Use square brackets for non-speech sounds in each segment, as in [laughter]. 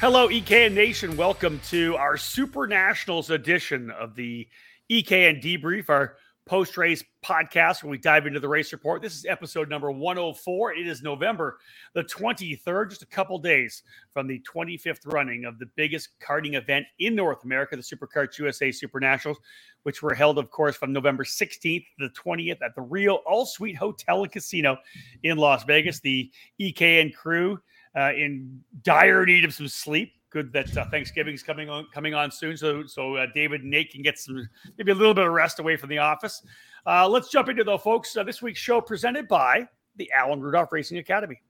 Hello, EKN Nation. Welcome to our Super Nationals edition of the EKN Debrief, our post race podcast where we dive into the race report. This is episode number 104. It is November the 23rd, just a couple days from the 25th running of the biggest karting event in North America, the SuperKarts USA Super Nationals, which were held, of course, from November 16th to the 20th at the Rio All Suite Hotel and Casino in Las Vegas. The EKN crew uh, in dire need of some sleep good that uh, Thanksgiving's coming on coming on soon. So so uh, David and Nate can get some maybe a little bit of rest away from the office. Uh, let's jump into though, folks. Uh, this week's show presented by the Allen Rudolph Racing Academy.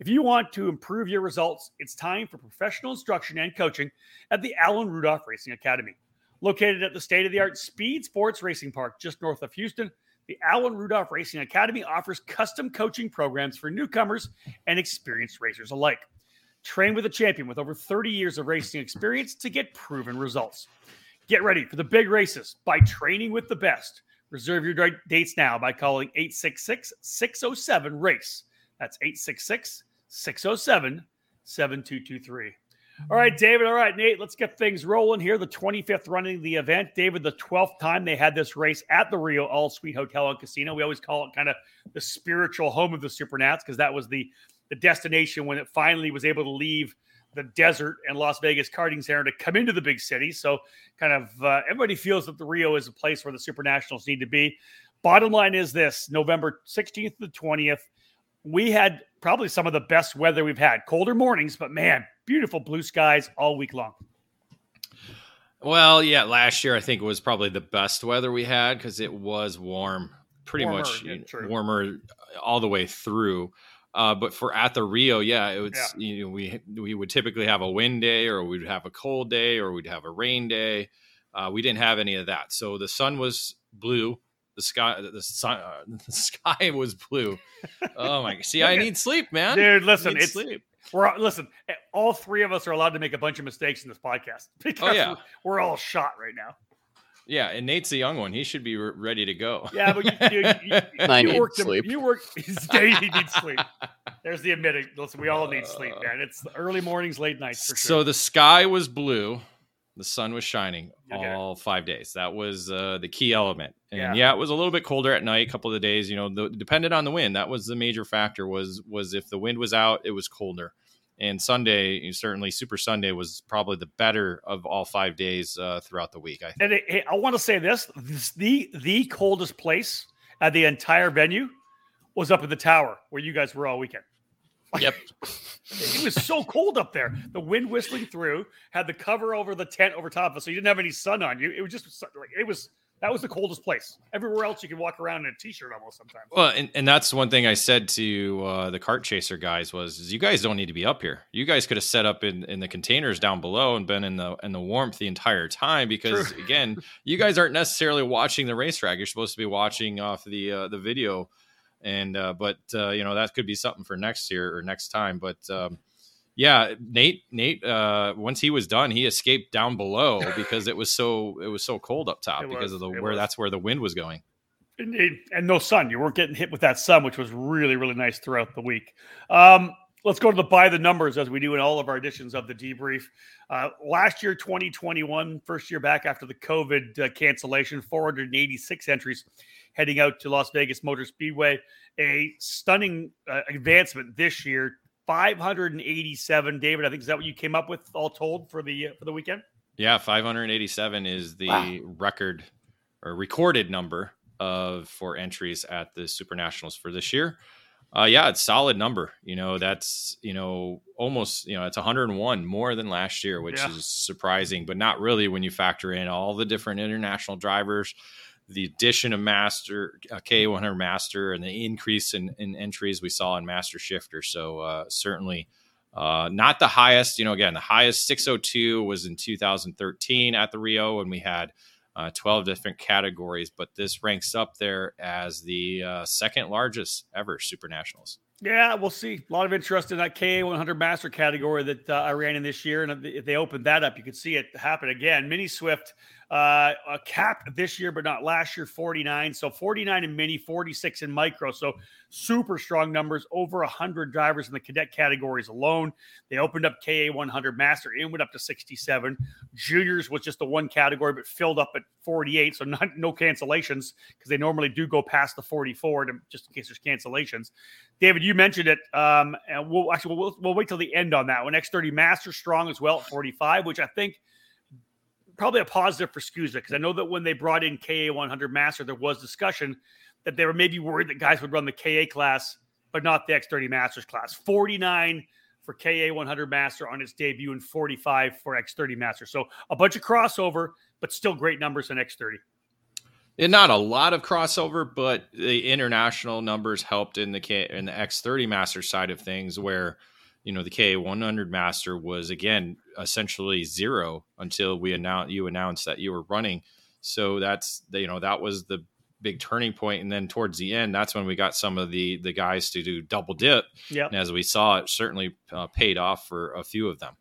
If you want to improve your results, it's time for professional instruction and coaching at the Allen Rudolph Racing Academy. Located at the state of the art Speed Sports Racing Park just north of Houston, the Allen Rudolph Racing Academy offers custom coaching programs for newcomers and experienced racers alike. Train with a champion with over 30 years of racing experience to get proven results. Get ready for the big races by training with the best. Reserve your dates now by calling 866 607 RACE. That's 866 607 7223. All right, David. All right, Nate. Let's get things rolling here. The 25th running of the event. David, the 12th time they had this race at the Rio All Suite Hotel and Casino. We always call it kind of the spiritual home of the Supernats because that was the the destination when it finally was able to leave the desert and Las Vegas karting center to come into the big city. So, kind of uh, everybody feels that the Rio is a place where the Super Nationals need to be. Bottom line is this November 16th to the 20th, we had probably some of the best weather we've had. Colder mornings, but man, beautiful blue skies all week long. Well, yeah, last year I think it was probably the best weather we had because it was warm, pretty warmer, much yeah, warmer all the way through. Uh, but for at the Rio, yeah, it was yeah. you know we we would typically have a wind day, or we'd have a cold day, or we'd have a rain day. Uh, we didn't have any of that, so the sun was blue. The sky, the sun, uh, [laughs] the sky was blue. Oh my! Gosh. See, I need sleep, man. Dude, listen, it's sleep. We're listen. Eh, all three of us are allowed to make a bunch of mistakes in this podcast [laughs] oh, because oh, yeah. we're, we're all shot right now. Yeah, and Nate's a young one. He should be re- ready to go. Yeah, but you, you, you, you, [laughs] you work sleep. you work. [laughs] He needs sleep. There's the admitting. Listen, we all need sleep, man. It's early mornings, late nights for sure. So the sky was blue, the sun was shining okay. all five days. That was uh, the key element. And yeah. yeah. it was a little bit colder at night. A couple of days, you know, the, depended on the wind. That was the major factor. Was was if the wind was out, it was colder and Sunday, certainly Super Sunday was probably the better of all five days uh, throughout the week. I and it, I want to say this: the the coldest place at the entire venue was up in the tower where you guys were all weekend. Yep, it was so cold up there. The wind whistling through had the cover over the tent over top of us, so you didn't have any sun on you. It was just like it was that was the coldest place. Everywhere else, you can walk around in a t-shirt almost sometimes. Well, and, and that's one thing I said to uh, the cart chaser guys was, you guys don't need to be up here. You guys could have set up in, in the containers down below and been in the in the warmth the entire time because True. again, you guys aren't necessarily watching the racetrack. You're supposed to be watching off the uh, the video, and uh, but uh, you know that could be something for next year or next time. But um, yeah, Nate. Nate. Uh, once he was done, he escaped down below [laughs] because it was so it was so cold up top because of the where was. that's where the wind was going. And, and, no sun. You weren't getting hit with that sun, which was really really nice throughout the week. Um, let's go to the buy the numbers as we do in all of our editions of the debrief. Uh, last year, 2021, first year back after the COVID uh, cancellation, 486 entries heading out to Las Vegas Motor Speedway. A stunning uh, advancement this year, 587. David, I think is that what you came up with all told for the uh, for the weekend? Yeah, 587 is the wow. record or recorded number of for entries at the Super Nationals for this year. Uh, yeah, it's solid number. You know, that's you know almost you know it's 101 more than last year, which yeah. is surprising, but not really when you factor in all the different international drivers the addition of Master uh, K100 Master and the increase in, in entries we saw in Master Shifter. So uh, certainly uh, not the highest. You know, again, the highest 602 was in 2013 at the Rio, and we had uh, 12 different categories. But this ranks up there as the uh, second largest ever Super Nationals. Yeah, we'll see. A lot of interest in that KA100 Master category that uh, I ran in this year, and if they opened that up, you could see it happen again. Mini Swift Uh, a cap this year, but not last year, 49. So 49 in mini, 46 in micro. So super strong numbers, over 100 drivers in the cadet categories alone. They opened up KA 100 Master and went up to 67. Juniors was just the one category, but filled up at 48. So not no cancellations because they normally do go past the 44 to, just in case there's cancellations. David, you mentioned it. Um, and we'll actually we'll, we'll wait till the end on that one. X30 Master strong as well at 45, which I think – probably a positive for SKUSA because I know that when they brought in KA 100 Master, there was discussion that they were maybe worried that guys would run the KA class, but not the X30 Masters class. 49 for KA 100 Master on its debut and 45 for X30 Master. So a bunch of crossover, but still great numbers in X30. And not a lot of crossover, but the international numbers helped in the K in the X30 Master side of things, where you know the KA100 Master was again essentially zero until we announced you announced that you were running. So that's you know that was the big turning point, and then towards the end, that's when we got some of the the guys to do double dip. Yeah, and as we saw, it certainly uh, paid off for a few of them.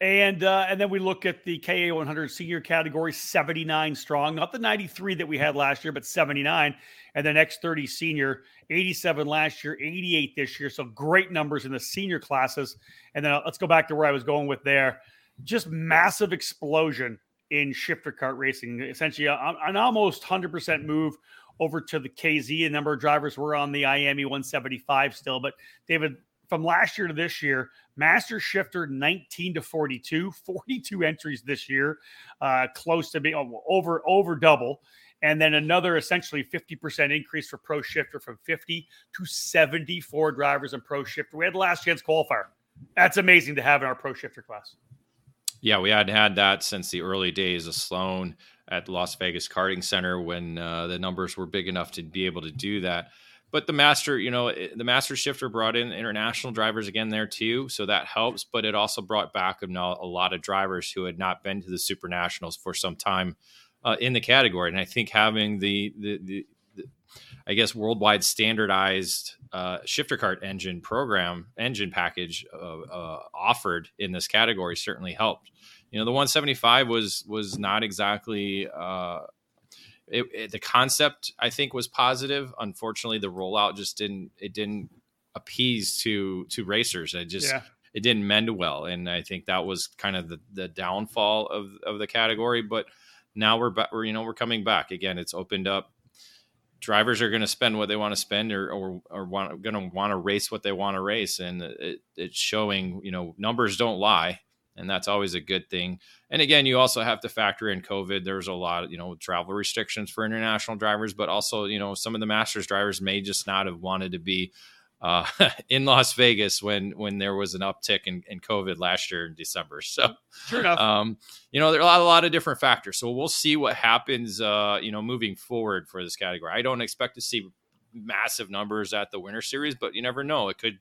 And uh, and then we look at the KA 100 senior category, 79 strong, not the 93 that we had last year, but 79. And then X30 senior, 87 last year, 88 this year. So great numbers in the senior classes. And then uh, let's go back to where I was going with there. Just massive explosion in shifter cart racing. Essentially, an almost 100% move over to the KZ. A number of drivers were on the IAME 175 still. But David, from last year to this year, Master Shifter 19 to 42, [laughs] 42 entries this year, uh, close to being oh, over over double. And then another essentially 50% increase for Pro Shifter from 50 to 74 drivers in Pro Shifter. We had the last chance qualifier. That's amazing to have in our Pro Shifter class. Yeah, we hadn't had that since the early days of Sloan at Las Vegas Karting Center when uh, the numbers were big enough to be able to do that but the master, you know, the master shifter brought in international drivers again there too, so that helps. But it also brought back a lot of drivers who had not been to the super nationals for some time uh, in the category. And I think having the the, the, I guess worldwide standardized uh, shifter cart engine program engine package uh, uh offered in this category certainly helped. You know, the 175 was was not exactly uh, it, it, the concept I think was positive. Unfortunately, the rollout just didn't it didn't appease to to racers. It just yeah. it didn't mend well, and I think that was kind of the the downfall of of the category. But now we're back. we're you know we're coming back again. It's opened up. Drivers are going to spend what they want to spend, or or, or want going to want to race what they want to race, and it, it's showing. You know, numbers don't lie and that's always a good thing. And again, you also have to factor in COVID. There's a lot of, you know, travel restrictions for international drivers, but also, you know, some of the Masters drivers may just not have wanted to be uh, [laughs] in Las Vegas when when there was an uptick in, in COVID last year in December. So, sure enough, um, you know, there are a lot, a lot, of different factors. So we'll see what happens, uh, you know, moving forward for this category. I don't expect to see massive numbers at the Winter Series, but you never know. It could.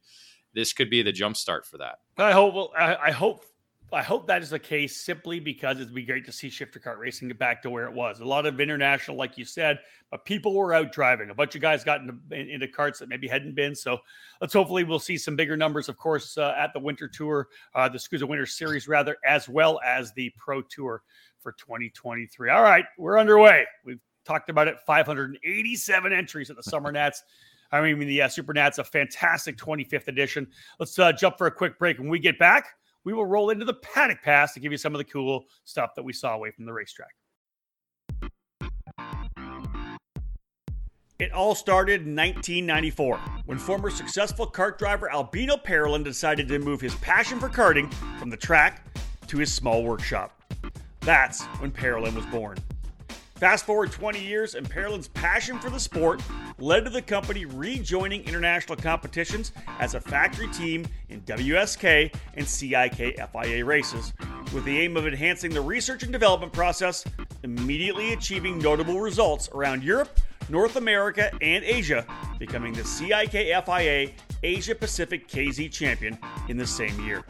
This could be the jump start for that. I hope. Well, I, I hope I hope that is the case simply because it'd be great to see shifter kart racing get back to where it was. A lot of international, like you said, but people were out driving. A bunch of guys got into, into carts that maybe hadn't been. So let's hopefully we'll see some bigger numbers, of course, uh, at the Winter Tour, uh, the SKUSA Winter Series, rather, as well as the Pro Tour for 2023. All right, we're underway. We've talked about it 587 entries at the Summer Nats. I mean, the uh, Super Nats, a fantastic 25th edition. Let's uh, jump for a quick break. When we get back, we will roll into the paddock pass to give you some of the cool stuff that we saw away from the racetrack. It all started in 1994 when former successful kart driver Albino Parolin decided to move his passion for karting from the track to his small workshop. That's when Parolin was born. Fast forward 20 years, and Parolin's passion for the sport led to the company rejoining international competitions as a factory team in WSK and CIK FIA races, with the aim of enhancing the research and development process, immediately achieving notable results around Europe, North America, and Asia, becoming the CIK FIA Asia Pacific KZ champion in the same year.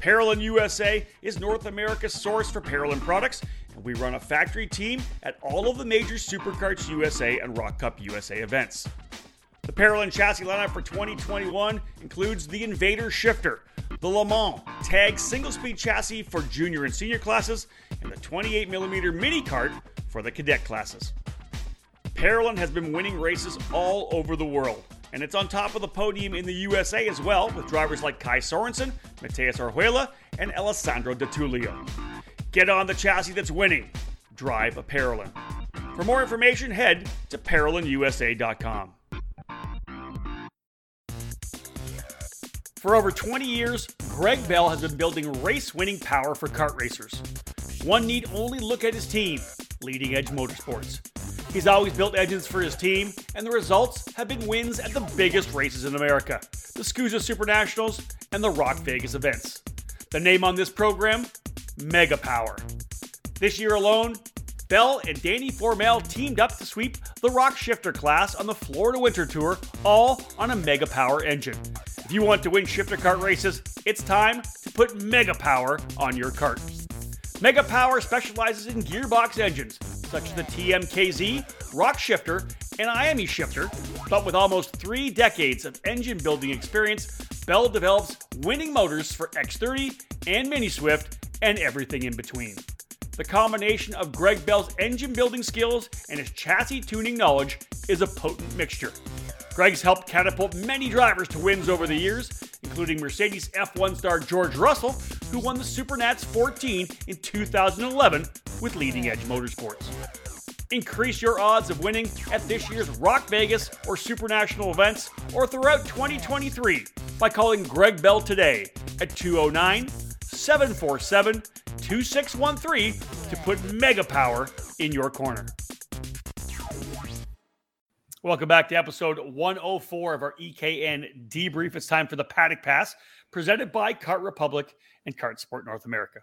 Parolin USA is North America's source for Parolin products we run a factory team at all of the major Superkarts USA and ROK Cup USA events. The Parolin chassis lineup for 2021 includes the Invader Shifter, the Le Mans Tag single speed chassis for junior and senior classes, and the 28mm mini cart for the cadet classes. Parolin has been winning races all over the world, and it's on top of the podium in the USA as well, with drivers like Kai Sorensen, Mateus Arjuela, and Alessandro De Tullio. Get on the chassis that's winning. Drive a Parolin. For more information, head to ParolinUSA.com. For over 20 years, Greg Bell has been building race winning power for kart racers. One need only look at his team, Leading Edge Motorsports. He's always built engines for his team, and the results have been wins at the biggest races in America the SKUSA Super Nationals and the ROK Vegas events. The name on this program Mega Power. This year alone, Bell and Danny Formel teamed up to sweep the ROK Shifter class on the Florida Winter Tour, all on a Mega Power engine. If you want to win shifter cart races, it's time to put Mega Power on your kart. Mega Power specializes in gearbox engines, such as the TMKZ, ROK Shifter, and IAME Shifter, but with almost three decades of engine building experience, Bell develops winning motors for X30 and Mini Swift and everything in between. The combination of Greg Bell's engine building skills and his chassis tuning knowledge is a potent mixture. Greg's helped catapult many drivers to wins over the years, including Mercedes F1 star George Russell, who won the Supernats 14 in 2011 with Leading Edge Motorsports. Increase your odds of winning at this year's ROK Vegas or Super National events or throughout 2023 by calling Greg Bell today at 209 747 2613 to put mega power in your corner. Welcome back to episode 104 of our EKN debrief. It's time for the Paddock Pass, presented by Kart Republic and Kart Sport North America.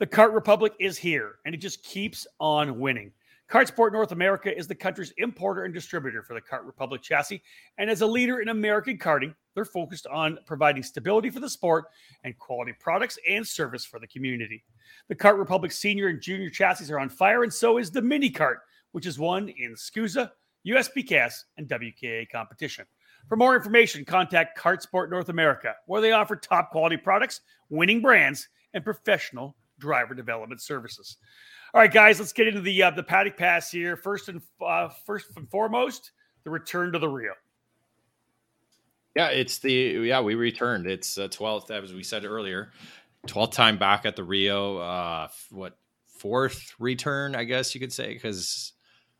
The Kart Republic is here, and it just keeps on winning. Kart Sport North America is the country's importer and distributor for the Kart Republic chassis, and as a leader in American karting, they're focused on providing stability for the sport and quality products and service for the community. The Kart Republic senior and junior chassis are on fire, and so is the mini kart, which is won in SKUSA, USPKS, and WKA competition. For more information, contact Kart Sport North America, where they offer top quality products, winning brands, and professional driver development services. All right, guys, let's get into the uh, the paddock pass here. First and uh, first and foremost, the return to the Rio. Yeah, it's the yeah we returned. It's uh, twelfth, as we said earlier, twelfth time back at the Rio. Uh, what fourth return, I guess you could say, because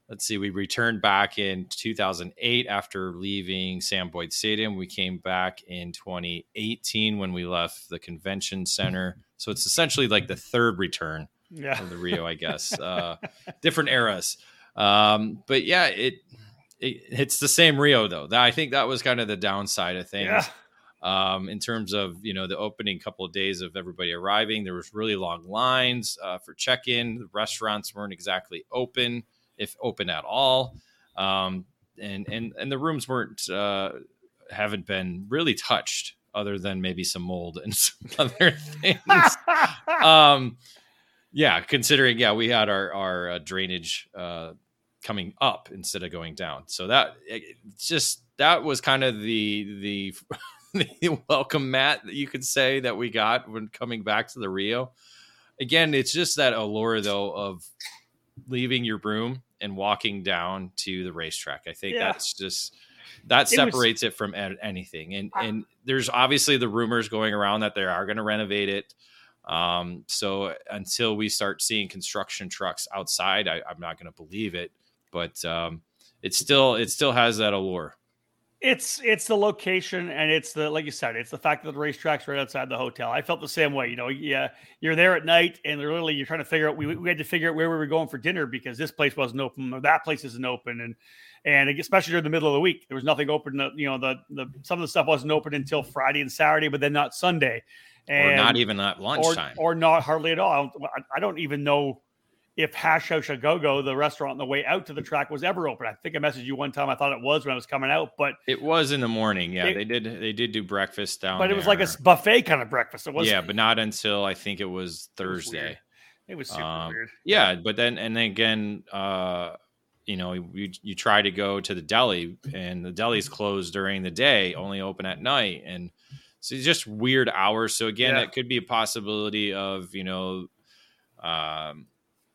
let's see, we returned back in 2008 after leaving Sam Boyd Stadium. We came back in 2018 when we left the convention center. So it's essentially like the third return yeah. of the Rio, I guess. Uh, different eras. Um, but yeah, it, it, it's the same Rio though. That, I think that was kind of the downside of things. Yeah. Um, in terms of you know the opening couple of days of everybody arriving, there was really long lines uh, for check-in. The restaurants weren't exactly open if open at all. Um, and and and the rooms weren't uh, haven't been really touched other than maybe some mold and [laughs] some other things. [laughs] um, yeah, considering yeah we had our our uh, drainage uh, coming up instead of going down, so that it, just that was kind of the the. [laughs] the welcome mat that you could say that we got when coming back to the Rio. Again, it's just that allure though of leaving your room and walking down to the racetrack. I think yeah. that's just that separates it, was, it from anything. And I, and there's obviously the rumors going around that they are going to renovate it. Um, so until we start seeing construction trucks outside, I, am not going to believe it. But um, it still it still has that allure. It's it's the location and it's the like you said, it's the fact that the racetrack's right outside the hotel. I felt the same way. You know, yeah, you're there at night and literally you're trying to figure out. We, we had to figure out where we were going for dinner because this place wasn't open or that place isn't open, and and especially during the middle of the week, there was nothing open. You know, the the some of the stuff wasn't open until Friday and Saturday, but then not Sunday, and, or not even at lunchtime, or, or not hardly at all. I don't, I don't even know if Hash House the restaurant on the way out to the track, was ever open. I think I messaged you one time. I thought it was when I was coming out, but it was in the morning. Yeah, it, they did. They did do breakfast down. But it was like a buffet kind of breakfast. It was. Yeah, but not until I think it was Thursday. It was, it was super um, weird. Yeah, but then and then again, uh, you know, you you try to go to the deli, and the deli's closed during the day, only open at night, and So it's just weird hours. So again, Yeah. it could be a possibility of you know, um,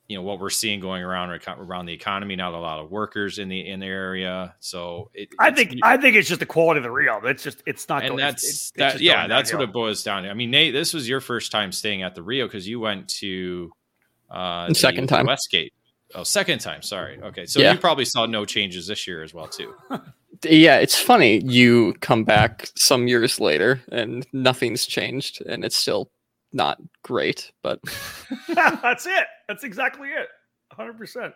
you know what we're seeing going around around the economy. Not a lot of workers in the in the area. So it, I think I think it's just the quality of the Rio. It's just it's not. and going, that's it's, it's, that, it's yeah, going that's what it boils down to. I mean, Nate, this was your first time staying at the Rio because you went to uh, The second time. Westgate. Oh, second time. Sorry. Okay, so Yeah. you probably saw no changes this year as well too. [laughs] Yeah, it's funny. You come back some years later and nothing's changed, and it's still not great. But [laughs] That's it. That's exactly it. 100%.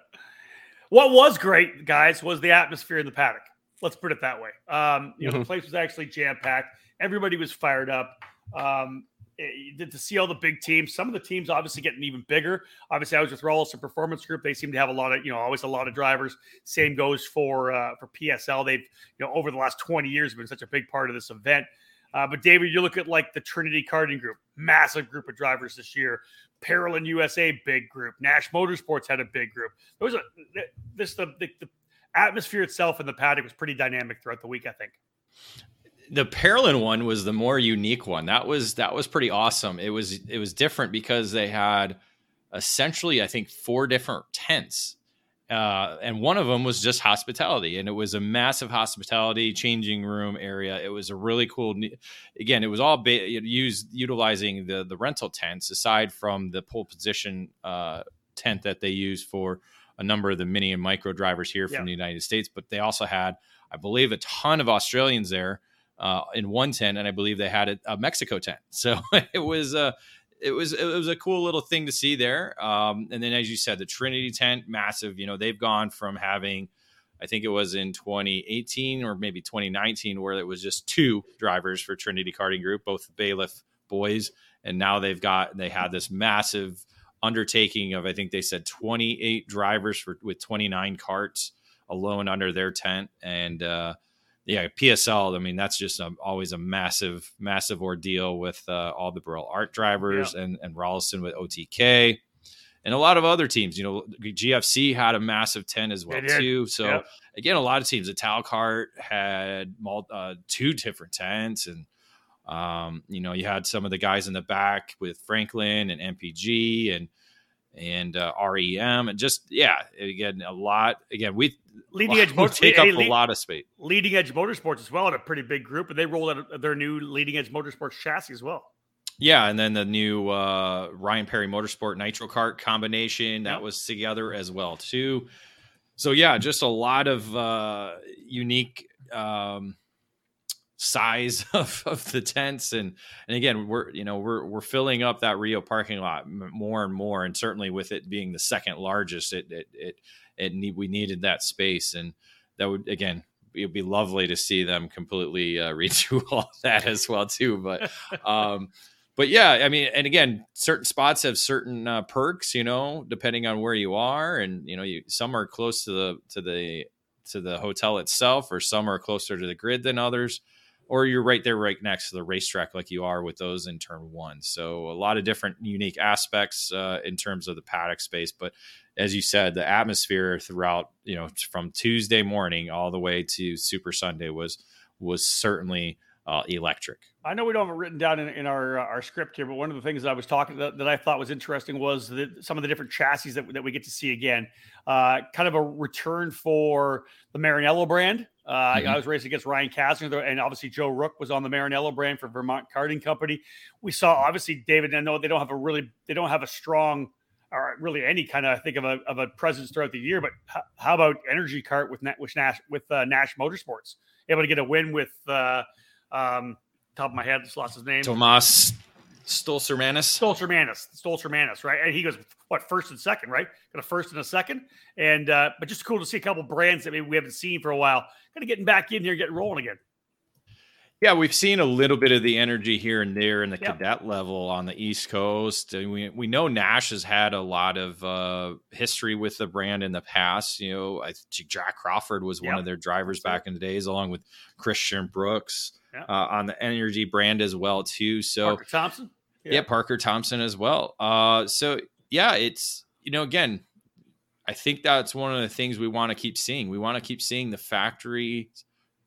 What was great, guys, was the atmosphere in the paddock. Let's put it that way. Um, you know, the Mhm. place was actually jam packed. Everybody was fired up. Um, to see all the big teams, some of the teams obviously getting even bigger. Obviously, I was with Rolls Performance Group. They seem to have a lot of, you know, always a lot of drivers. Same goes for uh, for PSL. They've, you know, over the last 20 years been such a big part of this event. Uh, but David, you look at like the Trinity Karting Group, massive group of drivers this year. Parolin USA, big group. Nash Motorsports had a big group. There was a this the, the the atmosphere itself in the paddock was pretty dynamic throughout the week. I think. The Parolin one was the more unique one. That was that was pretty awesome. It was it was different because they had essentially I think four different tents. Uh, and one of them was just hospitality, and it was a massive hospitality changing room area. It was a really cool. Again, it was all ba- used utilizing the the rental tents, aside from the pole position uh, tent that they use for a number of the mini and micro drivers here from Yeah. the United States. But they also had, I believe, a ton of Australians there uh, in one tent, and I believe they had a, Mexico tent. [laughs] So it was a it was it was a cool little thing to see there. Um, and then, as you said, the Trinity tent, massive. You know, they've gone from having, I think it was in 2018 or maybe 2019, where it was just two drivers for Trinity Karting Group, both bailiff boys, and now they've got they had this massive undertaking of I think they said 28 drivers for with 29 carts alone under their tent and. uh yeah, PSL. I mean, that's just a, always a massive, massive ordeal with uh, all the Birel ART drivers and and Rolison with OTK, and a lot of other teams. You know, GFC had a massive ten as well too. So Yep. again, a lot of teams. The Talcart had uh, two different tents, and um, you know, you had some of the guys in the back with Franklin and MPG and and uh, REM, and just yeah, again, a lot. Again, we Leading Edge [laughs] we Motors take up a lot of space. Leading Edge Motorsports as well in a pretty big group, and they rolled out their new Leading Edge Motorsports chassis as well. Yeah, and then the new uh, Ryan Perry Motorsport Nitro Kart combination that was together as well too. So yeah, just a lot of uh, unique um, size [laughs] of, of the tents, and and again, we're you know we're we're filling up that Rio parking lot more and more, and certainly with it being the second largest, it it it, it need, we needed that space, and that would again. It would be lovely to see them completely uh, [laughs] redo all that as well too, but [laughs] um, but yeah, I mean, and again, certain spots have certain uh, perks, you know, depending on where you are, and you know, you some are close to the to the to the hotel itself, or some are closer to the grid than others, or you're right there, right next to the racetrack, like you are with those in turn one. So a lot of different unique aspects uh, in terms of the paddock space, but as you said, the atmosphere throughout, you know, from Tuesday morning all the way to Super Sunday was was certainly uh, electric. I know we don't have it written down in, in our uh, our script here, but one of the things that I was talking that, that I thought was interesting was that some of the different chassis that, that we get to see again. Uh, kind of a return for the Maranello brand. Uh, Mhm. I was racing against Ryan Kastner, and obviously Joe Rook was on the Maranello brand for Vermont Karting Company. We saw obviously David. I know they don't have a really they don't have a strong or really any kind of I think of a of a presence throughout the year. But how, how about Energy Kart with with Nash with uh, Nash Motorsports able to get a win with. Uh, um, top of my head, just lost his name. Tomas Stolzermanis. Stolzer Manis, Stolzer Manis, right? And he goes, what, first and second, right? Got a first and a second. And, uh, but just cool to see a couple brands that maybe we haven't seen for a while, kind of getting back in here, getting rolling again. Yeah, we've seen a little bit of the energy here and there in the Yeah. cadet level on the East Coast. And we we know Nash has had a lot of uh, history with the brand in the past. You know, I think Jack Crawford was one of their drivers back in the days, along with Christian Brooks Yeah. uh, on the Energy brand as well too. So Parker Thompson. yeah. Parker Thompson as well. Uh, so yeah, it's you know again, I think that's one of the things we want to keep seeing. We want to keep seeing the factory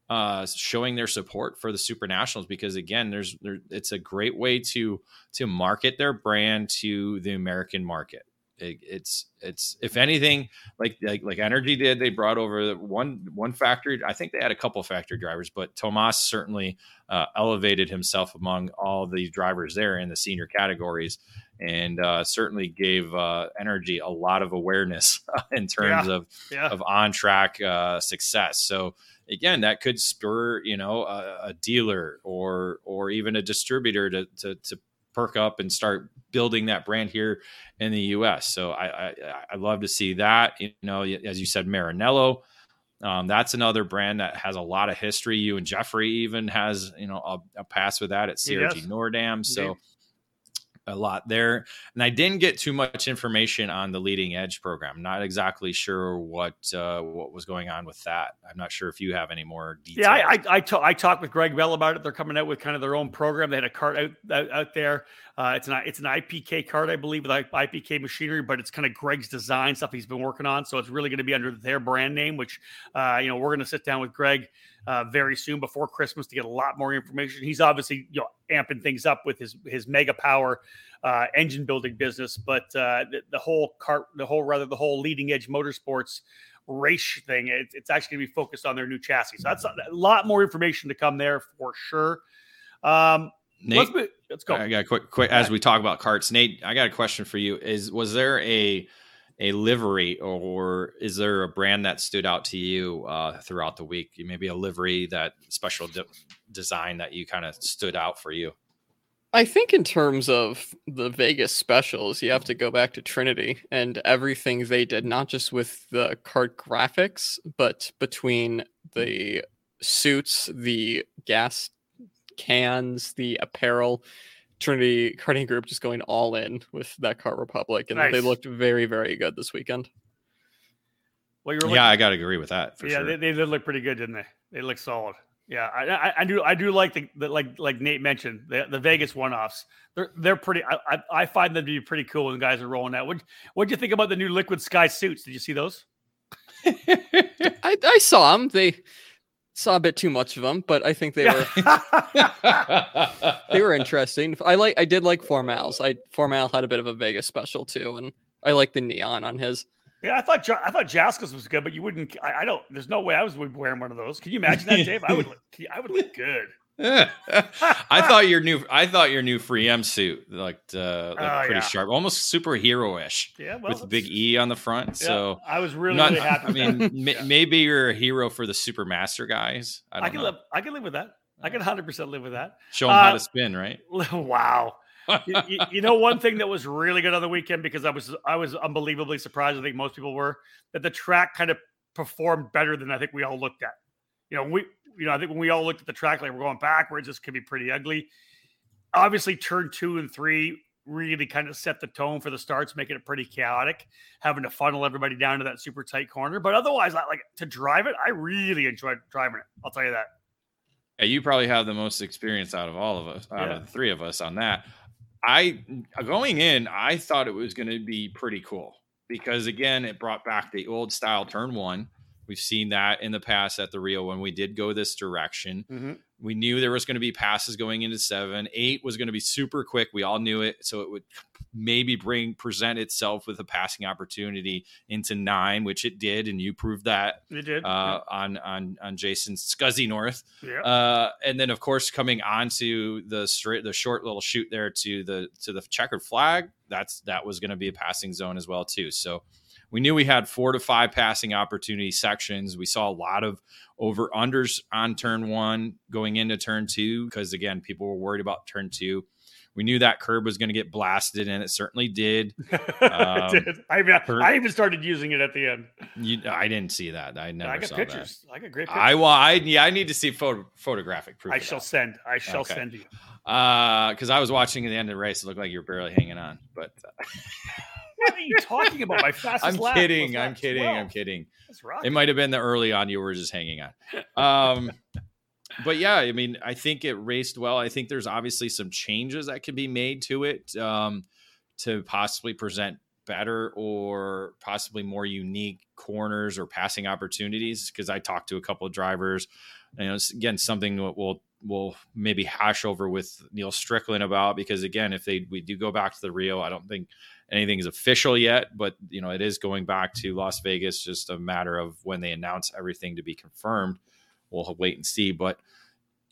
uh, showing their support for the Super Nationals because again, there's there, it's a great way to to market their brand to the American market. It, it's it's if anything like like like Energy did, they brought over one one factory. I think they had a couple factory drivers, but Tomas certainly uh, elevated himself among all the drivers there in the senior categories, and uh, certainly gave uh, Energy a lot of awareness [laughs] in terms Yeah. of Yeah. of on track uh, success. So again, that could spur you know a, a dealer or or even a distributor to, to to perk up and start building that brand here in the U.S. So I I, I love to see that. You know, as you said, Maranello. Um, that's another brand that has a lot of history. You and Jeffrey even has you know a, a pass with that at CRG does. Nordam. So Indeed. A lot there. And I didn't get too much information on the leading edge program. Not exactly sure what uh, what was going on with that. I'm not sure if you have any more details. Yeah, I I, I, ta- talked with Greg Bell about it. They're coming out with kind of their own program. They had a cart out out, out there. Uh, it's an it's an IPK card, I believe, with IPK machinery, but it's kind of Greg's design stuff he's been working on. So it's really going to be under their brand name. Which uh, you know we're going to sit down with Greg uh, very soon before Christmas to get a lot more information. He's obviously you know amping things up with his his mega power uh, engine building business, but uh, the, the whole cart, the whole rather the whole leading edge motorsports race thing. It, it's actually going to be focused on their new chassis. So that's a, a lot more information to come there for sure. Um, Nate, let's, mo- let's go. I got a quick, quick as we talk about carts. Nate, I got a question for you. Is was there a a livery or is there a brand that stood out to you uh, throughout the week? Maybe a livery that special de- design that you kind of stood out for you. I think in terms of the Vegas specials, you have to go back to Trinity and everything they did, not just with the cart graphics, but between the suits, the gas cans, the apparel. Trinity Karting Group just going all in with that Kart Republic, and they looked very, very good this weekend. Well, you were Yeah, I got to agree with that for yeah, sure. they, they did look pretty good, didn't they? They look solid. Yeah, I, I, I do. I do like the, the like like Nate mentioned the, the Vegas one offs. They're they're pretty. I, I I find them to be pretty cool when guys are rolling out. What what do you think about the new Liquid Sky suits? Did you see those? I, I saw them. They saw a bit too much of them, but I think they were [laughs] they were interesting. I like I did like Formel's. I Formel had a bit of a Vegas special too, and I like the neon on his. Yeah, I thought I thought Jaskis was good, but you wouldn't. I, I don't. There's no way I was wearing one of those. Can you imagine that, Dave? I would. Look, I would look good. [laughs] I thought your new I thought your new Freem suit looked uh looked Oh, pretty yeah. sharp, almost superhero-ish Yeah, well, with the big E on the front. yeah, So I was really, not, really happy. I mean, Yeah. maybe you're a hero for the Supermaster guys. I, I, can know. live. I can live with that. I can 100 percent live with that. Show them how uh, to spin, right? [laughs] wow. you, you- you know one thing that was really good on the weekend because I was I was unbelievably surprised. I think most people were that the track kind of performed better than I think we all looked at. You know, we you know I think when we all looked at the track like we're going backwards, this could be pretty ugly. Obviously, turn two and three really kind of set the tone for the starts, making it pretty chaotic, having to funnel everybody down to that super tight corner. But otherwise, I like to drive it. I really enjoyed driving it. I'll tell you that. Yeah, you probably have the most experience out of all of us, out Yeah. of the three of us on that. I going in, I thought it was going to be pretty cool because again, it brought back the old style turn one. We've seen that in the past at the Rio when we did go this direction. Mhm. We knew there was going to be passes going into seven. Eight was going to be super quick. We all knew it, so it would maybe bring present itself with a passing opportunity into nine, which it did, and you proved that You did. uh, on on on Jason's Scuzzy North. yeah. Uh, and then of course coming onto the straight the short little shoot there to the to the checkered flag, that's that was going to be a passing zone as well too. So we knew we had four to five passing opportunity sections. We saw a lot of over unders on turn one going into turn two because again people were worried about turn two. We knew that curb was going to get blasted, and it certainly did. [laughs] It Um, did. I, even, per- I even started using it at the end. You, I didn't see that. I never I got saw pictures. I got great pictures. I want. I yeah. I need to see photo photographic proof. I shall that. send. I shall Okay. send you. Uh, because I was watching at the end of the race, it looked like you're barely hanging on. But uh, [laughs] What are you talking about? My fastest I'm lap kidding. I'm kidding. I'm 12. kidding. That's right. It might have been the early on you were just hanging on. Um, [laughs] but yeah, I mean, I think it raced well. I think there's obviously some changes that can be made to it um, to possibly present better or possibly more unique corners or passing opportunities because I talked to a couple of drivers. You know, again, something we'll we'll maybe hash over with Neil Strickland about because again, if they we do go back to the Rio, I don't think anything is official yet, but you know, it is going back to Las Vegas. Just a matter of when they announce everything to be confirmed. We'll wait and see, but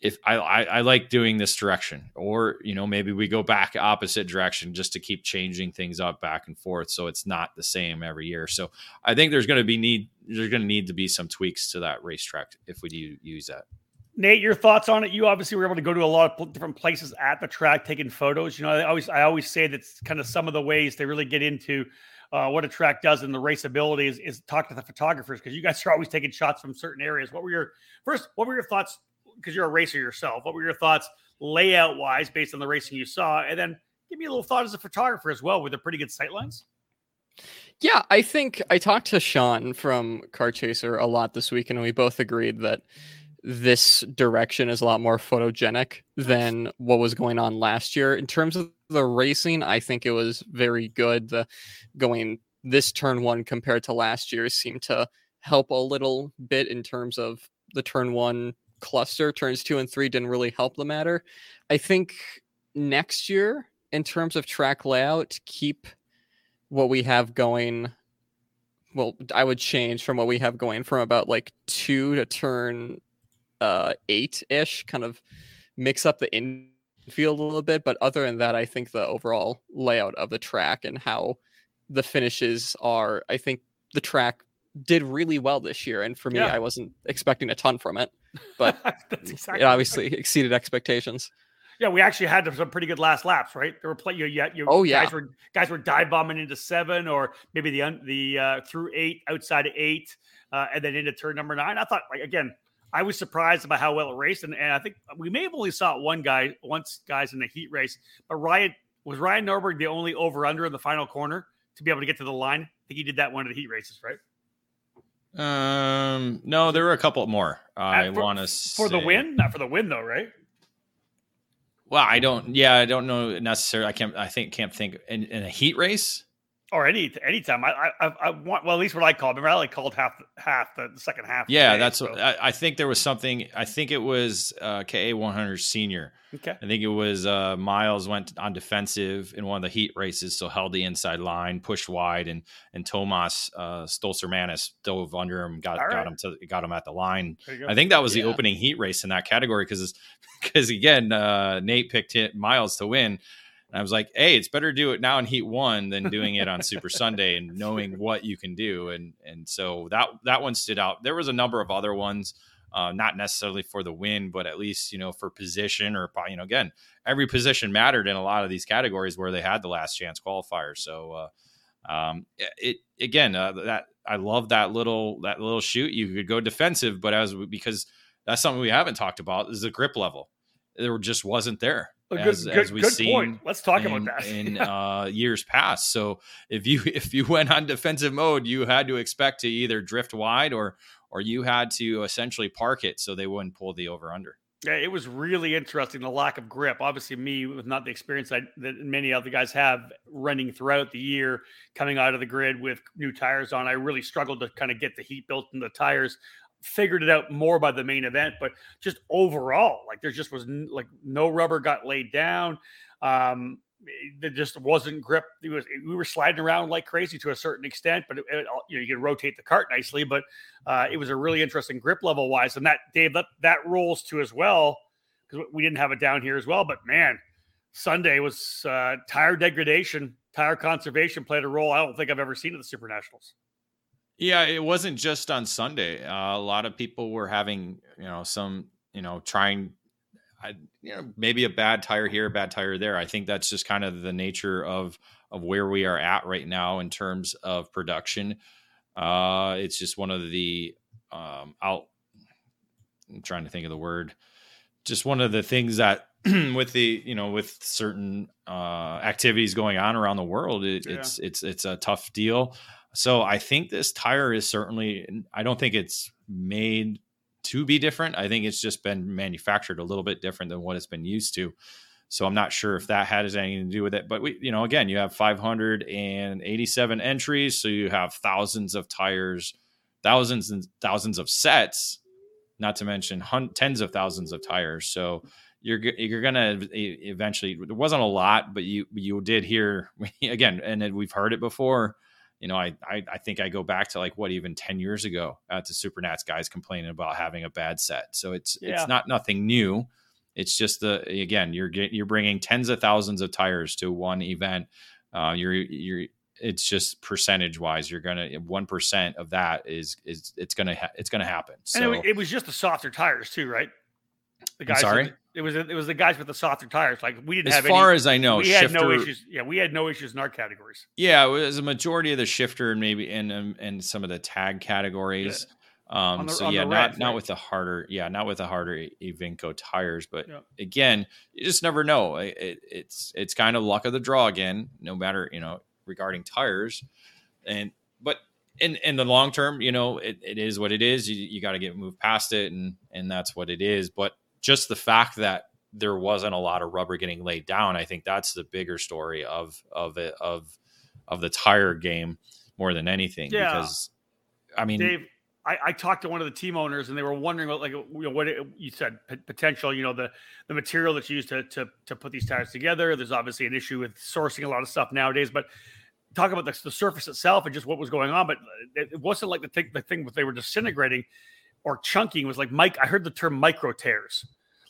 if I, I, I like doing this direction, or you know maybe we go back opposite direction just to keep changing things up back and forth, so it's not the same every year. So I think there's going to be need there's going to need to be some tweaks to that racetrack if we do use that. Nate, your thoughts on it? You obviously were able to go to a lot of different places at the track, taking photos. You know, I always I always say that's kind of some of the ways they really get into uh, what a track does and the raceability is, is talk to the photographers because you guys are always taking shots from certain areas. What were your first? What were your thoughts because you're a racer yourself. What were your thoughts layout wise based on the racing you saw? And then give me a little thought as a photographer as well. Were there pretty good sightlines? Yeah, I think I talked to Sean from Car Chaser a lot this week, and we both agreed that this direction is a lot more photogenic than what was going on last year. In terms of the racing, I think it was very good. The going this turn one compared to last year seemed to help a little bit in terms of the turn one cluster turns two and three didn't really help the matter. I think next year, in terms of track layout, keep what we have going. Well, I would change from what we have going from about like two to turn uh, eight ish, kind of mix up the infield a little bit. But other than that, I think the overall layout of the track and how the finishes are, I think the track did really well this year. And for me, yeah. I wasn't expecting a ton from it but [laughs] exactly it obviously right. exceeded expectations. Yeah, we actually had some pretty good last laps, right? There were play you, you, you oh yeah guys were guys were dive bombing into seven or maybe the the uh, through eight outside of eight uh, and then into turn number nine. I thought like again, I was surprised about how well it raced, and, and I think we may have only saw one guy once guys in the heat race, but Ryan was Ryan Norberg the only over under in the final corner to be able to get to the line. I think he did that one of the heat races, right? Um, no, there were a couple more. I want to for the win, not for the win though, right? Well, I don't. Yeah, I don't know necessarily. I can't. I think can't think in, in a heat race or any anytime. I I, I want well at least what I called. Remember, I like called half half the, second half. Yeah, that's so. what I, I, think there was something. I think it was uh, KA 100 senior. Okay. I think it was uh, Miles went on defensive in one of the heat races, so held the inside line, pushed wide, and and Tomas uh, Stolzer dove under him, got right. got him to got him at the line. I think that was yeah. the opening heat race in that category because because [laughs] again uh, Nate picked Miles to win. And I was like, hey, it's better to do it now in Heat One than doing it on Super Sunday and knowing what you can do. And and so that that one stood out. There was a number of other ones, uh, not necessarily for the win, but at least you know for position or you know again, every position mattered in a lot of these categories where they had the last chance qualifier. So uh, um, it again uh, that I love that little that little shoot. You could go defensive, but as because that's something we haven't talked about is the grip level. There just wasn't there as, good, as we've seen point. Let's talk in, about that in [laughs] uh, years past. So if you [laughs] if you went on defensive mode, you had to expect to either drift wide or or you had to essentially park it so they wouldn't pull the over under. Yeah, it was really interesting the lack of grip. Obviously, me with not the experience I, that many other guys have running throughout the year, coming out of the grid with new tires on, I really struggled to kind of get the heat built in the tires figured it out more by the main event, but just overall, like there just was n- like no rubber got laid down. Um, there just wasn't grip. It was we were sliding around like crazy to a certain extent, but it, it, you know you can rotate the cart nicely. But uh, it was a really interesting grip level wise, and that Dave that that rolls to as well because we didn't have it down here as well. But man, Sunday was uh, tire degradation, tire conservation played a role I don't think I've ever seen at the Super Nationals. Yeah, it wasn't just on Sunday. Uh, a lot of people were having, you know, some, you know, trying, I, you know, maybe a bad tire here, a bad tire there. I think that's just kind of the nature of of where we are at right now in terms of production. Uh, it's just one of the um, out. I'm trying to think of the word. Just one of the things that [clears throat] with the you know with certain uh, activities going on around the world, it, yeah. it's it's it's a tough deal. So I think this tire is certainly, I don't think it's made to be different. I think it's just been manufactured a little bit different than what it's been used to. So I'm not sure if that had anything to do with it. But we, you know, again, you have 587 entries, so you have thousands of tires, thousands and thousands of sets, not to mention hun- tens of thousands of tires. So you're you're gonna eventually. There wasn't a lot, but you you did hear [laughs] again, and we've heard it before. You know, I, I I think I go back to like what even ten years ago at the Supernats guys complaining about having a bad set. So it's yeah. it's not nothing new it's just the again, you're you're bringing tens of thousands of tires to one event. Uh, you're you're it's just percentage wise you're gonna one percent of that is is it's gonna ha- it's gonna happen so and it, was just the softer tires too right the guys I'm sorry with, it was it was the guys with the softer tires like we didn't as have As far any, as i know we shifter, had no issues yeah we had no issues in our categories yeah it was a majority of the shifter and maybe in um, in some of the tag categories yeah. Um, the, so yeah, not reds, not right? with the harder, yeah, not with the harder Evinco tires, but yeah. again, you just never know. It, it, it's it's kind of luck of the draw again, no matter you know regarding tires, and but in in the long term, you know, it, it is what it is. You, you got to get moved past it, and and that's what it is. But just the fact that there wasn't a lot of rubber getting laid down, I think that's the bigger story of of it of of the tire game more than anything. Yeah. Because I mean, Dave, I, I, talked to one of the team owners and they were wondering what like you know, what it, you said p- potential you know the the material that's used to, to to put these tires together there's obviously an issue with sourcing a lot of stuff nowadays but talk about the, the surface itself and just what was going on but it, it wasn't like the thing the thing that they were disintegrating or chunking was like mike i heard the term micro tears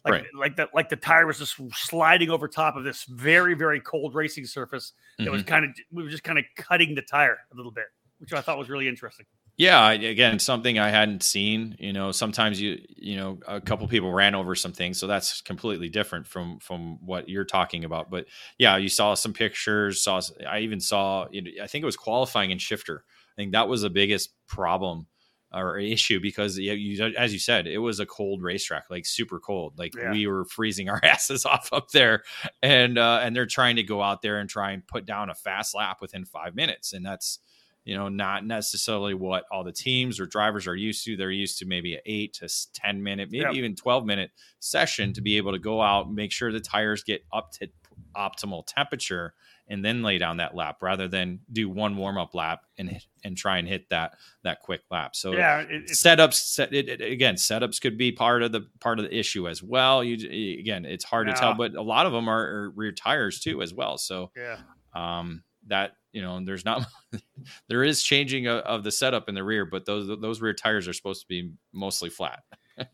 like right. like that like the tire was just sliding over top of this very very cold racing surface that mm-hmm. was kind of we were just kind of cutting the tire a little bit which i thought was really interesting yeah, again, something I hadn't seen. You know, sometimes you you know a couple people ran over some things, so that's completely different from from what you're talking about. But yeah, you saw some pictures. Saw I even saw. I think it was qualifying in shifter. I think that was the biggest problem or issue because you, as you said, it was a cold racetrack, like super cold. Like yeah. we were freezing our [laughs] asses off up there, and uh, and they're trying to go out there and try and put down a fast lap within five minutes, and that's you know, not necessarily what all the teams or drivers are used to. They're used to maybe an eight to 10 minute, maybe yep. even 12 minute session to be able to go out, make sure the tires get up to optimal temperature and then lay down that lap rather than do one warm up lap and and try and hit that that quick lap. So yeah, it, setups set it, it, again setups could be part of the part of the issue as well. You again, it's hard yeah. to tell, but a lot of them are, are rear tires too as well. So yeah, um, that you know there's not [laughs] there is changing of, of, the setup in the rear but those those rear tires are supposed to be mostly flat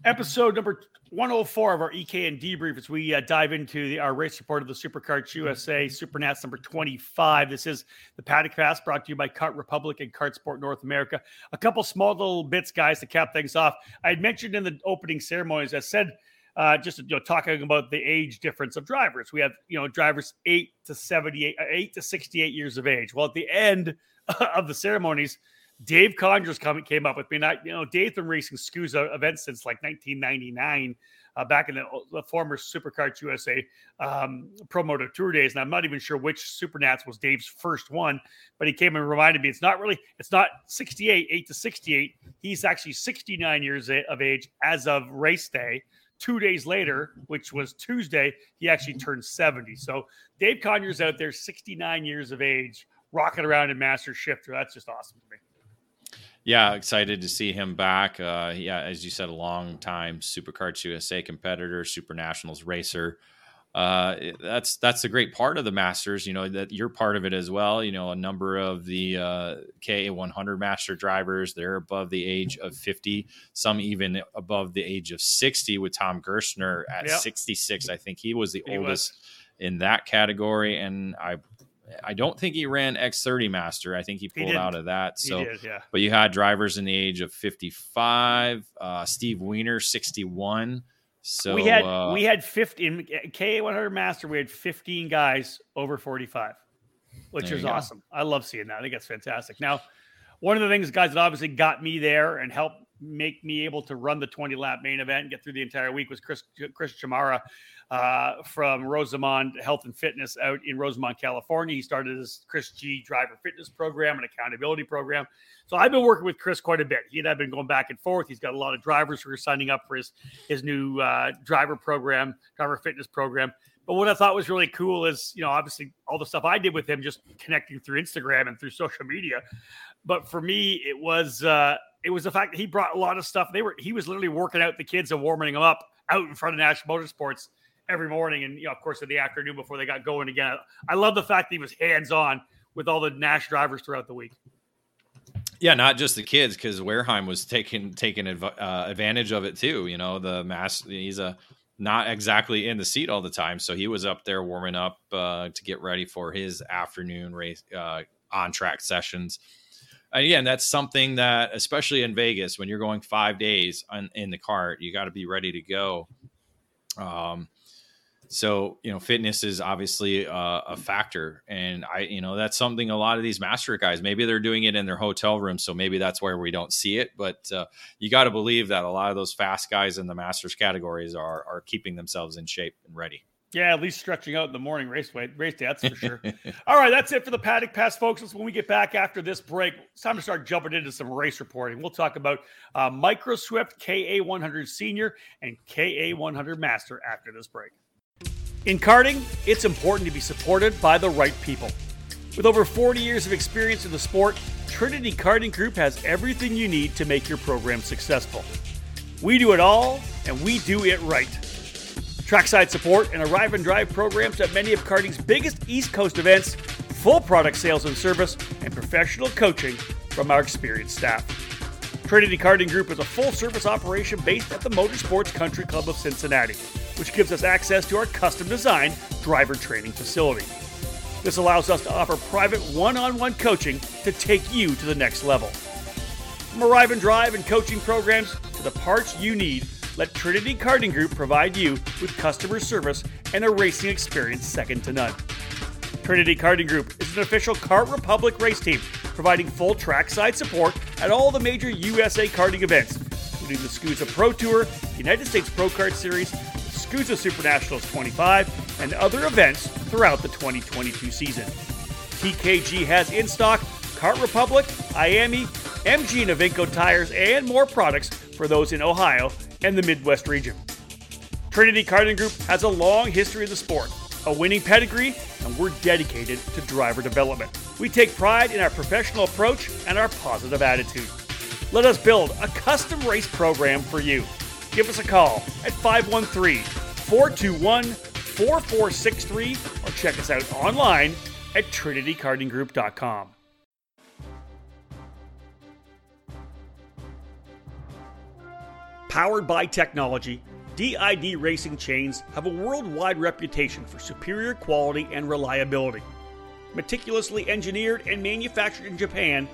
episode number 104 of our EKN debrief as we uh, dive into the, our race report of the SuperKarts usa supernats number 25 this is the paddock pass brought to you by kart republic and kart sport north america a couple small little bits guys to cap things off i had mentioned in the opening ceremonies i said uh, just you know, talking about the age difference of drivers. We have you know drivers eight to seventy-eight, uh, eight to sixty-eight years of age. Well, at the end [laughs] of the ceremonies, Dave Conyers came up with me. Not you know, Dave's been racing SKUSA events since like 1999, uh, back in the, the former SuperKarts USA um, Pro Moto Tour days. And I'm not even sure which Supernats was Dave's first one, but he came and reminded me it's not really, it's not 68, 8 to 68. He's actually 69 years of age as of race day. Two days later, which was Tuesday, he actually turned 70. So Dave Conyers out there, 69 years of age, rocking around in Master Shifter. That's just awesome to me. Yeah, excited to see him back. Uh, yeah, as you said, a long time SuperKarts USA competitor, Super Nationals racer uh, that's that's a great part of the Masters. You know that you're part of it as well. You know a number of the uh, KA100 Master drivers they're above the age of 50, some even above the age of 60. With Tom Gerstner at yep. 66, I think he was the he oldest was. in that category, and I I don't think he ran X30 Master. I think he pulled he out of that. So, did, yeah. but you had drivers in the age of 55. Uh, Steve Weiner, 61. So we had uh, we had 15 K100 Master. We had 15 guys over 45, which is awesome. I love seeing that. I think that's fantastic. Now, one of the things, guys, that obviously got me there and helped make me able to run the 20 lap main event and get through the entire week was Chris Chris Chamara uh, from Rosamond Health and Fitness out in Rosamond, California. He started his Chris G driver fitness program and accountability program. So I've been working with Chris quite a bit. He and I've been going back and forth. He's got a lot of drivers who are signing up for his his new uh, driver program, driver fitness program. But what I thought was really cool is, you know, obviously all the stuff I did with him, just connecting through Instagram and through social media. But for me, it was uh, it was the fact that he brought a lot of stuff. They were he was literally working out the kids and warming them up out in front of National Motorsports every morning, and you know, of course, in the afternoon before they got going again. I love the fact that he was hands on with all the Nash drivers throughout the week. Yeah, not just the kids, because Wareheim was taking taking uh, advantage of it too. You know, the mass he's a not exactly in the seat all the time. So he was up there warming up uh, to get ready for his afternoon race uh, on track sessions. Again, that's something that, especially in Vegas, when you're going five days on, in the cart, you got to be ready to go. Um, so you know, fitness is obviously a, a, factor, and I, you know, that's something a lot of these master guys maybe they're doing it in their hotel room, so maybe that's where we don't see it. But uh, you got to believe that a lot of those fast guys in the masters categories are are keeping themselves in shape and ready. Yeah, at least stretching out in the morning race way, race day, that's for sure. [laughs] All right, that's it for the paddock pass, folks. When we get back after this break, it's time to start jumping into some race reporting. We'll talk about uh, Micro Swift KA100 Senior and KA100 Master after this break. In karting, it's important to be supported by the right people. With over 40 years of experience in the sport, Trinity Karting Group has everything you need to make your program successful. We do it all, and we do it right. Trackside support and arrive and drive programs at many of karting's biggest East Coast events, full product sales and service, and professional coaching from our experienced staff. Trinity Karting Group is a full service operation based at the Motorsports Country Club of Cincinnati which gives us access to our custom designed driver training facility. This allows us to offer private one on one coaching to take you to the next level. From arrive and drive and coaching programs to the parts you need, let Trinity Karting Group provide you with customer service and a racing experience second to none. Trinity Karting Group is an official Kart Republic race team, providing full trackside support at all the major USA karting events, including the SKUSA Pro Tour, United States Pro Kart Series, SKUSA Super Nationals 25, and other events throughout the 2022 season. TKG has in stock Kart Republic, IAME, MG and tires, and more products for those in Ohio and the Midwest region. Trinity Karting Group has a long history of the sport, a winning pedigree, and we're dedicated to driver development. We take pride in our professional approach and our positive attitude. Let us build a custom race program for you give us a call at 513 421 4463 or check us out online at trinitykartinggroup.com. Powered by technology, DID racing chains have a worldwide reputation for superior quality and reliability. Meticulously engineered and manufactured in Japan,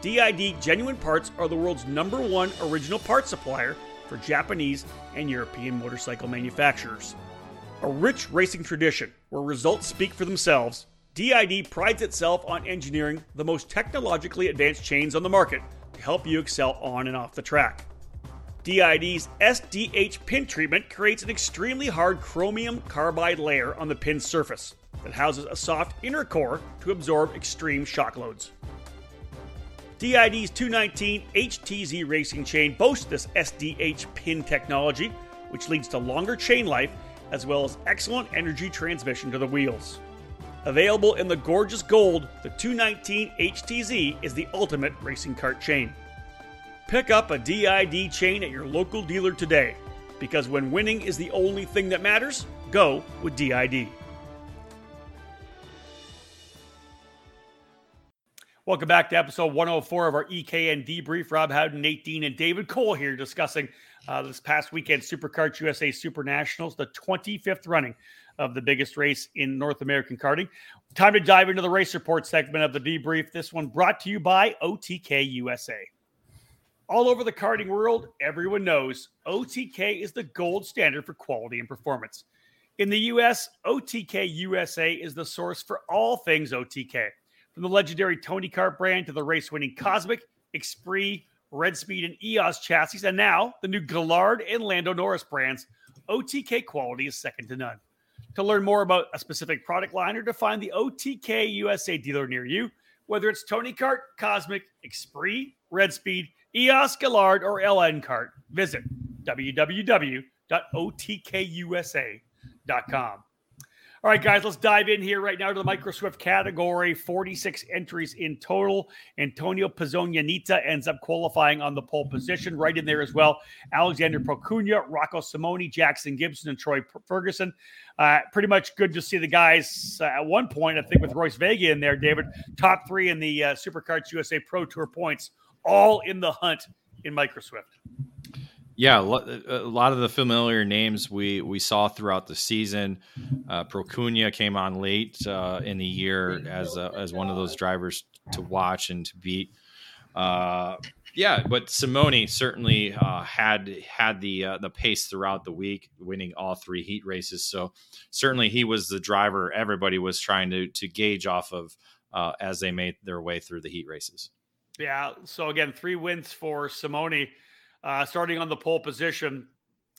DID genuine parts are the world's number one original parts supplier for Japanese and European motorcycle manufacturers. A rich racing tradition where results speak for themselves, DID prides itself on engineering the most technologically advanced chains on the market to help you excel on and off the track. DID's SDH pin treatment creates an extremely hard chromium carbide layer on the pin surface that houses a soft inner core to absorb extreme shock loads. DID's 219 HTZ racing chain boasts this SDH pin technology, which leads to longer chain life as well as excellent energy transmission to the wheels. Available in the gorgeous gold, the 219 HTZ is the ultimate racing cart chain. Pick up a DID chain at your local dealer today, because when winning is the only thing that matters, go with DID. Welcome back to episode 104 of our EKN debrief. Rob Howden, Nate Dean, and David Cole here discussing uh, this past weekend SuperKarts USA Super Nationals, the 25th running of the biggest race in North American karting. Time to dive into the race report segment of the debrief. This one brought to you by OTK USA. All over the karting world, everyone knows OTK is the gold standard for quality and performance. In the US, OTK USA is the source for all things OTK from the legendary Tony Kart brand to the race winning Kosmic, Exprit, Red Speed, and EOS chassis, and now the new Gillard and Lando Norris brands, OTK quality is second to none. To learn more about a specific product line or to find the OTK USA dealer near you, whether it's Tony Kart, Kosmic, Exprit, Red Speed, EOS, Gillard, or LN Kart, visit www.otkusa.com. All right, guys, let's dive in here right now to the Microswift category. 46 entries in total. Antonio Pizzogna ends up qualifying on the pole position, right in there as well. Alexander Procuna, Rocco Simoni, Jackson Gibson, and Troy Ferguson. Uh, pretty much good to see the guys uh, at one point, I think, with Royce Vega in there, David, top three in the uh, SuperKarts USA Pro Tour points, all in the hunt in Micro Swift. Yeah, a lot of the familiar names we we saw throughout the season. Uh, Procuna came on late uh, in the year as a, as one of those drivers to watch and to beat. Uh, yeah, but Simoni certainly uh, had had the uh, the pace throughout the week, winning all three heat races. So certainly he was the driver everybody was trying to to gauge off of uh, as they made their way through the heat races. Yeah. So again, three wins for Simoni uh, starting on the pole position.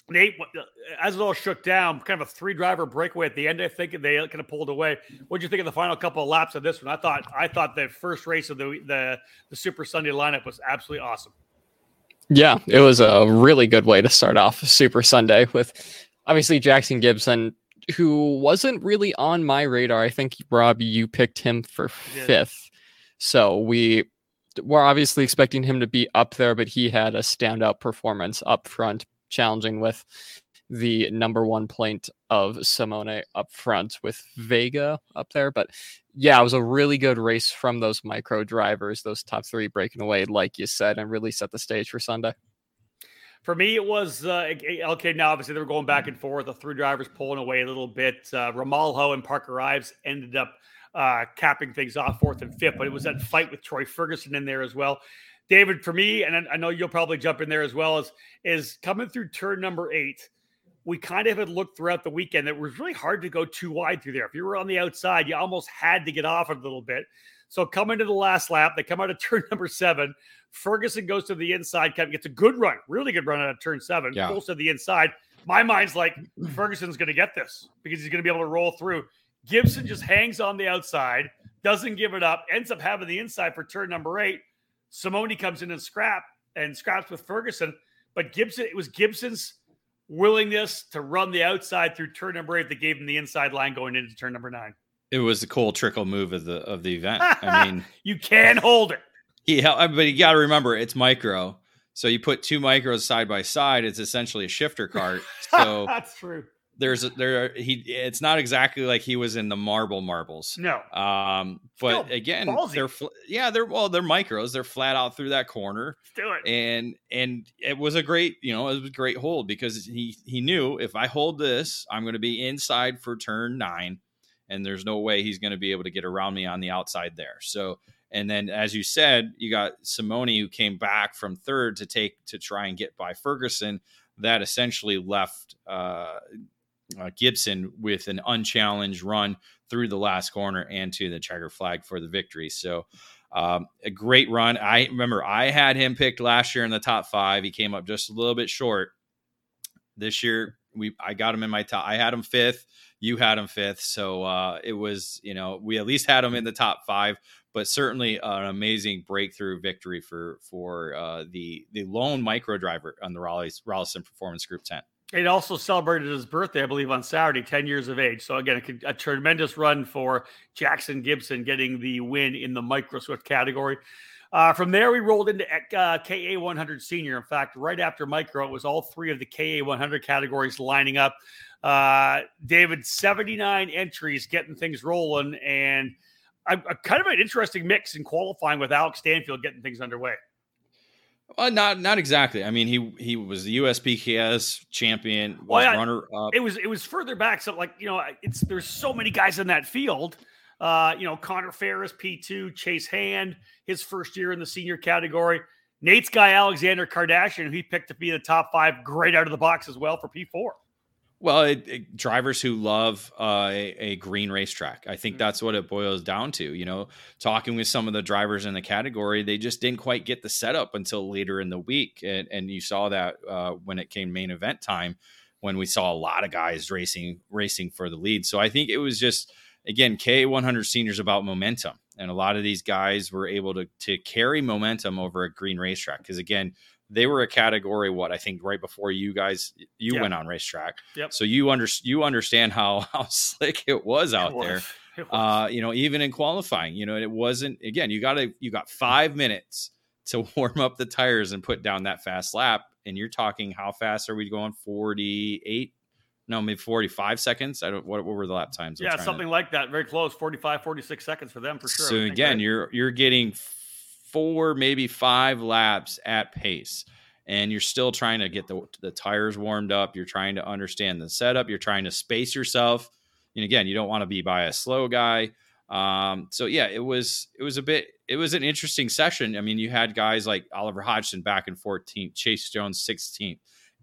Nate, uh, as it all shook down, kind of a three driver breakaway at the end. I think they kind of pulled away. What do you think of the final couple of laps of this one? I thought I thought the first race of the the, the Super Sunday lineup was absolutely awesome. Yeah, it was a really good way to start off Super Sunday with obviously Jackson Gibson, who wasn't really on my radar. I think Rob, you picked him for fifth, so we we're obviously expecting him to be up there, but he had a standout performance up front, challenging with the number one point of Simone up front with Vega up there. But yeah, it was a really good race from those micro drivers, those top three breaking away, like you said, and really set the stage for Sunday. For me, it was uh, okay. Now, obviously, they were going back and forth. The three drivers pulling away a little bit. Uh, Ramalho and Parker Ives ended up uh, capping things off fourth and fifth. But it was that fight with Troy Ferguson in there as well. David, for me, and I know you'll probably jump in there as well, is is coming through turn number eight. We kind of had looked throughout the weekend that it was really hard to go too wide through there. If you were on the outside, you almost had to get off a little bit. So coming to the last lap, they come out of [laughs] turn number seven. Ferguson goes to the inside, kind of gets a good run, really good run out of turn seven, yeah. pulls to the inside. My mind's like Ferguson's going to get this because he's going to be able to roll through. Gibson just hangs on the outside, doesn't give it up, ends up having the inside for turn number eight. Simoni comes in and scrap and scraps with Ferguson, but Gibson it was Gibson's willingness to run the outside through turn number eight that gave him the inside line going into turn number nine. It was the cool Trickle move of the of the event. I [laughs] mean, you can hold it. Yeah, but you got to remember it's micro. So you put two micros side by side, it's essentially a shifter cart. So [laughs] that's true there's a, there he it's not exactly like he was in the marble marbles. No. Um but Still again ballsy. they're yeah they're well they're micros. They're flat out through that corner. Do it. And and it was a great you know it was a great hold because he he knew if i hold this i'm going to be inside for turn nine and there's no way he's going to be able to get around me on the outside there. So and then as you said you got simoni who came back from third to take to try and get by ferguson that essentially left uh, uh, Gibson with an unchallenged run through the last corner and to the checker flag for the victory. So um, a great run. I remember I had him picked last year in the top five. He came up just a little bit short. This year, we I got him in my top. I had him fifth. You had him fifth. So uh, it was you know we at least had him in the top five. But certainly an amazing breakthrough victory for for uh, the the lone micro driver on the Raleigh's Rolison Performance Group 10. It also celebrated his birthday, I believe, on Saturday, 10 years of age. So, again, a, a tremendous run for Jackson Gibson getting the win in the Micro Swift category. Uh, from there, we rolled into uh, KA 100 Senior. In fact, right after Micro, it was all three of the KA 100 categories lining up. Uh, David, 79 entries, getting things rolling, and a, a kind of an interesting mix in qualifying with Alex Stanfield getting things underway. Well, not not exactly. I mean, he he was the USPKS champion, was well, yeah, runner up. It was it was further back. So like you know, it's there's so many guys in that field. Uh, you know, Connor Ferris, P two, Chase Hand, his first year in the senior category. Nate's guy Alexander Kardashian, who he picked to be the top five, great out of the box as well for P four. Well, it, it, drivers who love uh, a, a, green racetrack. I think mm-hmm. that's what it boils down to. You know, talking with some of the drivers in the category, they just didn't quite get the setup until later in the week, and, and you saw that uh, when it came main event time, when we saw a lot of guys racing racing for the lead. So I think it was just again K 100 seniors about momentum, and a lot of these guys were able to to carry momentum over a green racetrack because again they were a category what I think right before you guys you Yeah. went on racetrack. Yep. So you under you understand how [laughs] how slick it was out It was. there. [laughs] Uh, you know, even in qualifying, you know, it wasn't again, you gotta you got five minutes to [laughs] warm up the tires and put down that fast lap. And you're talking how fast are we going? 48? No, maybe 45 seconds. I don't what, what were the lap times? I'm yeah, trying to- something like that. Very close. 45, 46 seconds for them for sure. So again, right? you're you're getting four, maybe five laps at pace, and you're still trying to get the the tires warmed up. You're trying to understand the setup. You're trying to space yourself. And again, you don't want to be by a slow guy. Um, so yeah, it was it was a bit it was an interesting session. I mean, you had guys like Oliver Hodgson back in 14th, Chase Jones 16th,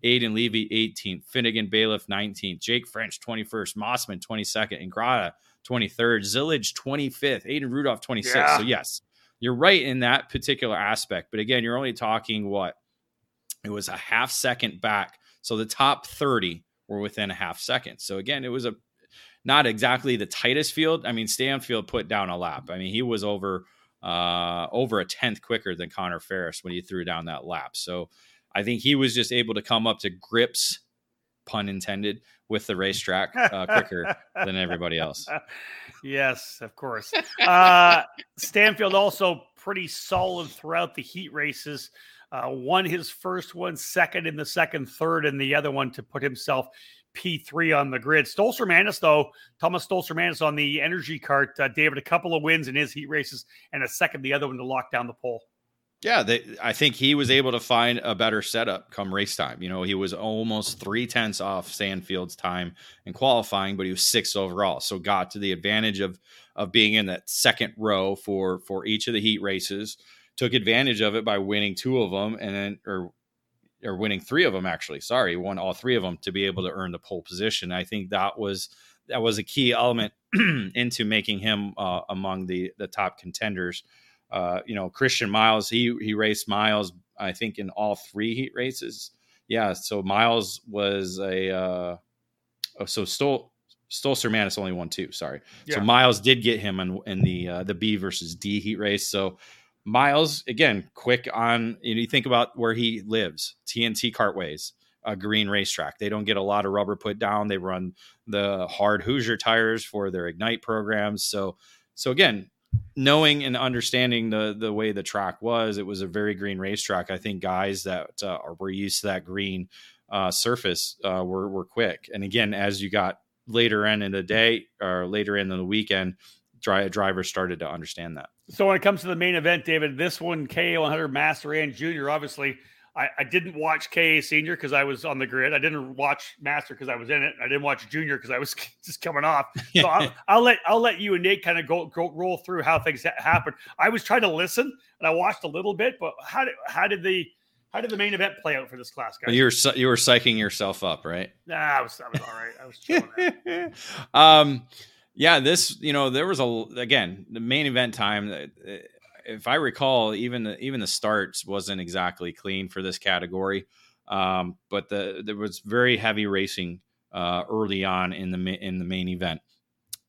Aiden Levy 18th, Finnegan Bailiff 19th, Jake French 21st, Mossman 22nd, and Grata 23rd, Zillage 25th, Aiden Rudolph 26th. Yeah. So yes, you're right in that particular aspect. But again, you're only talking what it was a half second back. So the top 30 were within a half second. So again, it was a not exactly the tightest field. I mean, Stanfield put down a lap. I mean, he was over uh over a tenth quicker than Connor Ferris when he threw down that lap. So I think he was just able to come up to grips, pun intended, with the racetrack uh, quicker than everybody else. [laughs] yes, of course. Uh, Stanfield also pretty solid throughout the heat races. Uh, won his first one, second in the second, third in the other one to put himself P3 on the grid. Stolzer Manis, though, Thomas Stolzer Manis on the energy cart, uh, David, a couple of wins in his heat races and a second, the other one to lock down the pole. Yeah, they, I think he was able to find a better setup come race time. You know, he was almost three tenths off Stanfield's time in qualifying, but he was sixth overall. So got to the advantage of of being in that second row for for each of the heat races. Took advantage of it by winning two of them, and then or or winning three of them actually. Sorry, won all three of them to be able to earn the pole position. I think that was that was a key element [clears throat] into making him uh, among the the top contenders uh, you know, Christian Miles, he he raced Miles, I think, in all three heat races. Yeah, so Miles was a uh, oh, so Stol Stolzer Manis only won two. Sorry, Yeah. so Miles did get him in, in the uh, the B versus D heat race. So Miles again, quick on. You, know, you think about where he lives, TNT Cartways, a green racetrack. They don't get a lot of rubber put down. They run the hard Hoosier tires for their Ignite programs. So so again, knowing and understanding the the way the track was, it was a very green racetrack. I think guys that uh, were used to that green uh, surface uh, were were quick. And again, as you got later in in the day or later in the weekend, dri- drivers started to understand that. So when it comes to the main event, David, this one KA 100 Master and Junior, obviously, I, I didn't watch KA Senior because I was on the grid. I didn't watch Master because I was in it. I didn't watch Junior because I was [laughs] just coming off. So I'll, [laughs] I'll let I'll let you and Nate kind of go, go roll through how things ha- happened. I was trying to listen and I watched a little bit, but how did how did the how did the main event play out for this class, guys? you were you were psyching yourself up, right? Nah, I was I was all right. I was chilling. [laughs] um, yeah, this you know there was a again the main event time. uh, If I recall, even the even the starts wasn't exactly clean for this category, um, but the there was very heavy racing uh, early on in the in the main event.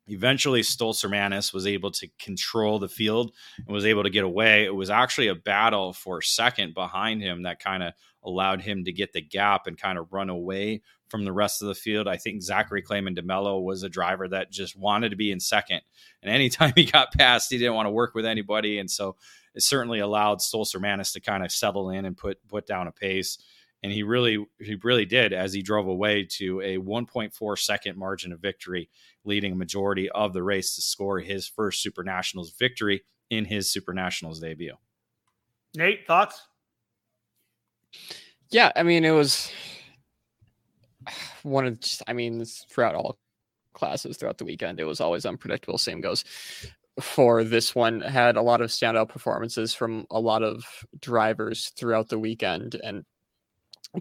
Eventually, Stolzer Manis was able to control the field and was able to get away. It was actually a battle for second behind him that kind of allowed him to get the gap and kind of run away from the rest of the field. I think Zachary Clayman DeMello was a driver that just wanted to be in second. And anytime [laughs] he got past, he didn't want to work with anybody. And so it certainly allowed Stolzer Manis to kind of settle in and put put down a pace. And he really he really did as he drove away to a 1.4 second margin of victory, leading a majority of the race to score his first Super Nationals victory in his Super Nationals debut. Nate, thoughts? Yeah, I mean, it was one of just, I mean, throughout all classes throughout the weekend, it was always unpredictable. Same goes for this one. Had a lot of standout performances from a lot of drivers throughout the weekend and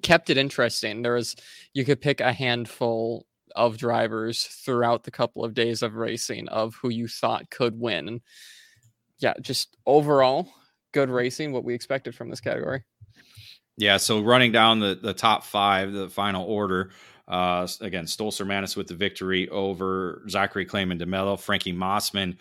kept it interesting. There was, you could pick a handful of drivers throughout the couple of days of racing of who you thought could win. Yeah, just overall, good racing, what we expected from this category. Yeah, so running down the, the top five, the final order. Uh, again, Stolzer Manis with the victory over Zachary Clayman DeMello, Frankie Mossman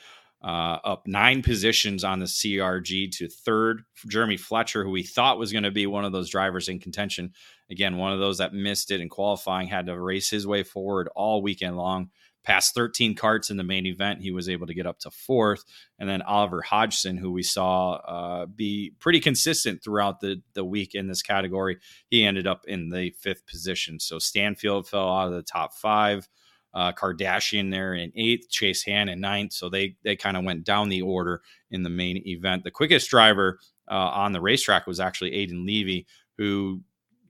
uh, up nine positions on the CRG to third. Jeremy Fletcher, who we thought was going to be one of those drivers in contention, again, one of those that missed it in qualifying, had to race his way forward all weekend long. Past 13 carts in the main event, he was able to get up to fourth. And then Oliver Hodgson, who we saw uh, be pretty consistent throughout the, the week in this category, he ended up in the fifth position. So Stanfield fell out of the top five uh, Kardashian there in eighth, Chase Han in ninth. So they they kind of went down the order in the main event. The quickest driver uh, on the racetrack was actually Aiden Levy, who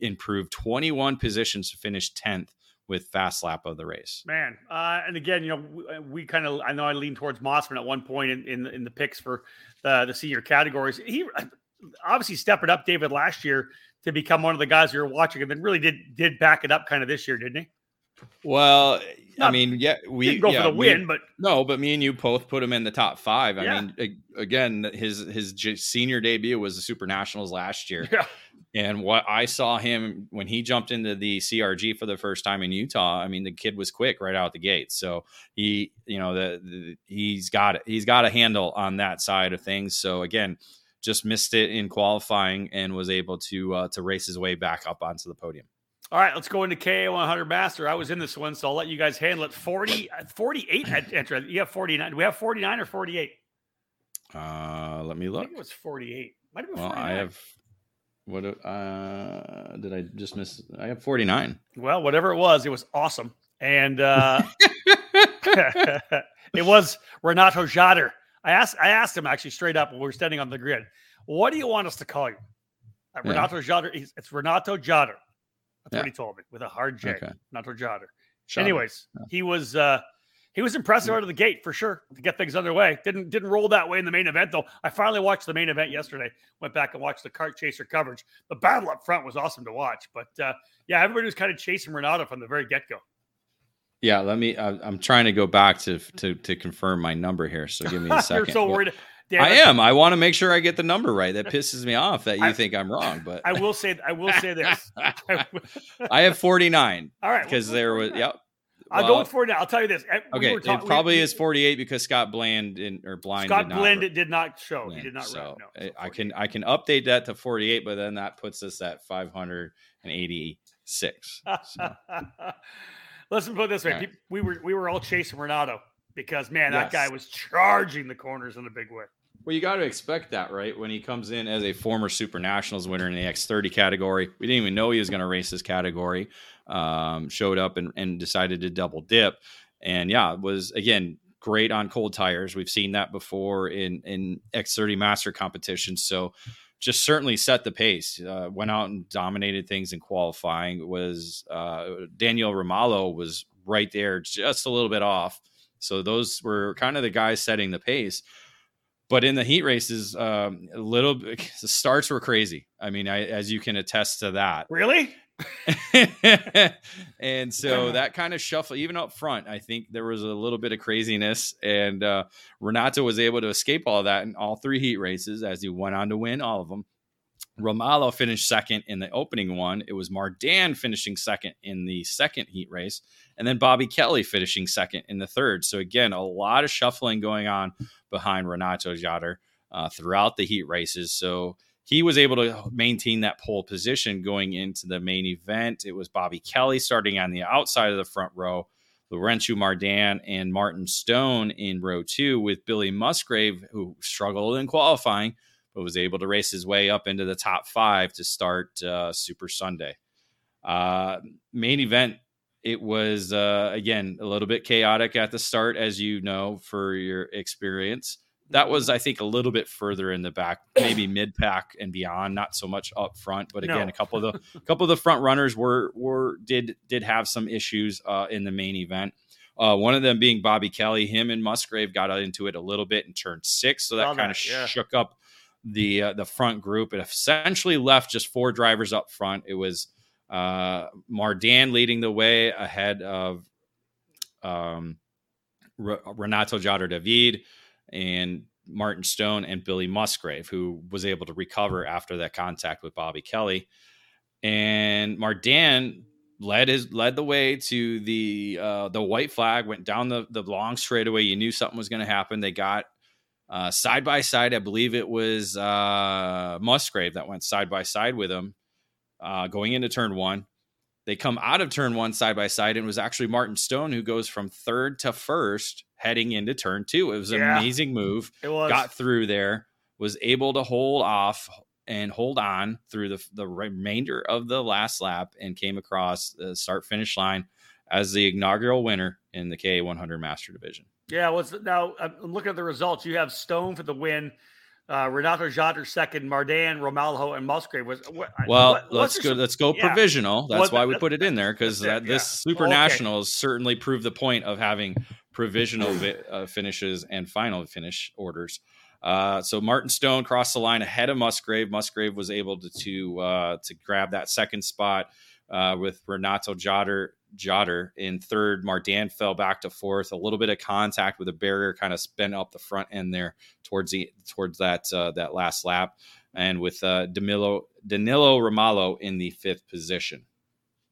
improved 21 positions to finish 10th with fast lap of the race. Man, uh, and again, you know, we, uh, we kind of I know I leaned towards Mossman at one point in in, in the picks for the the senior categories. He uh, obviously stepped it up, David, last year to become one of the guys you're watching, and then really did did back it up kind of this year, didn't he? Well, Not, I mean, yeah, we go yeah, for the we, win, but no, but me and you both put him in the top five. I yeah. mean, again, his his senior debut was the Super Nationals last year, yeah. And what I saw him when he jumped into the CRG for the first time in Utah. I mean, the kid was quick right out the gate, so he, you know, the, the he's got it. He's got a handle on that side of things. So again, just missed it in qualifying and was able to uh, to race his way back up onto the podium. All right, let's go into KA 100 Master. I was in this one, so I'll let you guys handle it. 40, uh, 48 enter. You have 49. Do we have 49 or 48? Uh, let me look. it was 48. Might have been well, 49. I have what uh did I just miss? I have 49. Well, whatever it was, it was awesome. And uh [laughs] [laughs] it was Renato Jader. I asked I asked him actually straight up when we were standing on the grid. What do you want us to call you? Uh, yeah. Renato Jader. It's Renato Jader. That's yeah. what he told me with a hard J, okay. not Jotter. Anyways, yeah. he was uh he was impressive out of the gate for sure to get things underway. Didn't didn't roll that way in the main event though. I finally watched the main event yesterday. Went back and watched the cart chaser coverage. The battle up front was awesome to watch. But uh, yeah, everybody was kind of chasing Renato from the very get go. Yeah, let me. Uh, I'm trying to go back to to to confirm my number here. So give me a [laughs] second. You're so worried. Damn I am. I want to make sure I get the number right. That pisses me off that you I, think I'm wrong. But I will say I will say this. [laughs] I have 49. All right, because there was yep. I'll well, go with 49. I'll tell you this. Eh, we okay, it probably we, is 48 because Scott Bland or Blind. Scott did Blind did not show. He did not. So, no, eh, I can I can update that to 48, but then that puts us at 586. So. [laughs] Let's put this way: right. we were we were all chasing Renato because man, yes. that guy was charging the corners in a big way. Well, you got to expect that, right? When he comes in as a former Super Nationals winner in the X30 category, we didn't even know he was going to race this category. Um, showed up and, and decided to double dip, and yeah, it was again great on cold tires. We've seen that before in in X30 Master competitions, so just certainly set the pace. Uh, went out and dominated things in qualifying. Was uh, Daniel Romalo was right there, just a little bit off so those were kind of the guys setting the pace. But in the heat races, um, a little [laughs] the starts were crazy. I mean, I, as you can attest to that. Really? [laughs] and so that kind of shuffle, even up front, I think there was a little bit of craziness. And uh, Renato was able to escape all that in all three heat races as he went on to win all of them. Romalo finished second in the opening one. It was Mardan finishing second in the second heat race, and then Bobby Kelly finishing second in the third. So again, a lot of shuffling going on behind Renato Jader uh, throughout the heat races. So he was able to maintain that pole position going into the main event. It was Bobby Kelly starting on the outside of the front row, Lourenço Mardan and Martin Stone in row two, with Billy Musgrave, who struggled in qualifying but was able to race his way up into the top five to start uh, Super Sunday. Uh, main event, it was uh, again a little bit chaotic at the start, as you know for your experience. That was, I think, a little bit further in the back, maybe [coughs] mid pack and beyond, not so much up front. But again, no. a couple of the [laughs] couple of the front runners were were did did have some issues uh, in the main event. Uh, one of them being Bobby Kelly. Him and Musgrave got into it a little bit and turned six, so that kind of yeah. shook up the uh, the front group. It essentially left just four drivers up front. It was uh, Mardan leading the way ahead of um, R- Renato Jader David and Martin Stone and Billy Musgrave, who was able to recover after that contact with Bobby Kelly. And Mardan led his led the way to the uh, the white flag, went down the the long straightaway. You knew something was going to happen. They got Uh, side by side, I believe it was uh, Musgrave that went side by side with him uh, going into turn one. They come out of turn one side by side, and it was actually Martin Stone who goes from third to first heading into turn two. It was an Yeah. amazing move. It was. Got through there, was able to hold off and hold on through the, the remainder of the last lap and came across the start finish line as the inaugural winner in the KA 100 Master Division. Yeah, what's now? I'm looking at the results. You have Stone for the win, uh, Renato Jader second, Mardan, Romalho, and Musgrave was. What, Well, what- let's go. your- Let's go yeah. provisional. That's Well, why we that- put it in there because it, this yeah. Super Okay. Nationals certainly proved the point of having provisional vi- uh, finishes and final finish orders. Uh, so Martin Stone crossed the line ahead of Musgrave. Musgrave was able to to, uh, to grab that second spot uh, with Renato Jotter Jotter in third. Mardan fell back to fourth. A little bit of contact with a barrier kind of spent up the front end there towards the towards that uh, that last lap, and with uh, Danilo Danilo Romalo in the fifth position.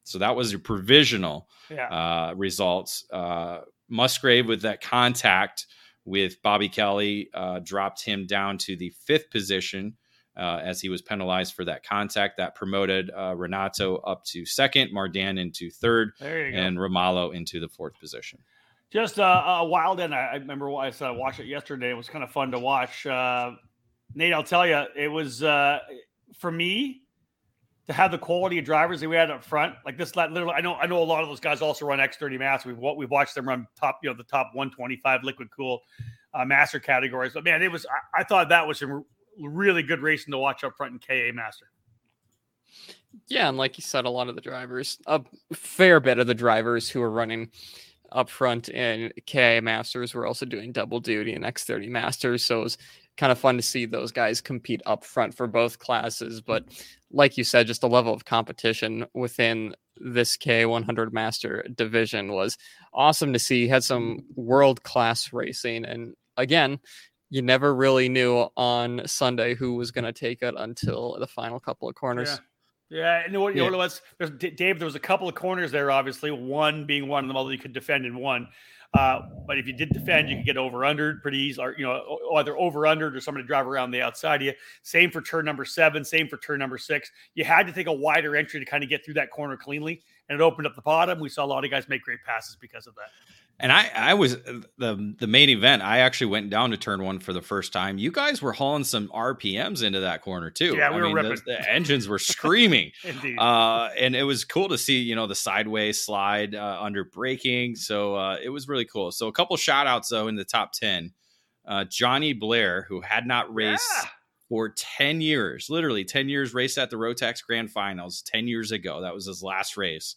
So that was your provisional Yeah. uh, results. Uh, Musgrave with that contact with Bobby Kelly uh, dropped him down to the fifth position uh, as he was penalized for that contact. That promoted uh, Renato up to second, Mardan into third, there you go. and Romalo into the fourth position. Just uh, a wild end. I, I remember I I watched it yesterday. It was kind of fun to watch. Uh, Nate, I'll tell you, it was uh, for me to have the quality of drivers that we had up front. Like this, literally, I know I know a lot of those guys also run X30 Master. We've we've watched them run top, you know, the top 125 liquid cool uh, master categories. But man, it was I, I thought that was some really good racing to watch up front in KA Master. Yeah, and like you said, a lot of the drivers, a fair bit of the drivers who are running up front in KA Masters were also doing double duty in X30 Masters. So it was kind of fun to see those guys compete up front for both classes. But like you said, just the level of competition within this K100 Master division was awesome to see. Had some world class racing. And again, you never really knew on Sunday who was going to take it until the final couple of corners. Yeah. Yeah, and you know what? You Yeah. know what? There's, Dave, there was a couple of corners there. Obviously, one being one of them, although you could defend in one. Uh, but if you did defend, you could get over under pretty easy, or you know, either over under or somebody to drive around the outside of you. Same for turn number seven. Same for turn number six. You had to take a wider entry to kind of get through that corner cleanly, and it opened up the bottom. We saw a lot of guys make great passes because of that. And I, I was the the main event. I actually went down to turn one for the first time. You guys were hauling some RPMs into that corner too. Yeah, we I were mean, the, ripping. the engines were [laughs] screaming. Indeed. uh, and it was cool to see, you know, the sideways slide uh, under braking. So uh, it was really cool. So a couple shout outs though in the top 10. Uh, Johnny Blair, who had not raced Yeah. for 10 years, literally 10 years, raced at the Rotax Grand Finals 10 years ago. That was his last race.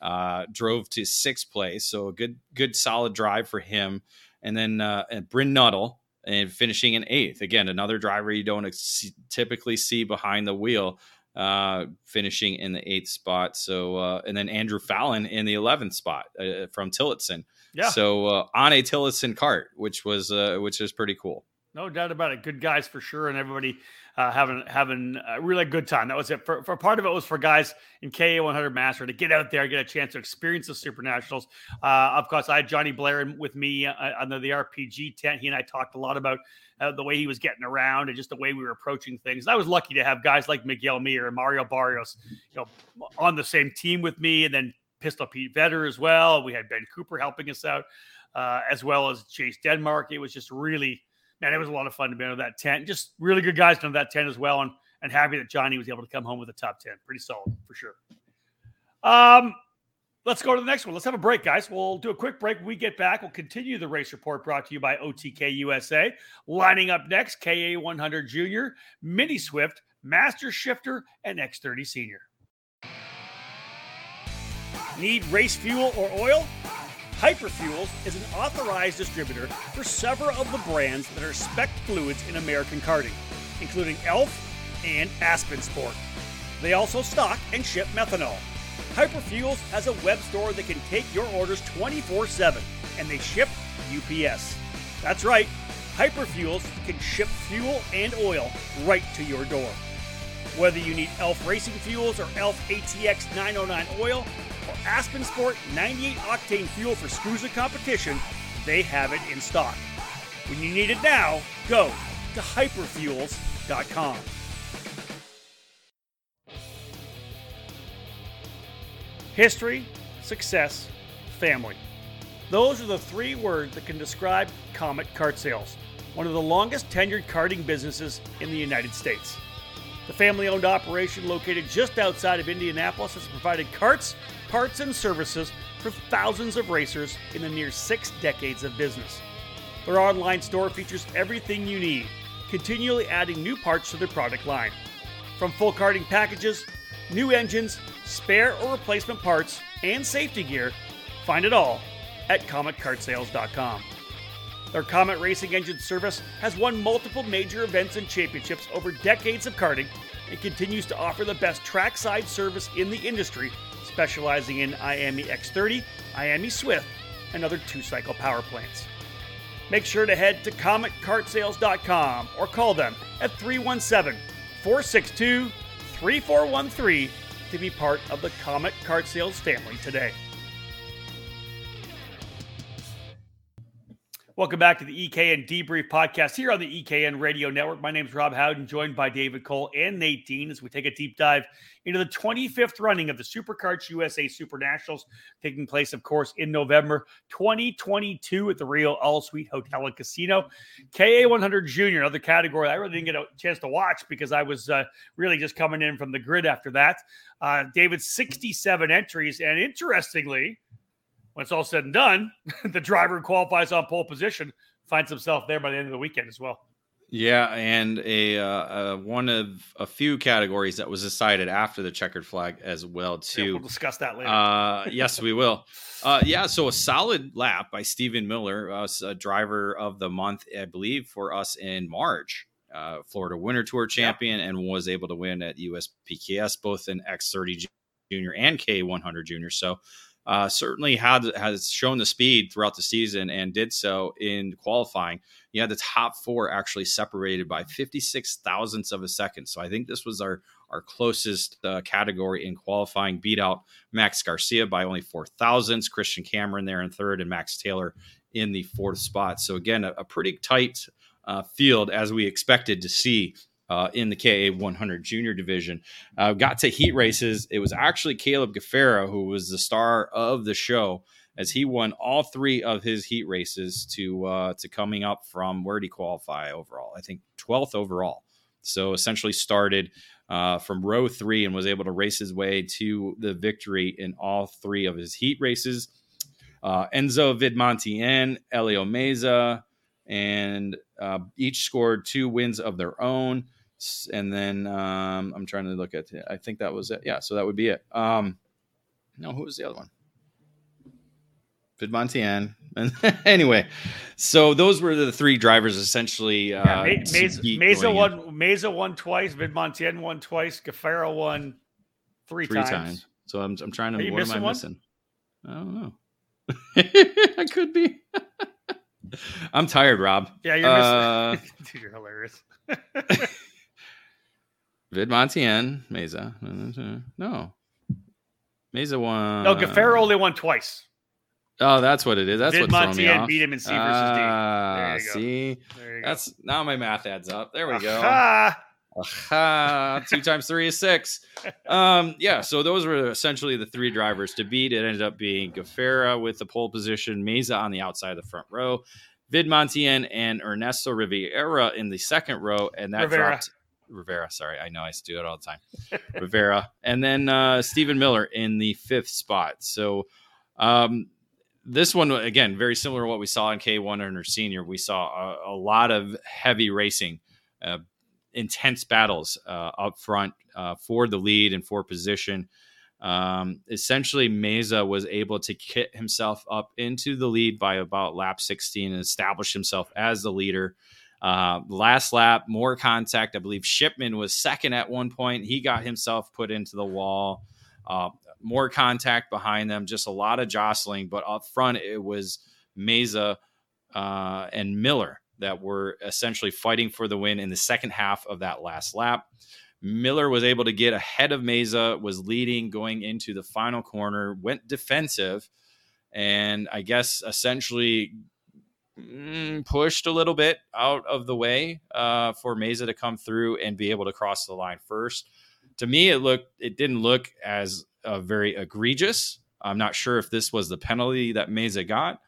Uh, drove to sixth place. So a good, good, solid drive for him. And then uh, and Bryn Nuttall and finishing in eighth. Again, another driver you don't ex- typically see behind the wheel uh, finishing in the eighth spot. So, uh, and then Andrew Fallon in the 11th spot uh, from Tillotson. yeah, So, uh, on a Tillotson cart, which was, uh, which is pretty cool. No doubt about it. Good guys for sure, and everybody uh, having having a really good time. That was it. For, for part of it was for guys in KA 100 Master to get out there, get a chance to experience the Super Nationals. Uh, of course, I had Johnny Blair with me uh, under the RPG tent. He and I talked a lot about uh, the way he was getting around and just the way we were approaching things. I was lucky to have guys like Miguel Mir and Mario Barrios, you know, on the same team with me, and then Pistol Pete Vetter as well. We had Ben Cooper helping us out, uh, as well as Chase Denmark. It was just really man, it was a lot of fun to be under that tent. Just really good guys under that tent as well, and and happy that Johnny was able to come home with a top ten. Pretty solid for sure. Um, let's go to the next one. Let's have a break, guys. We'll do a quick break. When we get back, we'll continue the race report brought to you by OTK USA. Lining up next, KA 100 Junior, Mini Swift, Master Shifter, and X30 Senior. Need race fuel or oil? Hyperfuels is an authorized distributor for several of the brands that are spec fluids in American karting, including ELF and Aspen Sport. They also stock and ship methanol. Hyperfuels has a web store that can take your orders 24 7, and they ship UPS. That's right, Hyperfuels can ship fuel and oil right to your door. Whether you need ELF Racing Fuels or ELF ATX 909 oil Aspen Sport 98 octane fuel for SKUSA competition, they have it in stock. When you need it now, go to hyperfuels.com. History, success, family. Those are the three words that can describe Comet Kart Sales, one of the longest tenured karting businesses in the United States. The family owned operation, located just outside of Indianapolis, has provided carts, parts, and services for thousands of racers in the near six decades of business. Their online store features everything you need, continually adding new parts to their product line. From full karting packages, new engines, spare or replacement parts, and safety gear, find it all at CometKartSales.com. Their Comet Racing Engine service has won multiple major events and championships over decades of karting and continues to offer the best trackside service in the industry, specializing in IAME X30, IAME Swift, and other two cycle power plants. Make sure to head to CometKartSales.com or call them at 317 462 3413 to be part of the Comet Kart Sales family today. Welcome back to the EKN Debrief podcast here on the EKN Radio Network. My name is Rob Howden, joined by David Cole and Nate Dean as we take a deep dive into the 25th running of the SuperKarts USA Super Nationals, taking place, of course, in November 2022 at the Rio All Suite Hotel and Casino. KA100 Junior, another category I really didn't get a chance to watch because I was uh, really just coming in from the grid after that. Uh, David, 67 entries, and interestingly, when it's all said and done, [laughs] the driver who qualifies on pole position finds himself there by the end of the weekend as well. Yeah, and a uh, uh, one of a few categories that was decided after the checkered flag as well too. Yeah, we'll discuss that later. Uh, yes, we will. [laughs] Uh, yeah, so a solid lap by Stephen Miller, us a driver of the month, I believe, for us in March. Uh, Florida Winter Tour champion and was able to win at USPKS both in X30 Junior and K100 Junior. So uh, certainly had has shown the speed throughout the season and did so in qualifying. You had the top four actually separated by 56 thousandths of a second. So I think this was our our closest uh, category in qualifying. Beat out Max Garcia by only four thousandths. Christian Cameron there in third, and Max Taylor in the fourth spot. So again, a, a pretty tight uh, field as we expected to see uh, in the KA 100 junior division. Uh, got to heat races. It was actually Caleb Gaffera who was the star of the show as he won all three of his heat races to uh, to coming up from where did he qualify overall? I think 12th overall. So essentially started uh, from row three and was able to race his way to the victory in all three of his heat races. Uh, Enzo Vidmontien, Elio Meza, and uh, each scored two wins of their own and then um, I'm trying to look at it. I think that was it. Yeah, so that would be it. Um, no, who was the other one? Vidmontien. [laughs] anyway, so those were the three drivers essentially. Uh, yeah, Meza won. Meza won twice. Vidmontien won twice. Gaffera won three, three times. times. So I'm I'm trying to. What am I one? missing? I don't know. [laughs] I could be. [laughs] I'm tired, Rob. Yeah, you're uh, Dude, you're hilarious. Vidmontien, Meza. No. Meza won. No, Gaffera only won twice. Oh, that's what it is. That's Vid what off. beat him in C versus D. There you go. See, that's now my math adds up. There we go. Aha! Aha! Two times three is six. [laughs] Um, yeah. So those were essentially the three drivers to beat. It ended up being Gaffera with the pole position, Meza on the outside of the front row, Vidmontien and Ernesto Rivera in the second row, and that Rivera. dropped Rivera. Sorry, I know I do it all the time. Rivera, and then uh, Stephen Miller in the fifth spot. So um, this one again, very similar to what we saw in K100 Senior. We saw a, a lot of heavy racing, uh, intense battles uh, up front uh, for the lead and for position. Um, essentially, Meza was able to kit himself up into the lead by about lap 16 and establish himself as the leader. Uh, last lap, more contact. I believe Shipman was second at one point. He got himself put into the wall. Uh, more contact behind them, just a lot of jostling. But up front, it was Meza uh, and Miller that were essentially fighting for the win in the second half of that last lap. Miller was able to get ahead of Meza, was leading going into the final corner, went defensive, and I guess essentially mm, pushed a little bit out of the way uh, for Meza to come through and be able to cross the line first. To me, it looked it didn't look as uh, very egregious. I'm not sure if this was the penalty that Meza got,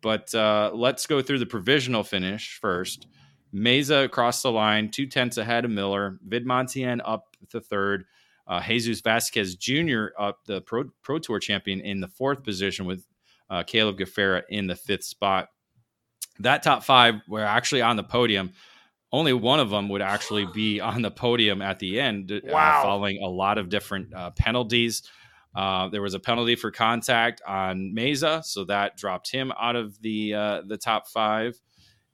but uh, let's go through the provisional finish first. Meza across the line, two tenths ahead of Miller. Vidmontien up to third. Uh, Jesus Vasquez Jr. up the Pro, Pro Tour champion in the fourth position with uh, Caleb Gaffera in the fifth spot. That top five were actually on the podium. Only one of them would actually be [gasps] on the podium at the end, uh, wow. uh, following a lot of different uh, penalties. Uh, there was a penalty for contact on Meza, so that dropped him out of the uh, the top five.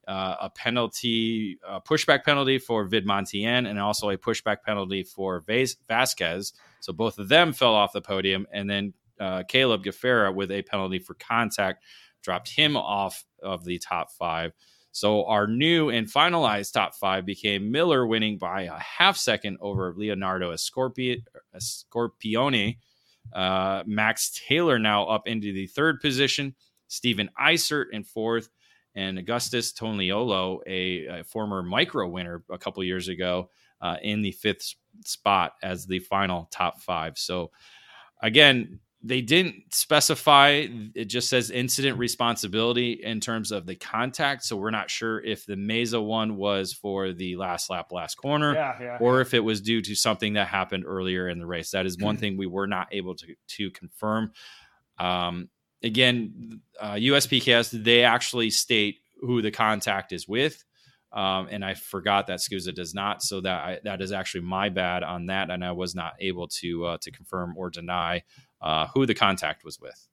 Uh, a penalty, a pushback penalty for Vidmontien, and also a pushback penalty for Vaz- Vasquez. So both of them fell off the podium, and then uh, Caleb Gaffera with a penalty for contact dropped him off of the top five. So our new and finalized top five became Miller winning by a half second over Leonardo Scorpione, uh, Max Taylor now up into the third position. Steven Isert in fourth. And Augustus Toniolo, a, a former micro winner a couple years ago, uh, in the fifth spot as the final top five. So, again, they didn't specify it just says incident responsibility in terms of the contact. So we're not sure if the meza one was for the last lap last corner yeah, yeah, or yeah. if it was due to something that happened earlier in the race. That is one thing we were not able to to confirm. Um, again uh, uspks they actually state who the contact is with. Um, and I forgot that SKUSA does not, so that I, that is actually my bad on that, and I was not able to uh, to confirm or deny uh, who the contact was with.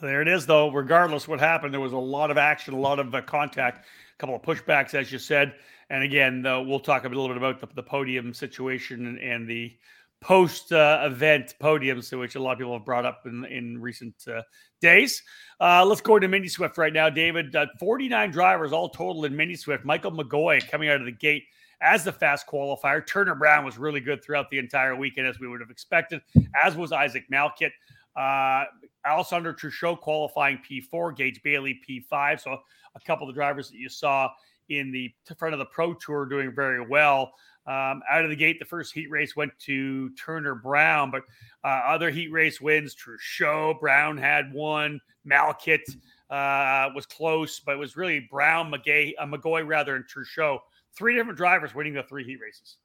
There it is, though. Regardless what happened, there was a lot of action, a lot of uh, contact, a couple of pushbacks, as you said. And again, we'll talk a little bit about the, the podium situation and, and the post uh, event podiums, which a lot of people have brought up in, in recent uh, days. Uh, let's go into Mini Swift right now, David. Uh, 49 drivers all total in Mini Swift. Michael McGoy coming out of the gate as the fast qualifier. Turner Brown was really good throughout the entire weekend, as we would have expected, as was Isaac Malkit. Uh, Alessandro Truchot qualifying P4, Gage Bailey P5. So a couple of the drivers that you saw in the front of the Pro Tour doing very well. Um, out of the gate, the first heat race went to Turner Brown, but uh, other heat race wins, Truchot, Brown had one, Malkit uh, was close, but it was really Brown, McGay, uh, McGoy rather, and Truchot three different drivers winning the three heat races.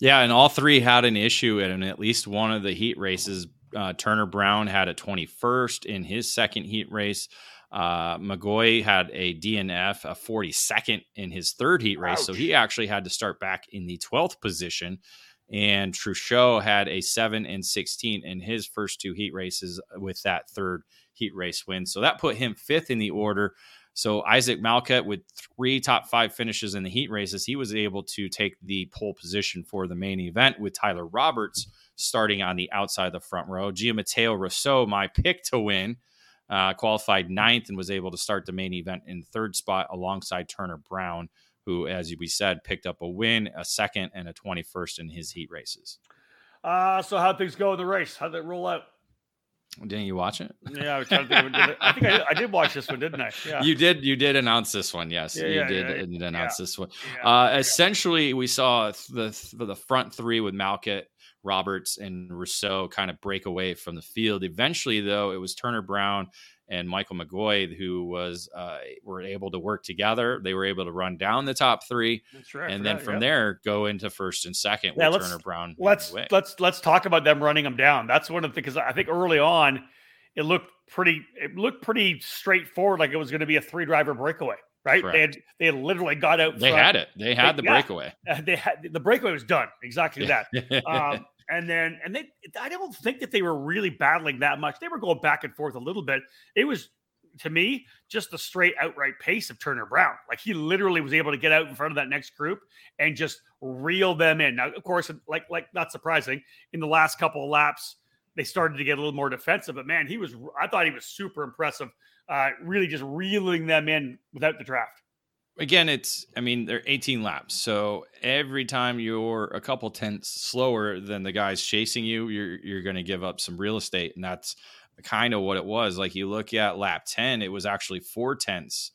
Yeah, and all three had an issue in at least one of the heat races. Uh, Turner Brown had a 21st in his second heat race. Uh, McGoy had a DNF, a 42nd in his third heat race. Ouch. So he actually had to start back in the 12th position. And Truchot had a 7 and 16 in his first two heat races with that third heat race win. So that put him fifth in the order. So Isaac Malkit with three top five finishes in the heat races, he was able to take the pole position for the main event with Tyler Roberts starting on the outside of the front row. Giammatteo Rousseau, my pick to win, uh, qualified ninth and was able to start the main event in third spot alongside Turner Brown, who, as we said, picked up a win, a second, and a 21st in his heat races. Uh, so how things go in the race? How'd it roll out? Didn't you watch it? Yeah, I was trying to think. Of, I think I, I, did watch this one, didn't I? Yeah. You did. You did announce this one. Yes, yeah, you yeah, did yeah, announce this one. Uh, essentially, we saw the the front three with Malkit, Roberts, and Rousseau kind of break away from the field. Eventually, though, it was Turner Brown and Michael McGoy who was uh, were able to work together. They were able to run down the top three, right, and then that, from yep. there go into first and second yeah, with Turner Brown. Let's let's let's talk about them running them down. That's one of the because I think early on it looked pretty it looked pretty straightforward, like it was going to be a three driver breakaway. Right, Correct. they had they had literally got out. They front. had it. They had they, the breakaway. They had the breakaway was done. Exactly that. [laughs] um, and then and they I don't think that they were really battling that much. They were going back and forth a little bit. It was to me just the straight outright pace of Turner Brown. Like he literally was able to get out in front of that next group and just reel them in. Now, of course, like like not surprising, in the last couple of laps they started to get a little more defensive. But man, he was I thought he was super impressive. Uh, really just reeling them in without the draft again, it's I mean they're 18 laps, so every time you're a couple tenths slower than the guys chasing you, you're you're going to give up some real estate, and that's kind of what it was. Like you look at lap 10, it was actually four tenths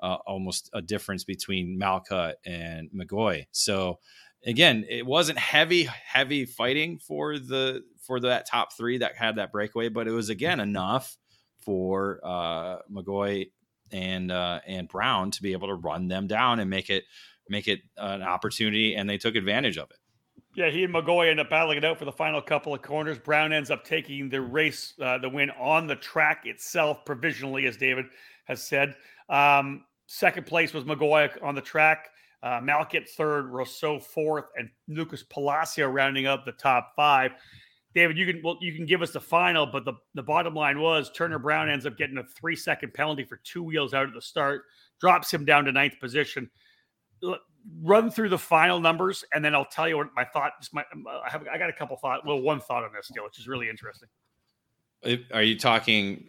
uh, almost a difference between Malkit and McGoy. So again, it wasn't heavy, heavy fighting for the for that top three that had that breakaway, but it was again enough for uh, McGoy and uh, and Brown to be able to run them down and make it make it an opportunity, and they took advantage of it. Yeah, he and McGoy end up battling it out for the final couple of corners. Brown ends up taking the race, uh, the win on the track itself, provisionally, as David has said. Um, second place was McGoy on the track. Uh, Malkit third, Rousseau fourth, and Lucas Palacio rounding up the top five. David, you can well, you can give us the final, but the, the bottom line was Turner Brown ends up getting a three second penalty for two wheels out at the start, drops him down to ninth position. Run through the final numbers, and then I'll tell you what my thought. Just my, I have I got a couple thought, well, one thought on this deal, which is really interesting. Are you talking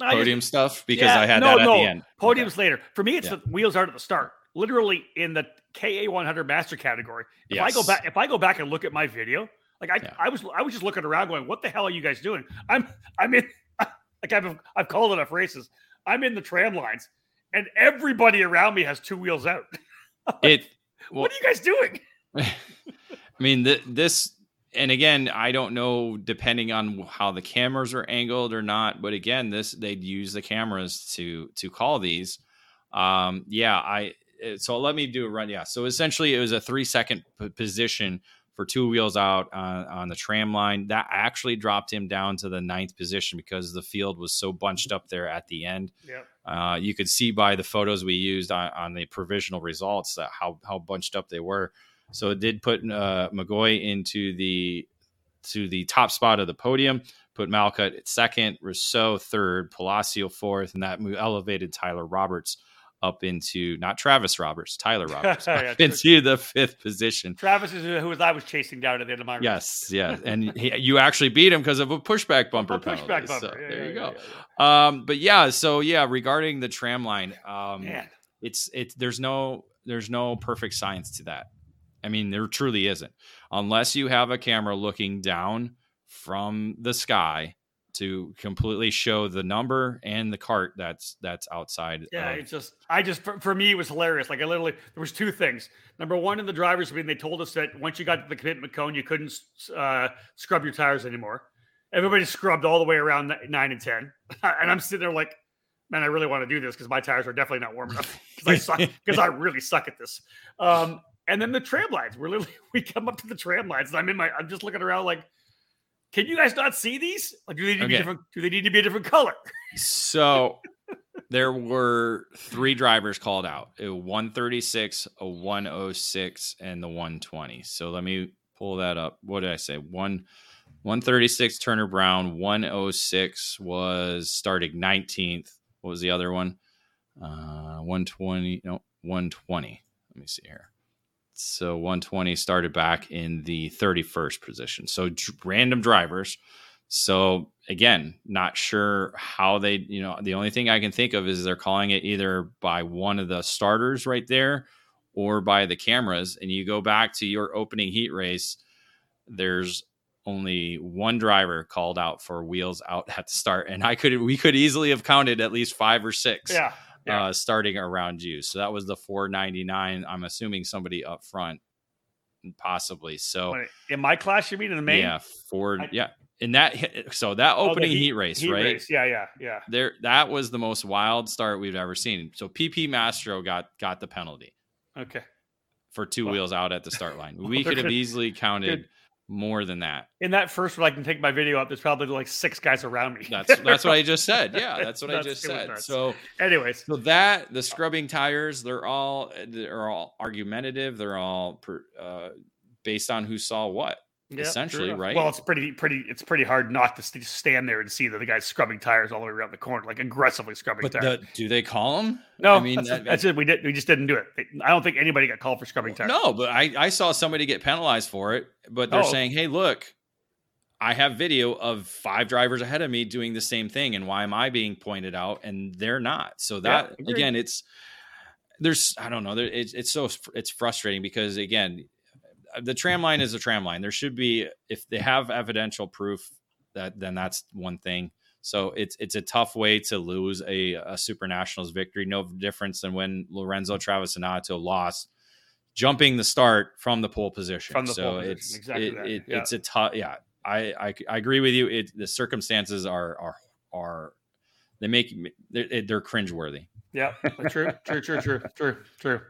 podium just, stuff? Because yeah, I had no, that at no. the end. Podiums okay. later. For me, it's yeah. the wheels out at the start. Literally in the KA 100 master category. If yes. I go back, if I go back and look at my video, like I, yeah. I was, I was just looking around, going, "What the hell are you guys doing?" I'm, I'm in, [laughs] like I've, I've called enough races. I'm in the tram lines, and everybody around me has two wheels out. [laughs] like, it. Well, what are you guys doing? [laughs] I mean, th- this, and again, I don't know depending on how the cameras are angled or not. But again, this they'd use the cameras to to call these. Um, yeah, I. So let me do a run. Yeah. So essentially, it was a three second p- position for two wheels out on, on, the tram line. That actually dropped him down to the ninth position because the field was so bunched up there at the end. Yep. Uh, you could see by the photos we used on, on, the provisional results that how how bunched up they were. So it did put uh, McGoy into the to the top spot of the podium. Put Malkit at second, Rousseau third, Palacio fourth, and that elevated Tyler Roberts up into not Travis Roberts, Tyler [laughs] Roberts, yeah, into the fifth position. Travis is who I was chasing down at the end of my race. Yes, yeah, and he, you actually beat him because of a pushback bumper. A pushback penalty. bumper. So, yeah, there yeah, you go. Um, but yeah, so yeah, regarding the tram line, um, it's it's there's no there's no perfect science to that. I mean, there truly isn't, unless you have a camera looking down from the sky to completely show the number and the cart that's that's outside. Yeah, of- it's just I just for, for, me it was hilarious. Like I literally there was two things. Number one, in the drivers meeting, they told us that once you got to the commitment cone, you couldn't uh, scrub your tires anymore. Everybody scrubbed all the way around nine and ten, [laughs] and I'm sitting there like, man, I really want to do this because my tires are definitely not warm enough because I suck [laughs] because I really suck at this. Um, and then the tram lines. We're literally [laughs] we come up to the tram lines, and I'm in my I'm just looking around like can you guys not see these? Like, do they need to be different? Do they need to be a different color? So [laughs] there were three drivers called out: a 136, a 106, and the 120. So let me pull that up. What did I say? One 136 Turner Brown, 106 was starting 19th. What was the other one? Uh, 120. No, 120. Let me see here. So 120 started back in the 31st position. So random drivers. So again, not sure how they, you know, the only thing I can think of is they're calling it either by one of the starters right there or by the cameras. And you go back to your opening heat race, there's only one driver called out for wheels out at the start. And I could, we could easily have counted at least five or six. Yeah yeah. uh, starting around you. So that was the 499. I'm assuming somebody up front, possibly. So in my class, you mean in the main? Yeah, four. I, yeah. In that, so that oh, opening oh, heat, heat, race, heat right? Race. Yeah, yeah, yeah. There, that was the most wild start we've ever seen. So PP Mastro got got the penalty. Okay. For two well, wheels out at the start line, [laughs] we could have easily counted more than that. In that first one, I can take my video up. There's probably like six guys around me. That's that's what I just [laughs] said. Yeah, that's what that's, I just said. So, anyways, so that the scrubbing tires, they're all they're all argumentative. They're all per, uh, based on who saw what essentially, right? Well, it's pretty, pretty, it's pretty hard not to stand there and see that the guy's scrubbing tires all the way around the corner, like aggressively scrubbing but tires. The, do they call him? No, I mean that's, that, that's it. We did, we just didn't do it. I don't think anybody got called for scrubbing tires. No, but I, I saw somebody get penalized for it. But they're oh. saying, hey, look, I have video of five drivers ahead of me doing the same thing, and why am I being pointed out and they're not? So that yeah, again, it's there's I don't know, there, it's it's so it's frustrating because again, the tram line is a tram line. There should be if they mm-hmm. have evidential proof that then that's one thing. So it's it's a tough way to lose a, a Super Nationals victory. No difference than when Lorenzo mm-hmm. Travisanutto lost, jumping the start from the pole position. From the so pole it's position. Exactly it, it, Yeah. it's a tough. Yeah, I, I I agree with you. It the circumstances are are are they make they're, they're cringeworthy. Yeah, true, true, true, true, true, true.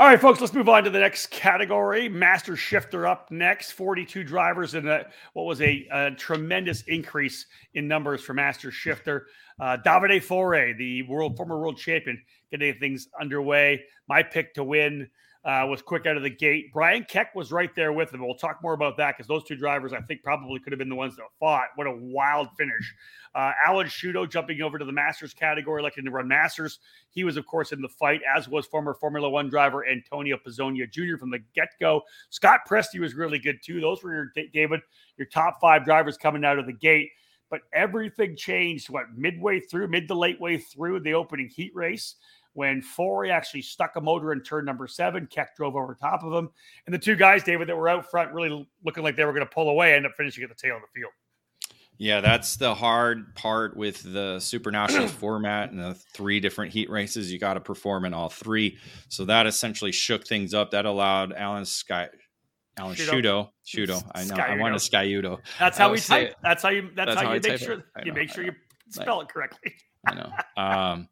All right, folks, let's move on to the next category. Master Shifter up next. 42 drivers and what was a, a tremendous increase in numbers for Master Shifter. Uh, Davide Fore, the world former world champion, getting things underway. My pick to win uh, was quick out of the gate. Brian Keck was right there with him. We'll talk more about that because those two drivers, I think, probably could have been the ones that fought. What a wild finish. Uh, Alan Shudo jumping over to the Masters category, looking to run Masters. He was, of course, in the fight, as was former Formula One driver Antonio Pizzonia Jr. from the get go. Scott Presti was really good too. Those were your David, your top five drivers coming out of the gate. But everything changed. What midway through, mid to late way through the opening heat race, when Fore actually stuck a motor in turn number seven, Keck drove over top of him, and the two guys, David, that were out front, really looking like they were going to pull away, end up finishing at the tail of the field. Yeah, that's the hard part with the Super Nationals [clears throat] format and the three different heat races. You got to perform in all three. So that essentially shook things up. That allowed Alan Sky, Alan Shudo. Shudo. I know. I Skyudo. wanted Skyudo. That's how we type. That's how you. That's, That's how, how you I make sure it. You make sure you spell it correctly. I know. Um,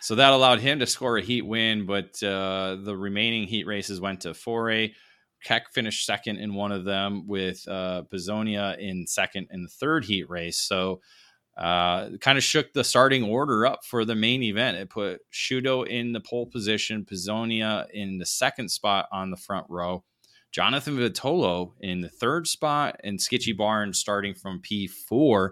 so that allowed him to score a heat win, but uh, the remaining heat races went to Fore. Keck finished second in one of them, with uh, Pizzonia in second in the third heat race. So, uh, kind of shook the starting order up for the main event. It put Shudo in the pole position, Pizzonia in the second spot on the front row, Jonathan Vitolo in the third spot, and Skitchy Barnes starting from P4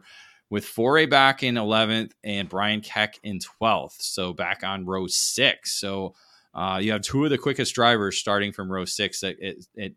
with Fore back in 11th and Brian Keck in 12th. So back on row six. So uh, you have two of the quickest drivers starting from row six. It, it, it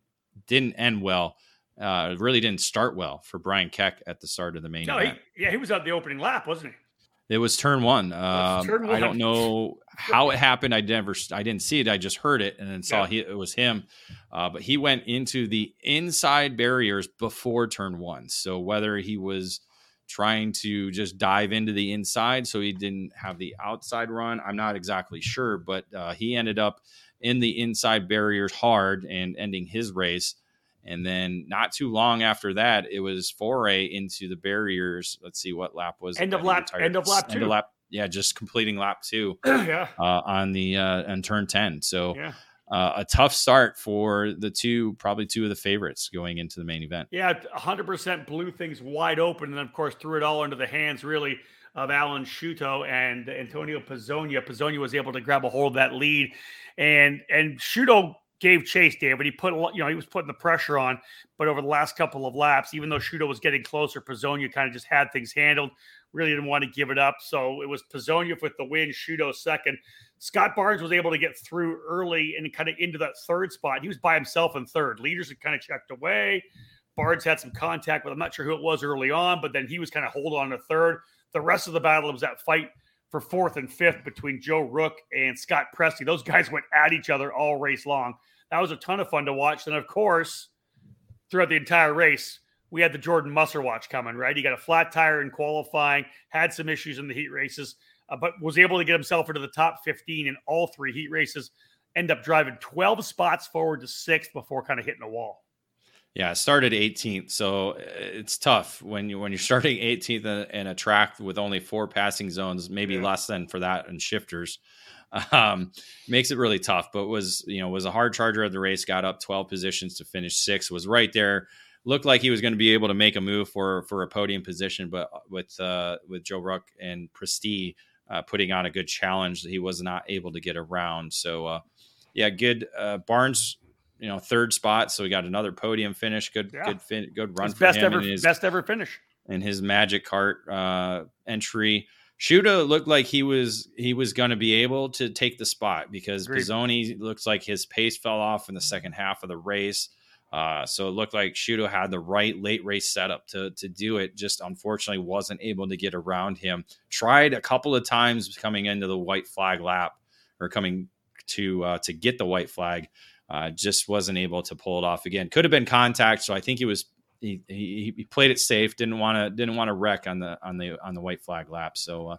didn't end well. Uh, it really didn't start well for Brian Keck at the start of the main No, he, yeah, he was out the opening lap, wasn't he? It was turn one. was Um, turn I don't know how it happened. I never, I didn't see it. I just heard it and then saw Yeah. he, it was him. Uh, but he went into the inside barriers before turn one. So whether he was trying to just dive into the inside so he didn't have the outside run, I'm not exactly sure. But uh, he ended up in the inside barriers hard and ending his race. And then not too long after that, it was Fore into the barriers. Let's see what lap was. End of lap- end of lap End two. of lap. Yeah, just completing lap two [clears throat] yeah, uh, on the uh, on turn ten. So yeah, uh, a tough start for the two, probably two of the favorites going into the main event. yeah. hundred percent blew things wide open, and of course threw it all into the hands, really, of Alan Shudo and Antonio Pizzonia. Pizzonia was able to grab a hold of that lead, and and Shudo gave chase. David, he put you know he was putting the pressure on, but over the last couple of laps, even though Shudo was getting closer, Pizzonia kind of just had things handled. Really didn't want to give it up, so it was Pizzonia with the win, Shudo second. Scott Barnes was able to get through early and kind of into that third spot. He was by himself in third. Leaders had kind of checked away. Barnes had some contact with, I'm not sure who it was early on, but then he was kind of holding on to third. The rest of the battle was that fight for fourth and fifth between Joe Rook and Scott Presti. Those guys went at each other all race long. That was a ton of fun to watch. And of course, throughout the entire race, we had the Jordan Musser watch coming, right? He got a flat tire in qualifying, had some issues in the heat races, uh, but was able to get himself into the top 15 in all three heat races. End up driving 12 spots forward to sixth before kind of hitting a wall. Yeah, started 18th, so uh, it's tough when you when you're [laughs] starting 18th in, a track with only four passing zones, maybe Yeah. less than for that and shifters. [laughs] Um, makes it really tough, but was you know was a hard charger of the race. Got up 12 positions to finish sixth. Was right there. Looked like he was going to be able to make a move for for a podium position, but with uh, with Joe Ruck and Presti uh, putting on a good challenge, that he was not able to get around. So uh, yeah, good uh, Barnes you know third spot so we got another podium finish good Yeah. good fin- good run His for best him ever, his, best ever finish. in his magic cart uh entry Shudo looked like he was he was going to be able to take the spot because Agreed. Pizzonia looks like his pace fell off in the second half of the race. Uh, so it looked like Shudo had the right late race setup to to do it. Just unfortunately wasn't able to get around him. Tried a couple of times coming into the white flag lap or coming to uh, to get the white flag. Uh, just wasn't able to pull it off again. Could have been contact. So I think he was he, he, he played it safe. Didn't want to didn't want to wreck on the on the on the white flag lap. So uh,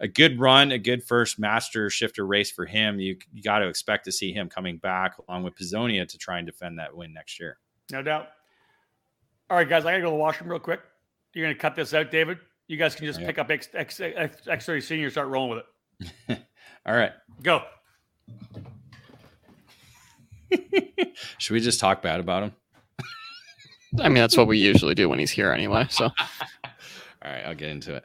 a good run, a good first master shifter race for him. You, you got to expect to see him coming back along with Pizzonia to try and defend that win next year. No doubt. All right, guys, I got to go to the washroom real quick. You're going to cut this out, David. You guys can just yeah. pick up X, X, X, X30 Senior and start rolling with it. [laughs] All right. Go. [laughs] Should we just talk bad about him? I mean, that's what we usually do when he's here anyway. So, [laughs] all right, I'll get into it.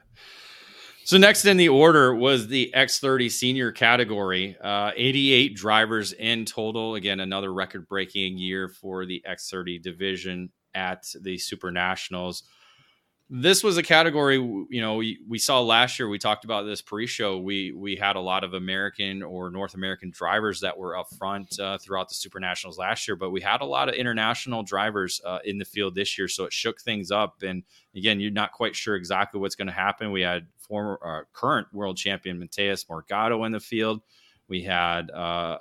So next in the order was the X30 senior category. Uh, 88 drivers in total. Again, another record-breaking year for the X30 division at the Super Nationals this was a category you know we, we saw last year we talked about this pre-show we we had a lot of american or north american drivers that were up front uh, throughout the super nationals last year but we had a lot of international drivers uh, in the field this year so it shook things up and again you're not quite sure exactly what's going to happen we had former uh, current world champion mateus morgado in the field we had uh,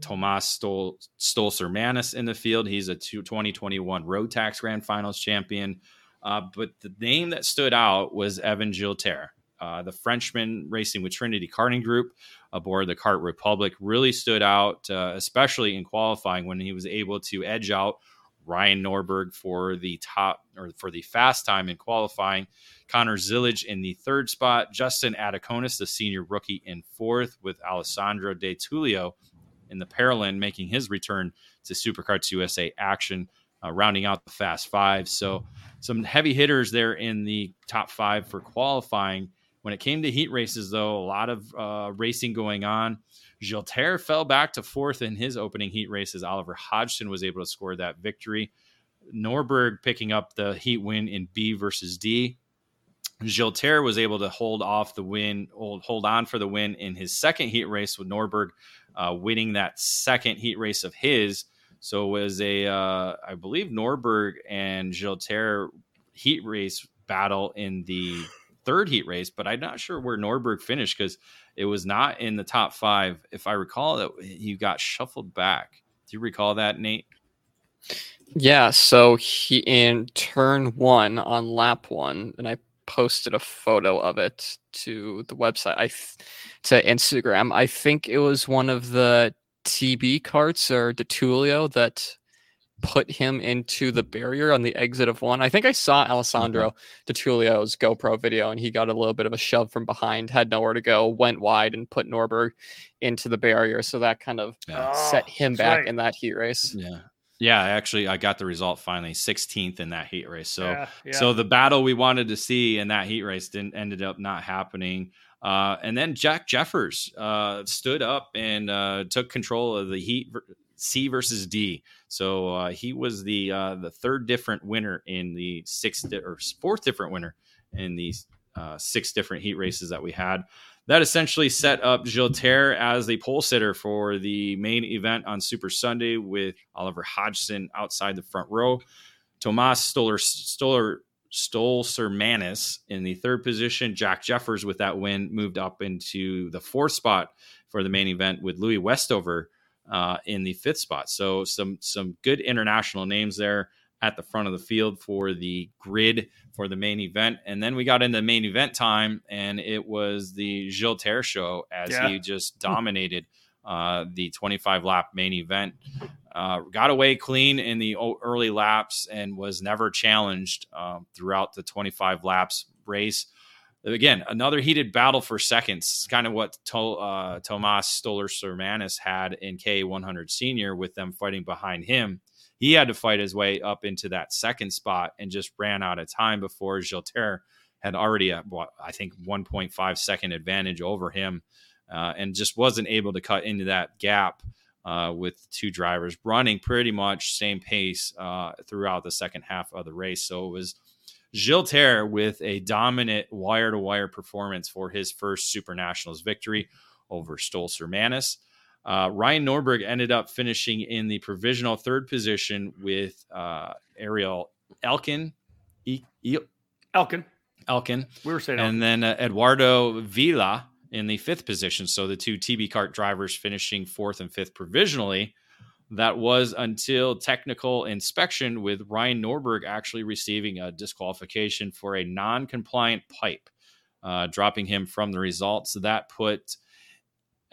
Tomas Stol- Stolzer in the field. He's a 2021 Rotax Grand Finals champion. Uh, but the name that stood out was Evan Giltaire, uh, the Frenchman racing with Trinity Karting Group aboard the Kart Republic. Really stood out, uh, especially in qualifying when he was able to edge out Ryan Norberg for the top or for the fast time in qualifying. Connor Zilisch in the third spot. Justin Ataconis, the senior rookie, in fourth, with Alessandro De Tullio in the Parolin making his return to Superkarts USA action uh, rounding out the fast five. So some heavy hitters there in the top five for qualifying. When it came to heat races, though, a lot of uh, racing going on. Giltaire fell back to fourth in his opening heat races. Oliver Hodgson was able to score that victory. Norberg picking up the heat win in B versus D. Giltaire was able to hold off the win, hold, hold on for the win in his second heat race with Norberg uh, winning that second heat race of his so it was a, uh, I believe Norberg and Giltaire heat race battle in the third heat race, but I'm not sure where Norberg finished because it was not in the top five. If I recall that he got shuffled back. Do you recall that, Nate? Yeah. So he in turn one on lap one, and I posted a photo of it to the website. I th- to Instagram. I think it was one of the TB carts or DeTulio that put him into the barrier on the exit of one. I think I saw Alessandro mm-hmm. DeTulio's GoPro video and he got a little bit of a shove from behind, had nowhere to go, went wide and put Norberg into the barrier. So that kind of yeah. set him back right. in that heat race. Yeah. Yeah, actually, I got the result finally, 16th in that heat race. So, yeah, yeah. so the battle we wanted to see in that heat race didn't ended up not happening. Uh, and then Jack Jeffers uh, stood up and uh, took control of the Heat C versus D. So uh, he was the uh, the third different winner in the sixth di- or fourth different winner in these uh, six different heat races that we had. That essentially set up Giltaire as the pole sitter for the main event on Super Sunday with Oliver Hodgson outside the front row. Tomas Stoller, Stoller Stolzer in the third position. Jack Jeffers with that win moved up into the fourth spot for the main event with Louis Westover uh, in the fifth spot. So some some good international names there at the front of the field for the grid for the main event. And then we got into main event time, and it was the Giltaire show as yeah. he just [laughs] dominated uh, the 25 lap main event. Uh, got away clean in the early laps and was never challenged uh, throughout the 25 laps race. Again, another heated battle for seconds, kind of what to, uh, Tomas Stolcermanis had in K100 Senior with them fighting behind him. He had to fight his way up into that second spot and just ran out of time before Giltaire had already, a, I think, 1.5 second advantage over him uh, and just wasn't able to cut into that gap uh, with two drivers running pretty much same pace uh, throughout the second half of the race. So it was Giltaire with a dominant wire to wire performance for his first Super Nationals victory over Stolcermanis. Uh, Ryan Norberg ended up finishing in the provisional third position with uh, Ariel Elkin. E- e- Elkin. Elkin. We were saying, and Elkin. then uh, Eduardo Vila in the fifth position. So the two TB cart drivers finishing fourth and fifth provisionally. That was until technical inspection, with Ryan Norberg actually receiving a disqualification for a non compliant pipe, uh, dropping him from the results. That put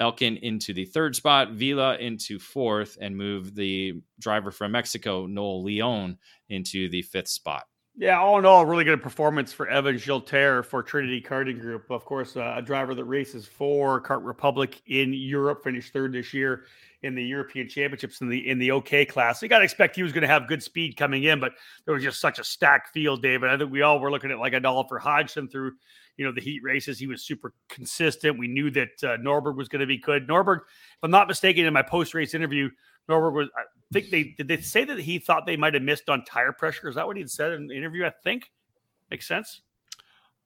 Elkin into the third spot, Vila into fourth, and move the driver from Mexico, Noel Leon, into the fifth spot. Yeah, all in all, really good performance for Evan Giltaire for Trinity Karting Group. Of course, uh, a driver that races for Kart Republic in Europe, finished third this year in the European Championships in the in the OK class. So you got to expect he was going to have good speed coming in, but there was just such a stacked field, David. I think we all were looking at like a dollar for Hodgson through you know the heat races. He was super consistent. We knew that uh, Norberg was going to be good. Norberg, if I'm not mistaken, in my post race interview, Norberg was. I think they did they say that he thought they might have missed on tire pressure. Is that what he said in the interview? I think makes sense.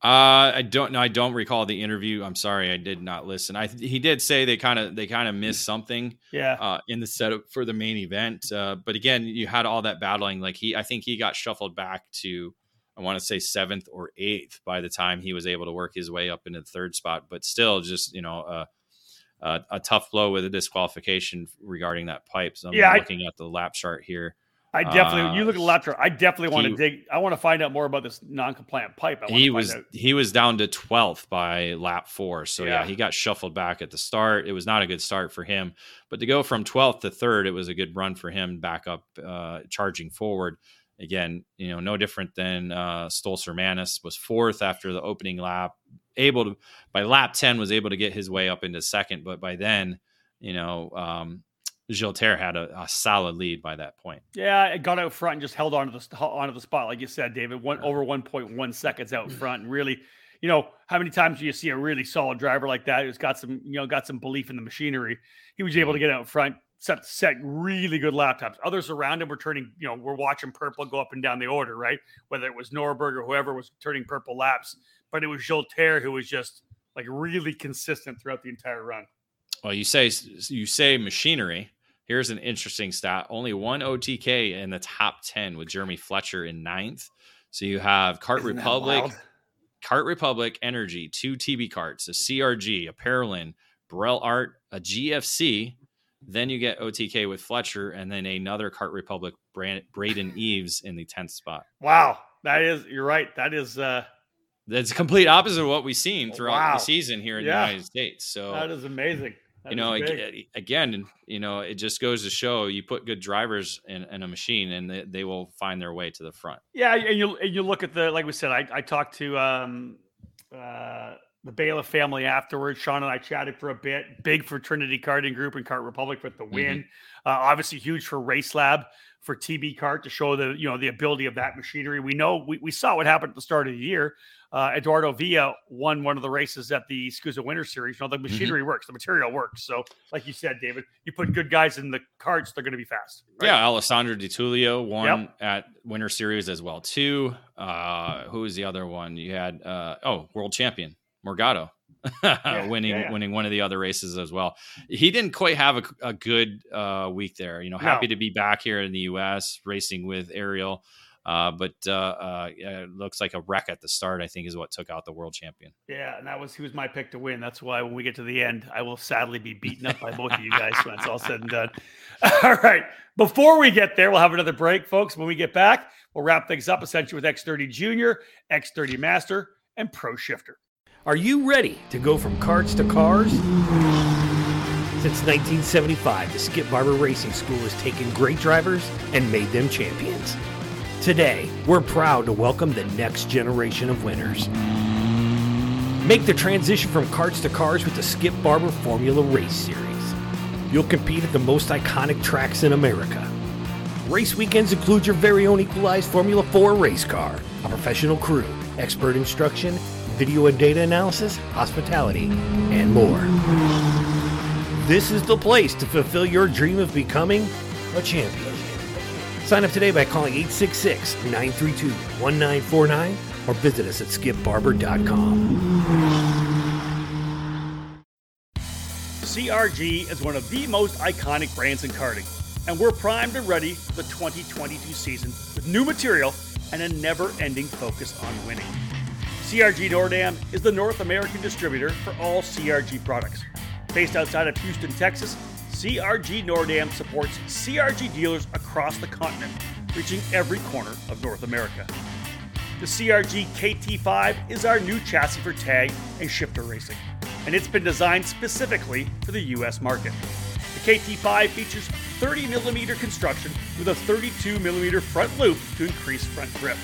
Uh, I don't know. I don't recall the interview. I'm sorry, I did not listen. I he did say they kind of they kind of missed something. Yeah. Uh, in the setup for the main event. Uh, but again, you had all that battling. Like he, I think he got shuffled back to I want to say seventh or eighth by the time he was able to work his way up into the third spot. But still, just you know, uh, uh, a tough blow with a disqualification regarding that pipe. So I'm Yeah, I- looking at the lap chart here. I definitely. Uh, you look at the lap chart. I definitely want he- to dig. I want to find out more about this non-compliant pipe. I want He to was out. he was down to twelfth by lap four. So yeah. Yeah. he got shuffled back at the start. It was not a good start for him. But to go from twelfth to third, it was a good run for him back up, uh, charging forward. Again, you know, no different than uh, Stolcermanis was fourth after the opening lap. Able to by lap ten was able to get his way up into second, but by then, you know, um, Giltaire had a, a solid lead by that point. Yeah, it got out front and just held onto the onto the spot, like you said, David. One over one point one seconds out front, and really, you know, how many times do you see a really solid driver like that who's got some, you know, got some belief in the machinery? He was able to get out front, set set really good laptops. Others around him were turning, you know, we're watching purple go up and down the order, right? Whether it was Norberg or whoever was turning purple laps, but it was Giltaire who was just like really consistent throughout the entire run. Well, you say you say machinery. Here's an interesting stat: only one OTK in the top ten with Jeremy Fletcher in ninth. So you have Cart Isn't Republic, Kart Republic Energy, two TB carts, a CRG, a Parolin, Birel ART, a GFC. Then you get OTK with Fletcher, and then another Kart Republic Brand, Braden [laughs] Eves in the tenth spot. Wow, that is you're right. That is uh That's complete opposite of what we've seen throughout Wow. the season here in Yeah. the United States. So that is amazing. That you know, ag- again, you know, it just goes to show you put good drivers in, in a machine and they, they will find their way to the front. Yeah, and you and you look at the like we said. I, I talked to um, uh, the Bailiff family afterwards. Sean and I chatted for a bit. Big for Trinity Karting Group and Kart Republic with the win. Uh, obviously huge for Race Lab for TB Kart to show the you know the ability of that machinery. We know we, we saw what happened at the start of the year. Uh, Eduardo Villa won one of the races at the SKUSA Winter Series. You know the machinery works, the material works. So, like you said, David, you put good guys in the carts, they're going to be fast. right? Yeah, Alessandro Di Tullio won Yep. at Winter Series as well too. Uh, who was the other one? You had uh, oh, world champion Morgado. [laughs] winning yeah, yeah. winning one of the other races as well. He didn't quite have a, a good uh, week there. You know, No. happy to be back here in the U.S. racing with Ariel, uh, but uh, uh, it looks like a wreck at the start. I think is what took out the world champion. Yeah, and that was he was my pick to win. That's why when we get to the end, I will sadly be beaten up by both of you guys when it's all said and done. [laughs] All right. Before we get there, we'll have another break, folks. When we get back, we'll wrap things up essentially with X30 Junior, X30 Master, and Pro Shifter. Are you ready to go from carts to cars? Since 1975, the Skip Barber Racing School has taken great drivers and made them champions. Today, we're proud to welcome the next generation of winners. Make the transition from carts to cars with the Skip Barber Formula Race Series. You'll compete at the most iconic tracks in America. Race weekends include your very own equalized Formula 4 race car, a professional crew, expert instruction, video and data analysis, hospitality, and more. This is the place to fulfill your dream of becoming a champion. Sign up today by calling 866 932 1949 or visit us at skipbarber.com. CRG is one of the most iconic brands in karting, and we're primed and ready for the 2022 season with new material and a never ending focus on winning. CRG Nordam is the North American distributor for all CRG products. Based outside of Houston, Texas, CRG Nordam supports CRG dealers across the continent, reaching every corner of North America. The CRG KT5 is our new chassis for tag and shifter racing, and it's been designed specifically for the US market. The KT5 features 30mm construction with a 32mm front loop to increase front grip.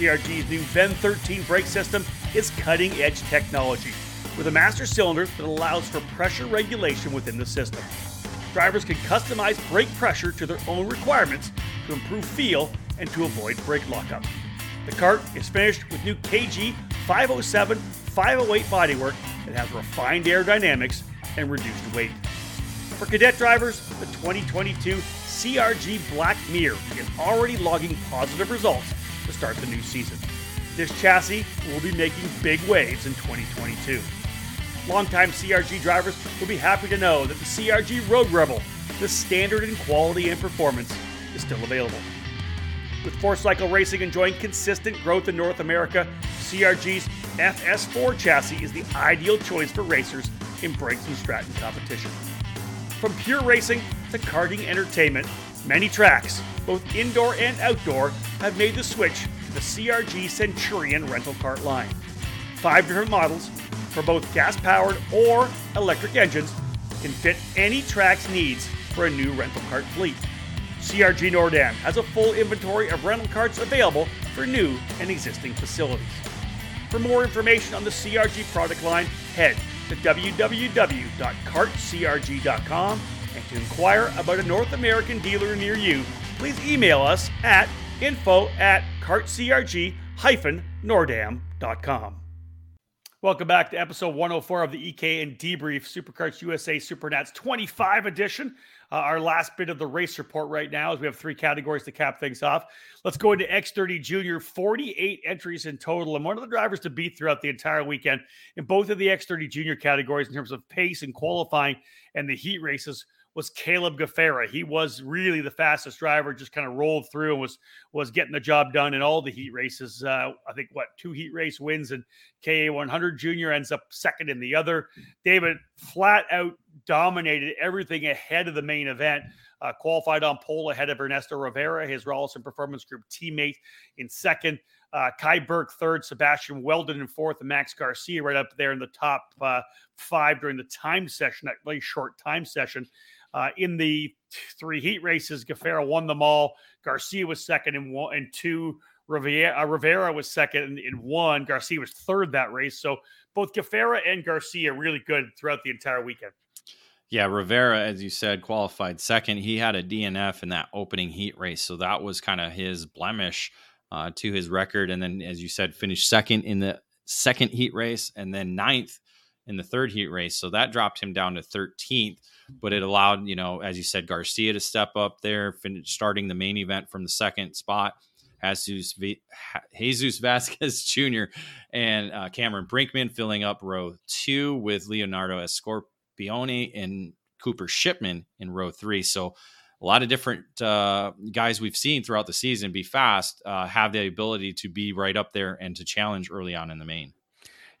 CRG's new VEN 13 brake system is cutting edge technology with a master cylinder that allows for pressure regulation within the system. Drivers can customize brake pressure to their own requirements to improve feel and to avoid brake lockup. The cart is finished with new KG 507 508 bodywork that has refined aerodynamics and reduced weight. For cadet drivers, the 2022 CRG Black Mirror is already logging positive results to start the new season. This chassis will be making big waves in 2022. Longtime CRG drivers will be happy to know that the CRG Road Rebel, the standard in quality and performance, is still available. With four cycle racing enjoying consistent growth in North America, CRG's FS4 chassis is the ideal choice for racers in Briggs and Stratton competition. From pure racing to karting entertainment, many tracks, both indoor and outdoor, have made the switch to the CRG Centurion rental cart line. Five different models for both gas powered or electric engines can fit any track's needs for a new rental cart fleet. CRG Nordam has a full inventory of rental carts available for new and existing facilities. For more information on the CRG product line, head to www.cartcrg.com to inquire about a North American dealer near you, please email us at info at cartcrg-nordam.com. Welcome back to episode 104 of the EKN Debrief SuperKarts USA Supernats 25 edition. Uh, our last bit of the race report right now is we have three categories to cap things off. Let's go into X30 Junior, 48 entries in total, and one of the drivers to beat throughout the entire weekend in both of the X30 Junior categories in terms of pace and qualifying and the heat races was Caleb Gafrarar. He was really the fastest driver, just kind of rolled through and was was getting the job done in all the heat races. Uh, I think what two heat race wins and KA 100 Junior ends up second in the other. David flat out dominated everything ahead of the main event. Uh, qualified on pole ahead of Ernesto Rivera, his Rolison Performance Group teammate in second. Uh, Kai Burke third, Sebastian Weldon in fourth, and Max Garcia right up there in the top uh, five during the time session, that really short time session. Uh, in the three heat races, Gafrarar won them all. Garcia was second in one and two. Rivera, uh, Rivera was second in, in, one. Garcia was third that race. So both Gafrarar and Garcia really good throughout the entire weekend. Yeah, Rivera, as you said, qualified second. He had a DNF in that opening heat race, so that was kind of his blemish uh, to his record. And then, as you said, finished second in the second heat race, and then ninth in the third heat race. So that dropped him down to 13th but it allowed, you know, as you said, Garcia to step up there, finish, starting the main event from the second spot. Jesus, Jesus Vasquez [laughs] Jr. and uh, Cameron Brinkman filling up row two with Leonardo Escorpione and Cooper Shipman in row three. So a lot of different uh, guys we've seen throughout the season be fast, uh, have the ability to be right up there and to challenge early on in the main.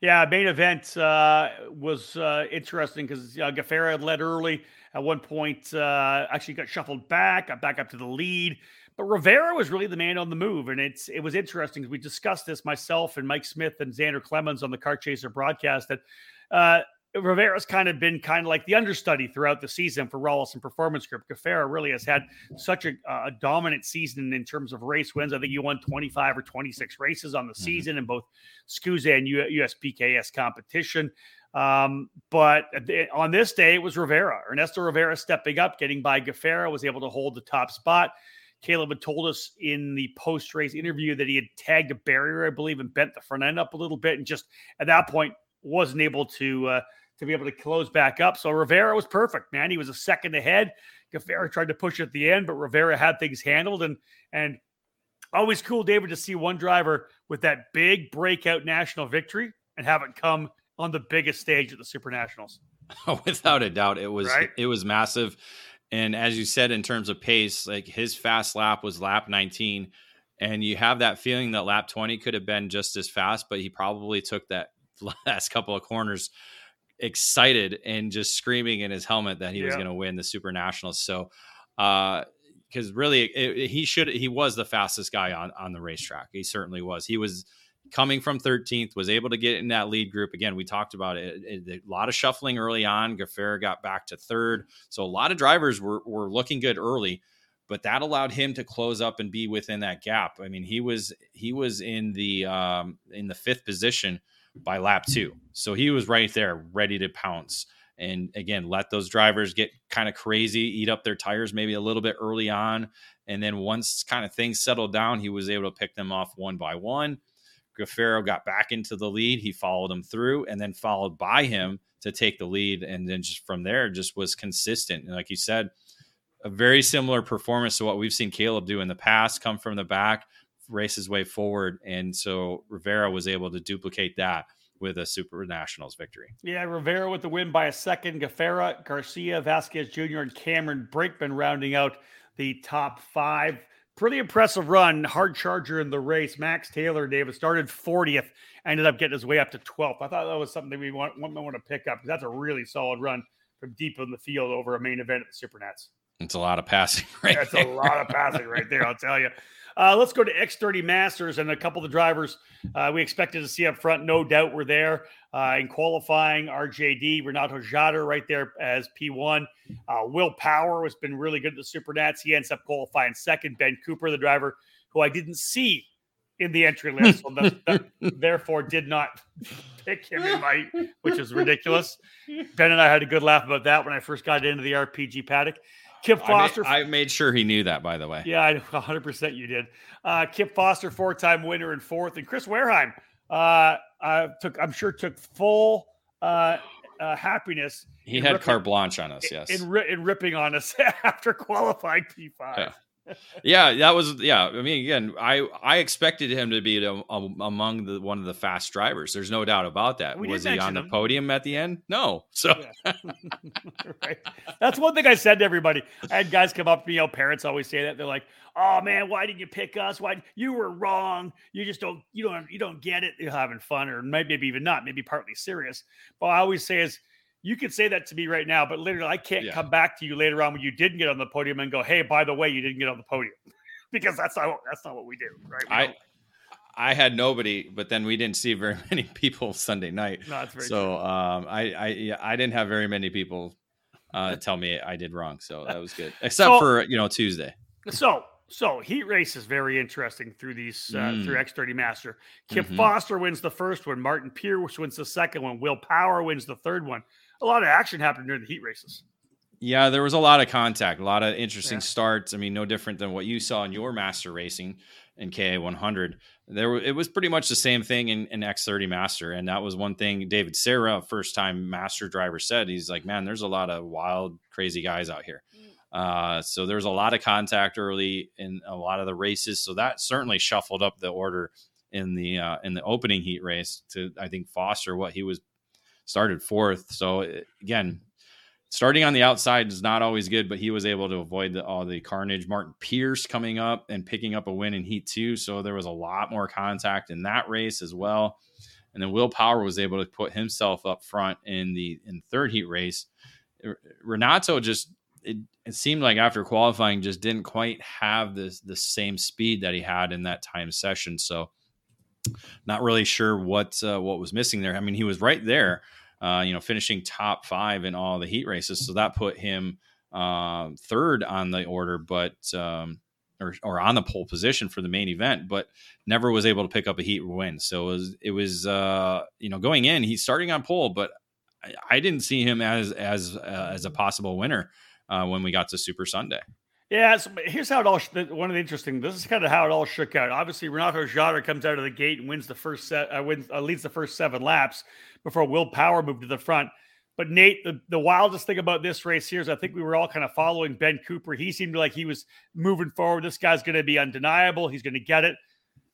Yeah, main event uh, was uh, interesting because uh, Gafrarar led early at one point. Uh, actually, got shuffled back, got back up to the lead. But Rivera was really the man on the move, and it's it was interesting. We discussed this myself and Mike Smith and Xander Clemens on the Kart Chaser broadcast that uh, Rivera's kind of been kind of like the understudy throughout the season for Rolison Performance Group. Gafrarar really has had such a, a, dominant season in terms of race wins. I think he won 25 or 26 races on the mm-hmm. season in both SKUSA and USPKS competition. Um, but on this day, it was Rivera. Ernesto Rivera stepping up, getting by Gafrarar, was able to hold the top spot. Caleb had told us in the post race interview that he had tagged a barrier, I believe, and bent the front end up a little bit. And just at that point, wasn't able to uh, to be able to close back up. So Rivera was perfect, man. He was a second ahead. Gafrarar tried to push at the end, but Rivera had things handled. And and always cool, David, to see one driver with that big breakout national victory and have it come on the biggest stage at the Super Nationals. [laughs] Without a doubt, it was right? it was massive. And as you said, in terms of pace, like his fast lap was lap 19. And you have that feeling that lap 20 could have been just as fast, but he probably took that [laughs] last couple of corners excited and just screaming in his helmet that he was going to win the Super Nationals. So, uh, because really, it, it- he should he was the fastest guy on on the racetrack. He certainly was. He was coming from 13th, was able to get in that lead group. Again, we talked about it. it- a lot of shuffling early on. Gafrarar got back to third, so a lot of drivers were were looking good early. But that allowed him to close up and be within that gap. I mean, he was he was in the um, in the fifth position by lap two, so he was right there, ready to pounce. And again let those drivers get kind of crazy eat up their tires maybe a little bit early on. And then once kind of things settled down he was able to pick them off one by one. Gafrarar got back into the lead. He followed him through and then followed by him to take the lead. And then just from there just was consistent. And like you said a very similar performance to what we've seen Caleb do in the past come from the back race his way forward and so Rivera was able to duplicate that with a Super Nationals victory. Yeah, Rivera with the win by a second. Gafrarar, Garcia, Vasquez Jr., and Cameron Brakeman rounding out the top five. Pretty impressive run. Hard charger in the race. Max Taylor, David, started 40th, ended up getting his way up to 12th. I thought that was something that we want, want, want to pick up because that's a really solid run from deep in the field over a main event at the Super Supernats. It's a lot of passing, [laughs] right? That's there. a lot of passing right there, I'll tell you. Uh, let's go to X30 Masters and a couple of the drivers uh, we expected to see up front. No doubt were there uh, in qualifying. RJD, Renato Jader right there as P1. Uh, Will Power has been really good at the Supernats. He ends up qualifying second. Ben Cooper, the driver who I didn't see in the entry list, so that, that- [laughs] therefore did not [laughs] pick him in my, which is [laughs] ridiculous. Ben and I had a good laugh about that when I first got into the RPG paddock. Kip I Foster. made, I made sure he knew that, by the way. Yeah, I 100% [laughs] you did. Uh, Kip Foster, four-time winner and fourth, and Chris Wehrheim uh, uh, took, I'm sure, took full uh, uh, happiness He had ripping- carte blanche on us. Yes. in, ri- in ripping on us [laughs] after qualifying P5. Yeah. Yeah, that was yeah. I mean, again, I I expected him to be the, um, among the one of the fast drivers. There's no doubt about that. We was he on mention the him. podium at the end? No. So Yeah. [laughs] right. That's one thing I said to everybody. I had guys come up to me, you know, parents always say that. They're like, "Oh man, why didn't you pick us? Why you were wrong? You just don't you don't you don't get it. You're having fun, or maybe even not, maybe partly serious." But I always say is you could say that to me right now, but literally I can't Yeah. come back to you later on when you didn't get on the podium and go, "Hey, by the way, you didn't get on the podium," [laughs] because that's not what- that's not what we do, right? We I I had nobody, but then we didn't see very [laughs] many people Sunday night. no, So um, I I yeah, I didn't have very many people uh, [laughs] tell me I did wrong. So that was good, except So- for you know Tuesday. So, so heat race is very interesting through these uh, Mm. through X30 Master. Kip Mhm. Foster wins the first one. Martin Pierce wins the second one. Will Power wins the third one. A lot of action happened during the heat races. Yeah, there was a lot of contact, a lot of interesting Yeah. starts. I mean, no different than what you saw in your master racing in KA 100. There, it was pretty much the same thing in, in X30 Master, and that was one thing David Serra, first time master driver, said. He's like, "Man, there's a lot of wild, crazy guys out here." Uh, so there's a lot of contact early in a lot of the races. So that certainly shuffled up the order in the uh, in the opening heat race to I think Foster what he was started fourth. So uh, again, starting on the outside is not always good, but he was able to avoid the, all the carnage. Martin Pierce coming up and picking up a win in Heat Two, so there was a lot more contact in that race as well. And then Will Power was able to put himself up front in the in third heat race. Renato just it, it seemed like after qualifying just didn't quite have this the same speed that he had in that time session. So not really sure what uh, what was missing there. I mean, he was right there, uh, you know, finishing top five in all the heat races, so that put him um, third on the order, but um, or or on the pole position for the main event, but never was able to pick up a heat win. So it was it was uh, you know going in, he's starting on pole, but I, I didn't see him as as uh, as a possible winner uh, when we got to Super Sunday. Yeah, so here's how it all. One of the interesting. This is kind of how it all shook out. Obviously, Renato Jader comes out of the gate and wins the first set. Uh, wins uh, leads the first seven laps before Will Power moved to the front. But Nate, the, the wildest thing about this race here is I think we were all kind of following Ben Cooper. He seemed like he was moving forward. This guy's going to be undeniable. He's going to get it.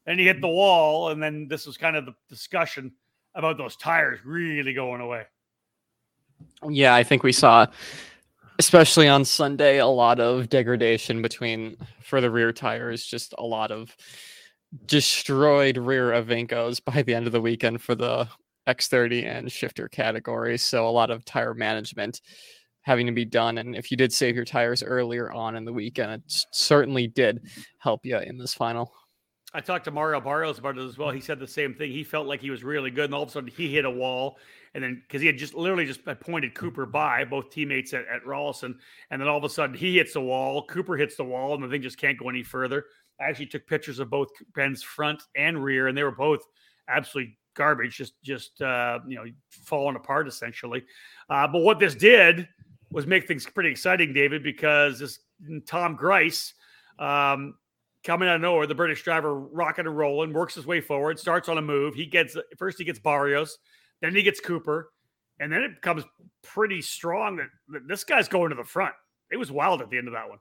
And he hit the wall, and then this was kind of the discussion about those tires really going away. Yeah, I think we saw, especially on Sunday, a lot of degradation between for the rear tires. Just a lot of destroyed rear Evincos by the end of the weekend for the X30 and shifter categories. So a lot of tire management having to be done. And if you did save your tires earlier on in the weekend, it certainly did help you in this final. I talked to Mario Barrios about it as well. He said the same thing. He felt like he was really good, and all of a sudden he hit a wall. And then because he had just literally just pointed Cooper by, both teammates at, at Rolison, and then all of a sudden he hits the wall, Cooper hits the wall, and the thing just can't go any further. I actually took pictures of both Ben's front and rear, and they were both absolutely garbage, just just uh, you know falling apart essentially. Uh, but what this did was make things pretty exciting, David, because this Tom Grice um, coming out of nowhere, the British driver rocking and rolling, works his way forward, starts on a move. He gets first he gets Barrios, then he gets Cooper, and then it becomes pretty strong that, that this guy's going to the front. It was wild at the end of that one.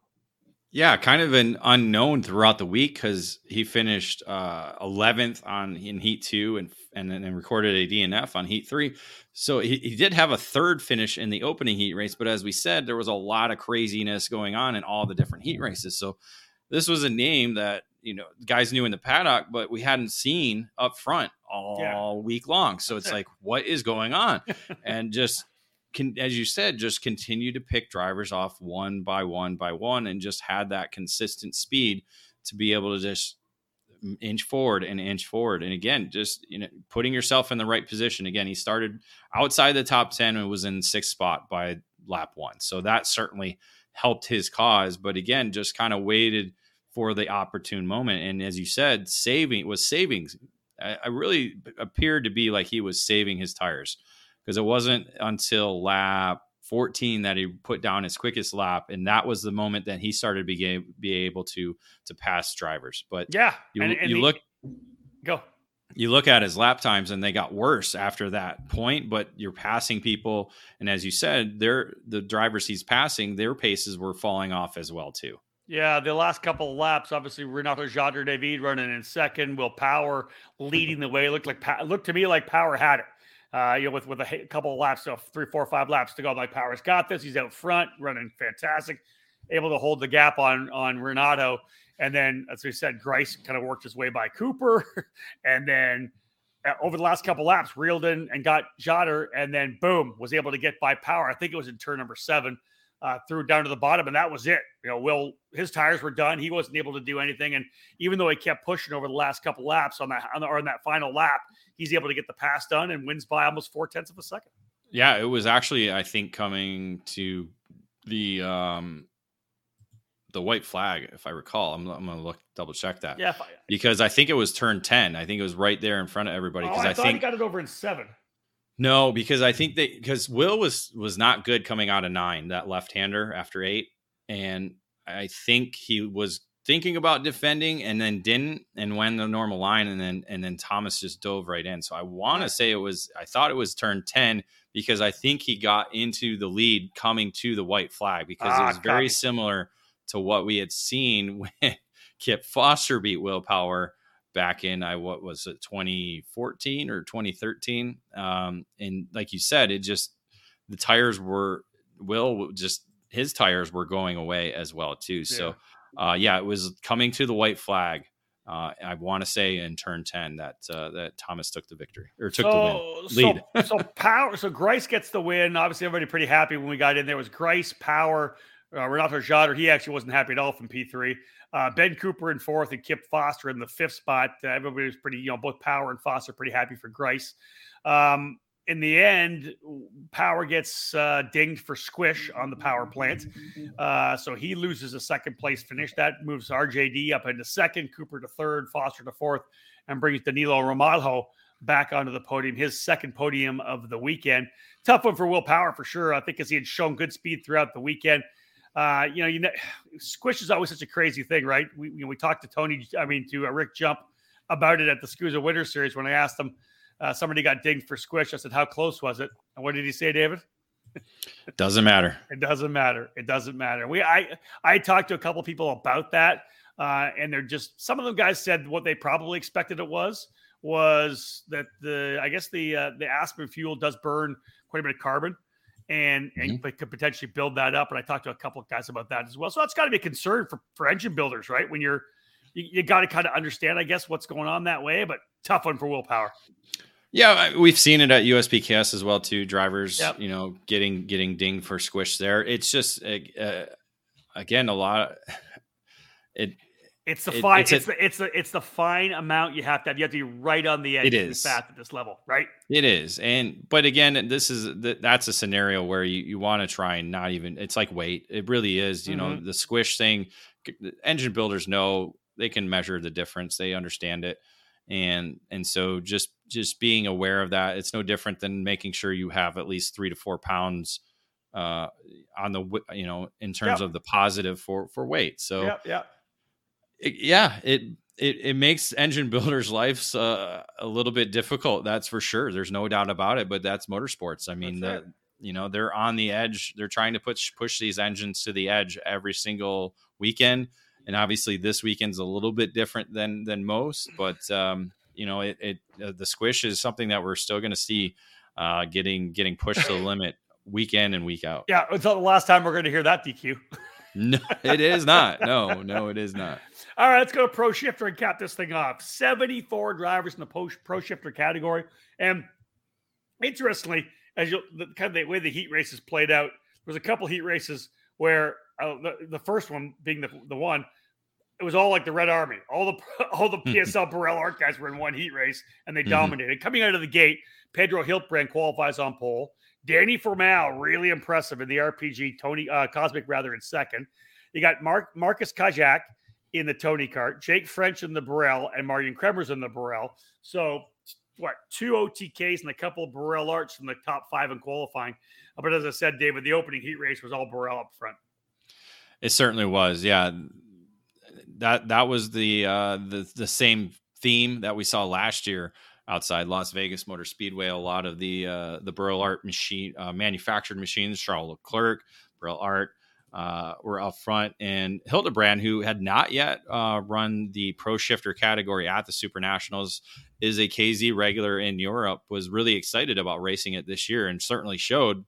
Yeah, kind of an unknown throughout the week because he finished uh, 11th on in Heat two and and then recorded a DNF on Heat three. So he, he did have a third finish in the opening heat race, but as we said, there was a lot of craziness going on in all the different heat races. So this was a name that you know guys knew in the paddock, but we hadn't seen up front all yeah. week long. So it's like, what is going on? [laughs] and just can, as you said, just continue to pick drivers off one by one by one, and just had that consistent speed to be able to just inch forward and inch forward. And again, just you know, putting yourself in the right position. Again, he started outside the top ten and was in sixth spot by lap one, so that certainly helped his cause. But again, just kind of waited for the opportune moment. And as you said, saving was savings. I, I really appeared to be like he was saving his tires because it wasn't until lap 14 that he put down his quickest lap and that was the moment that he started to be, be able to to pass drivers but yeah you, and, and you look go you look at his lap times and they got worse after that point but you're passing people and as you said they're the drivers he's passing their paces were falling off as well too yeah, the last couple of laps, obviously Renato Jader David running in second, Will Power leading the way. Looked like looked to me like Power had it uh, you know, with with a couple of laps, so three, four, five laps to go. My Power's got this. He's out front, running fantastic, able to hold the gap on on Renato. And then, as we said, Grice kind of worked his way by Cooper, [laughs] and then uh, over the last couple laps, reeled in and got Jader, and then boom, was able to get by Power. I think it was in turn number seven. Uh, threw down to the bottom, and that was it. You know, Will his tires were done. He wasn't able to do anything, and even though he kept pushing over the last couple laps on that on, the, or on that final lap, he's able to get the pass done and wins by almost four tenths of a second. Yeah, it was actually I think coming to the um the white flag, if I recall. I'm, I'm to look double check that. Yeah, I, because I think it was turn ten. I think it was right there in front of everybody. Because oh, I, I think he got it over in seven. No, because I think that because Will was was not good coming out of nine, that left hander after eight, and I think he was thinking about defending and then didn't and went the normal line and then and then Thomas just dove right in. So I want to say it was I thought it was turn 10 because I think he got into the lead coming to the white flag because ah, it was very similar to what we had seen [laughs] when Kip Foster beat Will Power back in I what was it 2014 or 2013 um and like you said it just the tires were Will just his tires were going away as well too. Yeah. So uh, yeah, it was coming to the white flag. Uh, I want to say in turn ten that uh, that Thomas took the victory or took so, the win lead. so, so power. So Grice gets the win. Obviously, everybody pretty happy when we got in there. Was Grice, Power, uh, Renato. He actually wasn't happy at all from P three. Uh, ben Cooper in fourth and Kip Foster in the fifth spot. Uh, everybody was pretty, you know, both Power and Foster pretty happy for Grice. Um, in the end, Power gets uh, dinged for squish on the power plant. Uh, so he loses a second place finish. That moves RJD up into second, Cooper to third, Foster to fourth, and brings Danilo Romalho back onto the podium, his second podium of the weekend. Tough one for Will Power for sure. I think as he had shown good speed throughout the weekend. Uh, you know, you know, [sighs] squish is always such a crazy thing, right? We you know, we talked to Tony, I mean, to uh, Rick Jump about it at the SKUSA Winter Series when I asked him uh, somebody got dinged for squish. I said, "How close was it?" And what did he say, David? It [laughs] doesn't matter. it doesn't matter. It doesn't matter. We I I talked to a couple people about that, uh, and they're just some of them guys said what they probably expected it was was that the I guess the uh, the aspen fuel does burn quite a bit of carbon, and mm-hmm. and could potentially build that up. And I talked to a couple of guys about that as well. So that's got to be a concern for for engine builders, right? When you're you, you got to kind of understand, I guess, what's going on that way. But tough one for Will Power. Yeah, we've seen it at USPKS as well too. Drivers, Yep. you know, getting getting dinged for squish there. It's just uh, again a lot. Of, [laughs] It It's the It- fine. it's It's, a- the it's the it's the fine amount you have to have. You have to be right on the edge. It is fast at this level, right? It is, and but again, this is th- that's a scenario where you, you want to try and not even. It's like weight. It really is. You know, the squish thing. Engine builders know they can measure the difference. They understand it, and and so just just being aware of that. It's no different than making sure you have at least three to four pounds uh on the you know in terms Yep. of the positive for for weight. So Yep. Yep. It, yeah, it, it it makes engine builders' lives uh, a little bit difficult. That's for sure. There's no doubt about it. But that's motorsports. I mean, the you know they're on the edge. They're trying to push push these engines to the edge every single weekend. And obviously, this weekend's a little bit different than than most. But um, you know, it, it uh, the squish is something that we're still going to see uh, getting getting pushed to the [laughs] limit week in and week out. Yeah. Until the last time we're going to hear that DQ. [laughs] No, [laughs] it is not. No, no, it is not. All right, let's go to Pro Shifter and cap this thing off. 74 drivers in the Pro, Pro Shifter category. And interestingly, as you the kind of the way the heat races played out, there was a couple heat races where uh, the, the first one being the, the one, it was all like the Red Army. All the [laughs] all the PSL Birel ART guys were in one heat race and they Mhm. dominated. Coming out of the gate, Pedro Hiltbrand qualifies on pole. Danny Formel, really impressive in the RPG. Tony uh, Kosmic, rather, in second. You got Mark Markus Kajak in the Tony Kart, Jake French in the Birel, and Marijn Kremers in the Birel. So, what, two OTKs and a couple of Birel arts in the top five in qualifying. Uh, But as I said, David, the opening heat race was all Birel up front. It certainly was. Yeah. That that was the uh the the same theme that we saw last year outside Las Vegas Motor Speedway. A lot of the uh the Birel ART machine uh, manufactured machines, Charles Leclerc, Birel ART uh, were up front, and Hiltbrand, who had not yet uh, run the Pro Shifter category at the Super Nationals, is a KZ regular in Europe. Was really excited about racing it this year, and certainly showed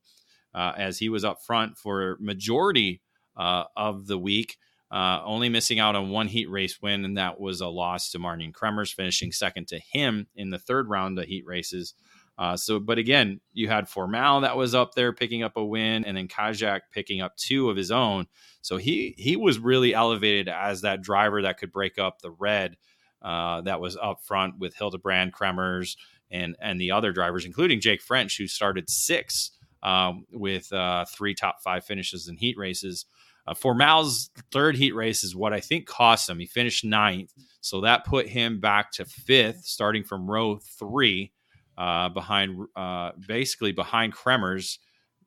uh, as he was up front for majority uh, of the week. Uh, only missing out on one heat race win, and that was a loss to Martin Kremers, finishing second to him in the third round of heat races. Uh, so, but again, you had Formel that was up there picking up a win, and then Kajak picking up two of his own. So he he was really elevated as that driver that could break up the red uh, that was up front with Hiltbrand, Kremers, and and the other drivers, including Jake French, who started six um, with uh, three top five finishes in heat races. Uh, Formel's third heat race is what I think cost him. He finished ninth, so that put him back to fifth, starting from row three, uh, behind uh, basically behind Kremers.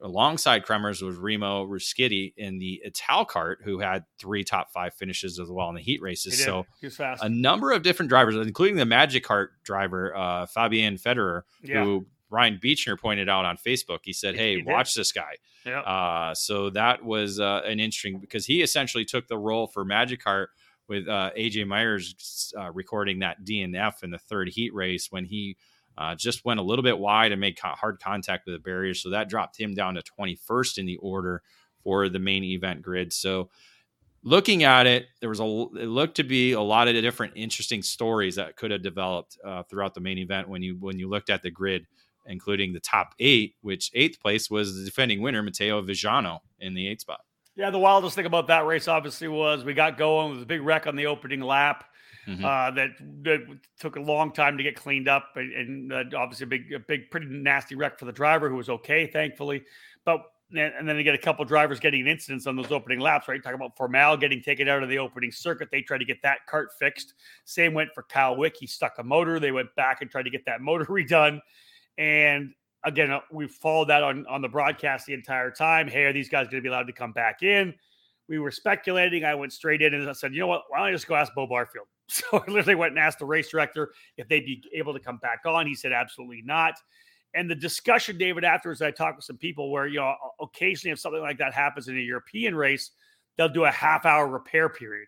Alongside Kremers was Remo Ruschetti in the Ital kart, who had three top five finishes as well in the heat races. did. So he a number of different drivers, including the Magic Kart driver uh, Fabian Federer, yeah. who Ryan Beechner pointed out on Facebook. He said, "Hey, did. watch this guy." yeah. Uh, so that was uh, an interesting because he essentially took the role for Magic Kart with uh, AJ Myers uh, recording that DNF in the third heat race when he uh, just went a little bit wide and made co- hard contact with the barrier. So that dropped him down to 21st in the order for the main event grid. So looking at it, there was a it looked to be a lot of different interesting stories that could have developed uh, throughout the main event when you when you looked at the grid including the top eight, which eighth place was the defending winner, Matteo Vigiano, in the eighth spot. Yeah, the wildest thing about that race obviously was we got going. It was a big wreck on the opening lap Mhm. uh, that, that took a long time to get cleaned up, and, and uh, obviously a big, a big, pretty nasty wreck for the driver who was okay, thankfully. But and then you get a couple drivers getting an incidents on those opening laps, right? Talking about Formel getting taken out of the opening circuit. They tried to get that cart fixed. Same went for Kyle Wick. He stuck a motor. They went back and tried to get that motor [laughs] redone. And again, uh, we followed that on, on the broadcast the entire time. Hey, are these guys going to be allowed to come back in? We were speculating. I went straight in and I said, you know what? Why don't I just go ask Bo Barfield? [laughs] So I literally went and asked the race director if they'd be able to come back on. He said, absolutely not. And the discussion, David, afterwards, I talked with some people where, you know, occasionally if something like that happens in a European race, they'll do a half hour repair period,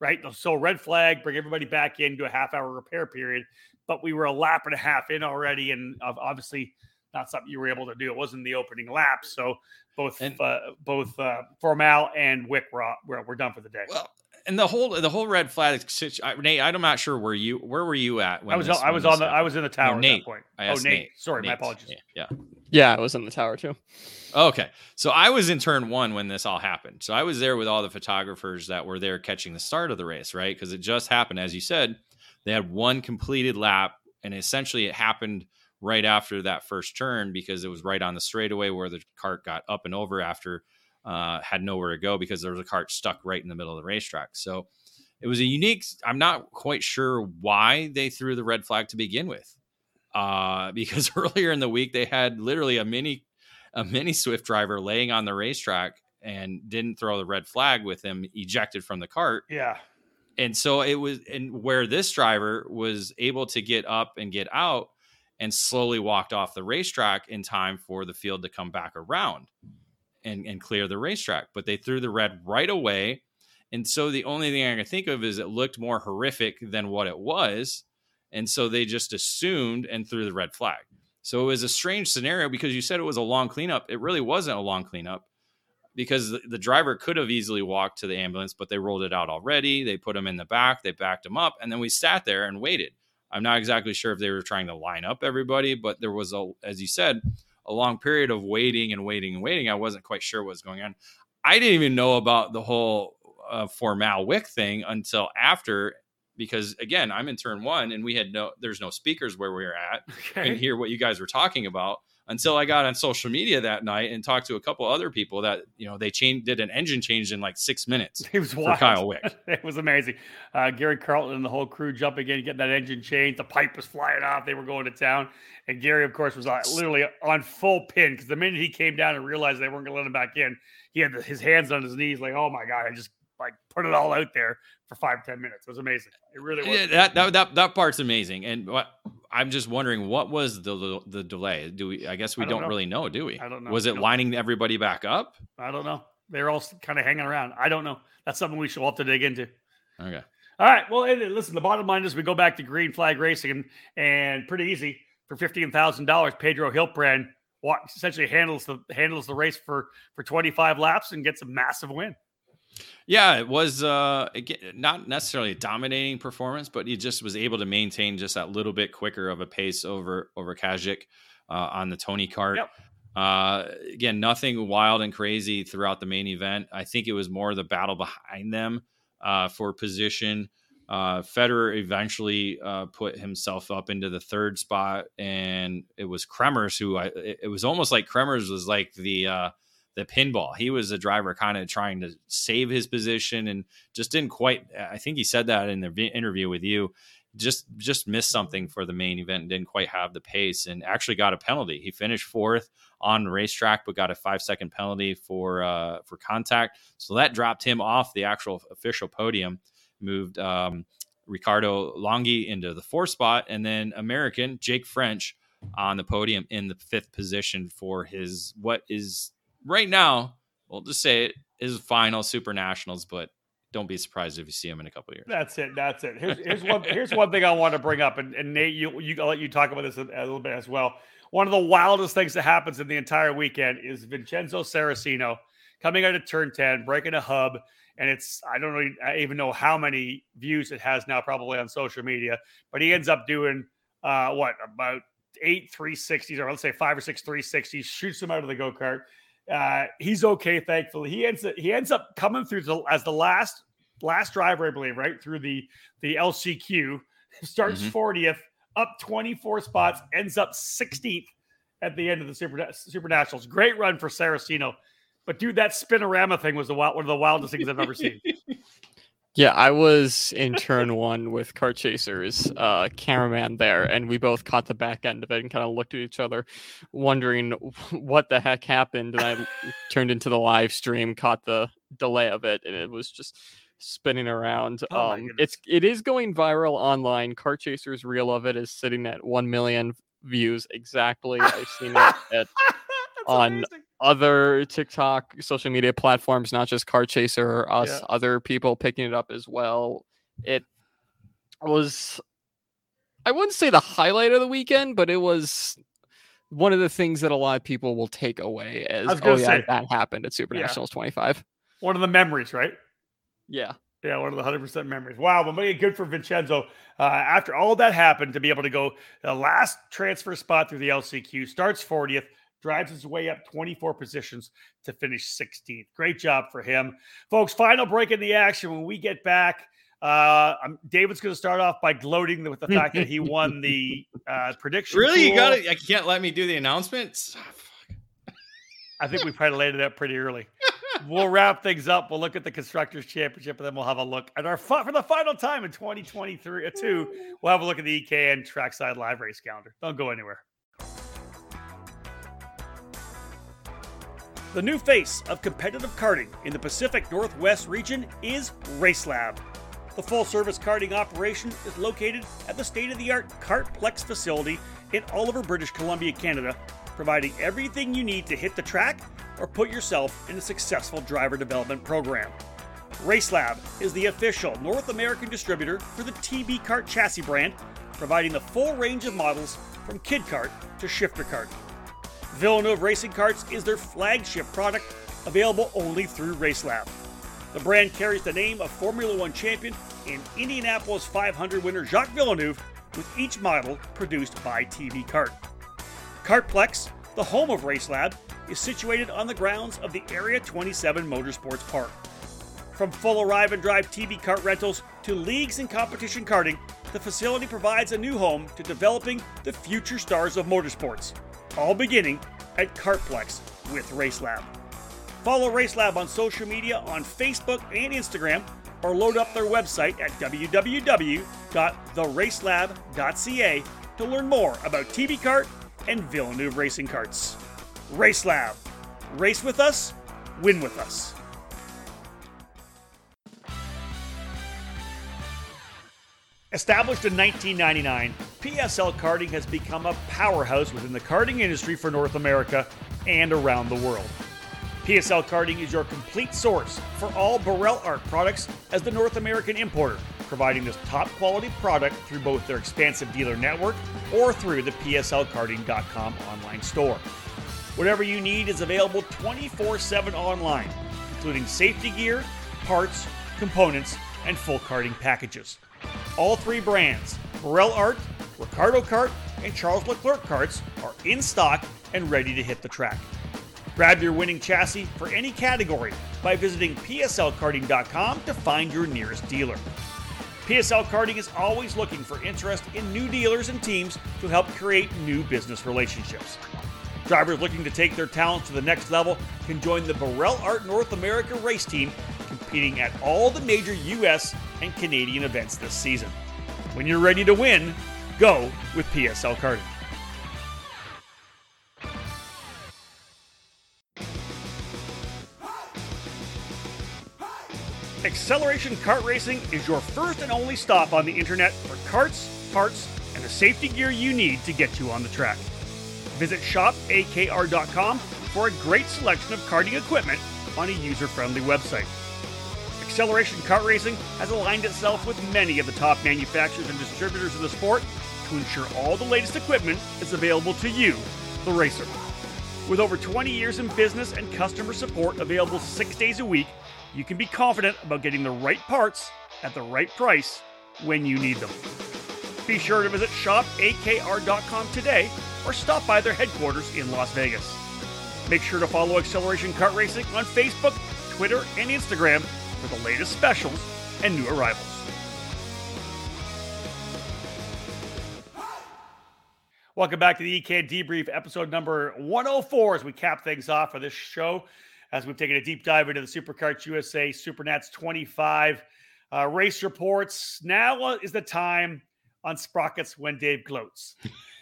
right? They'll so red flag, bring everybody back in, do a half hour repair period. But we were a lap and a half in already, and obviously not something you were able to do. It wasn't the opening lap, so both And- uh, both uh, Formel and Wick were, were were done for the day. Well, and the whole the whole red flag situation. Nate, I'm not sure where you where were you at? When I was I was on the I was in the tower Nate, at that point. I oh, asked Nate. Nate. Sorry, Nate. my apologies. Yeah. Yeah, I was in the tower too. Okay. So I was in turn one when this all happened. So I was there with all the photographers that were there catching the start of the race, right? Because it just happened. As you said, they had one completed lap, and essentially it happened right after that first turn because it was right on the straightaway where the cart got up and over after uh, had nowhere to go because there was a cart stuck right in the middle of the racetrack. So it was a unique. I'm not quite sure why they threw the red flag to begin with, uh, [laughs] because earlier in the week they had literally a mini a mini Swift driver laying on the racetrack and didn't throw the red flag with him ejected from the cart. Yeah. And so it was, and where this driver was able to get up and get out and slowly walked off the racetrack in time for the field to come back around and, and clear the racetrack. But they threw the red right away. And so the only thing I can think of is it looked more horrific than what it was. And so they just assumed and threw the red flag. So it was a strange scenario because you said it was a long cleanup. It really wasn't a long cleanup because the, the, driver could have easily walked to the ambulance, but they rolled it out already. They put him in the back, they backed him up, and then we sat there and waited. I'm not exactly sure if they were trying to line up everybody, but there was a, as you said, a long period of waiting and waiting and waiting. I wasn't quite sure what was going on. I didn't even know about the whole uh, Formel Wick thing until after because again, I'm in turn one and we had no, there's no speakers where we were at Okay. and hear what you guys were talking about until I got on social media that night and talked to a couple other people that, you know, they changed, did an engine change in like six minutes [laughs] It was for wild. Kyle Wick. [laughs] it was amazing. Uh, Gary Carlton and the whole crew jumping in, getting that engine changed. The pipe was flying off. They were going to town. And Gary, of course, was uh, literally on full pin because the minute he came down and realized they weren't going to let him back in, he had the, his hands on his knees, like, oh my God, I just like put it all out there for five ten minutes. It was amazing. It really was. Yeah, that, that that that part's amazing. And what I'm just wondering, what was the the, the delay? Do we? I guess we I don't, don't know. really know, do we? I don't know. Was it lining everybody back up? I don't know. They're all kind of hanging around. I don't know. That's something we should all have to dig into. Okay. All right. Well, listen, the bottom line is we go back to green flag racing and, and pretty easy for fifteen thousand dollars. Pedro Hiltbrand essentially handles the handles the race for for twenty five laps and gets a massive win. Yeah, it was uh again, not necessarily a dominating performance, but he just was able to maintain just that little bit quicker of a pace over over Kajak uh, on the Tony Kart. Yep. Uh, again, nothing wild and crazy throughout the main event. I think it was more the battle behind them uh, for position. Uh, Federer eventually uh, put himself up into the third spot, and it was Kremers who I. It, it was almost like Kremers was like the uh, the pinball. He was a driver kind of trying to save his position and just didn't quite. I think he said that in the interview with you. Just just missed something for the main event and didn't quite have the pace and actually got a penalty. He finished fourth on racetrack, but got a five second penalty for uh, for contact. So that dropped him off the actual official podium. Moved um, Riccardo Longhi into the fourth spot, and then American Jake French on the podium in the fifth position for his what is right now, we'll just say it is final Super Nationals, but don't be surprised if you see him in a couple years. That's it. That's it. Here's, here's one. Here's one thing I want to bring up, and, and Nate, you, you, I'll let you talk about this a, a little bit as well. One of the wildest things that happens in the entire weekend is Vincenzo Saracino coming out of turn ten, breaking a hub, and it's I don't really I even know how many views it has now, probably on social media, but he ends up doing uh, what about eight 360s, or let's say five or six 360s, shoots him out of the go kart. Uh, he's okay, thankfully. He ends up, he ends up coming through the, as the last last driver, I believe, right through the the LCQ. [laughs] Starts Mhm. 40th, up 24 spots, ends up 16th at the end of the Super Super Nationals. Great run for Saracino. But dude, that spinorama thing was the wild, one of the wildest things I've ever seen. [laughs] Yeah, I was in turn one with Kart Chaser's uh, cameraman there, and we both caught the back end of it and kind of looked at each other, wondering [laughs] what the heck happened. And I turned into the live stream, caught the delay of it, and it was just spinning around. Oh um, it's it is going viral online. Kart Chaser's reel of it is sitting at one million views exactly. I've seen it [laughs] at On- amazing. Other TikTok social media platforms, not just Kart Chaser or us, Yeah. other people picking it up as well. It was, I wouldn't say the highlight of the weekend, but it was one of the things that a lot of people will take away as, oh yeah, say. that happened at Super Yeah. Nationals 25. One of the memories, right? Yeah. Yeah, one of the hundred percent memories. Wow, but good for Vincenzo. Uh, after all that happened, to be able to go the last transfer spot through the LCQ, starts 40th, drives his way up 24 positions to finish 16th. Great job for him, folks. Final break in the action. When we get back, uh, David's going to start off by gloating with the fact that he won the [laughs] uh, prediction. Really, pool. you got it. I can't let me do the announcements. I think we probably laid it up pretty early. we'll wrap things up. We'll look at the constructors championship, and then we'll have a look at our for the final time in 2023. Uh, two, we'll have a look at the EKN Trackside Live Race calendar. Don't go anywhere. The new face of competitive karting in the Pacific Northwest region is RaceLab. The full service karting operation is located at the state of the art Kartplex facility in Oliver, British Columbia, Canada, providing everything you need to hit the track or put yourself in a successful driver development program. RaceLab is the official North American distributor for the TB Kart chassis brand, providing the full range of models from kid kart to shifter kart. Villeneuve Racing Karts is their flagship product, available only through RaceLab. The brand carries the name of Formula One champion and Indianapolis 500 winner Jacques Villeneuve, with each model produced by TB Kart. Kartplex, the home of RaceLab, is situated on the grounds of the Area 27 Motorsports Park. From full arrive and drive TB kart rentals to leagues and competition karting, the facility provides a new home to developing the future stars of motorsports, all beginning at Kartplex with RaceLab. Follow RaceLab on social media on Facebook and Instagram, or load up their website at www.theracelab.ca to learn more about TB Kart and Villeneuve Racing Karts. RaceLab. Race with us, win with us. Established in 1999, PSL Karting has become a powerhouse within the karting industry for North America and around the world. PSL Karting is your complete source for all Birel ART products as the North American importer, providing this top quality product through both their expansive dealer network or through the PSLKarting.com online store. Whatever you need is available 24 7 online, including safety gear, parts, components, and full karting packages. All three brands, Birel ART, Ricciardo Kart, and Charles Leclerc karts, are in stock and ready to hit the track. Grab your winning chassis for any category by visiting PSLKarting.com to find your nearest dealer. PSL Karting is always looking for interest in new dealers and teams to help create new business relationships. Drivers looking to take their talents to the next level can join the Birel ART North America race team, competing at all the major U.S. and Canadian events this season. When you're ready to win, go with PSL Karting. Acceleration Kart Racing is your first and only stop on the internet for carts, parts, and the safety gear you need to get you on the track. Visit shopakr.com for a great selection of karting equipment on a user friendly website. Acceleration Kart Racing has aligned itself with many of the top manufacturers and distributors of the sport to ensure all the latest equipment is available to you, the racer. With over 20 years in business and customer support available six days a week, you can be confident about getting the right parts at the right price when you need them. Be sure to visit shopakr.com today or stop by their headquarters in Las Vegas. Make sure to follow Acceleration Kart Racing on Facebook, Twitter, and Instagram for the latest specials and new arrivals. Welcome back to the EKN Debrief, episode number 104, as we cap things off for this show as we've taken a deep dive into the SuperKarts USA SuperNats 25 uh, race reports. Now is the time on Sprockets when Dave gloats.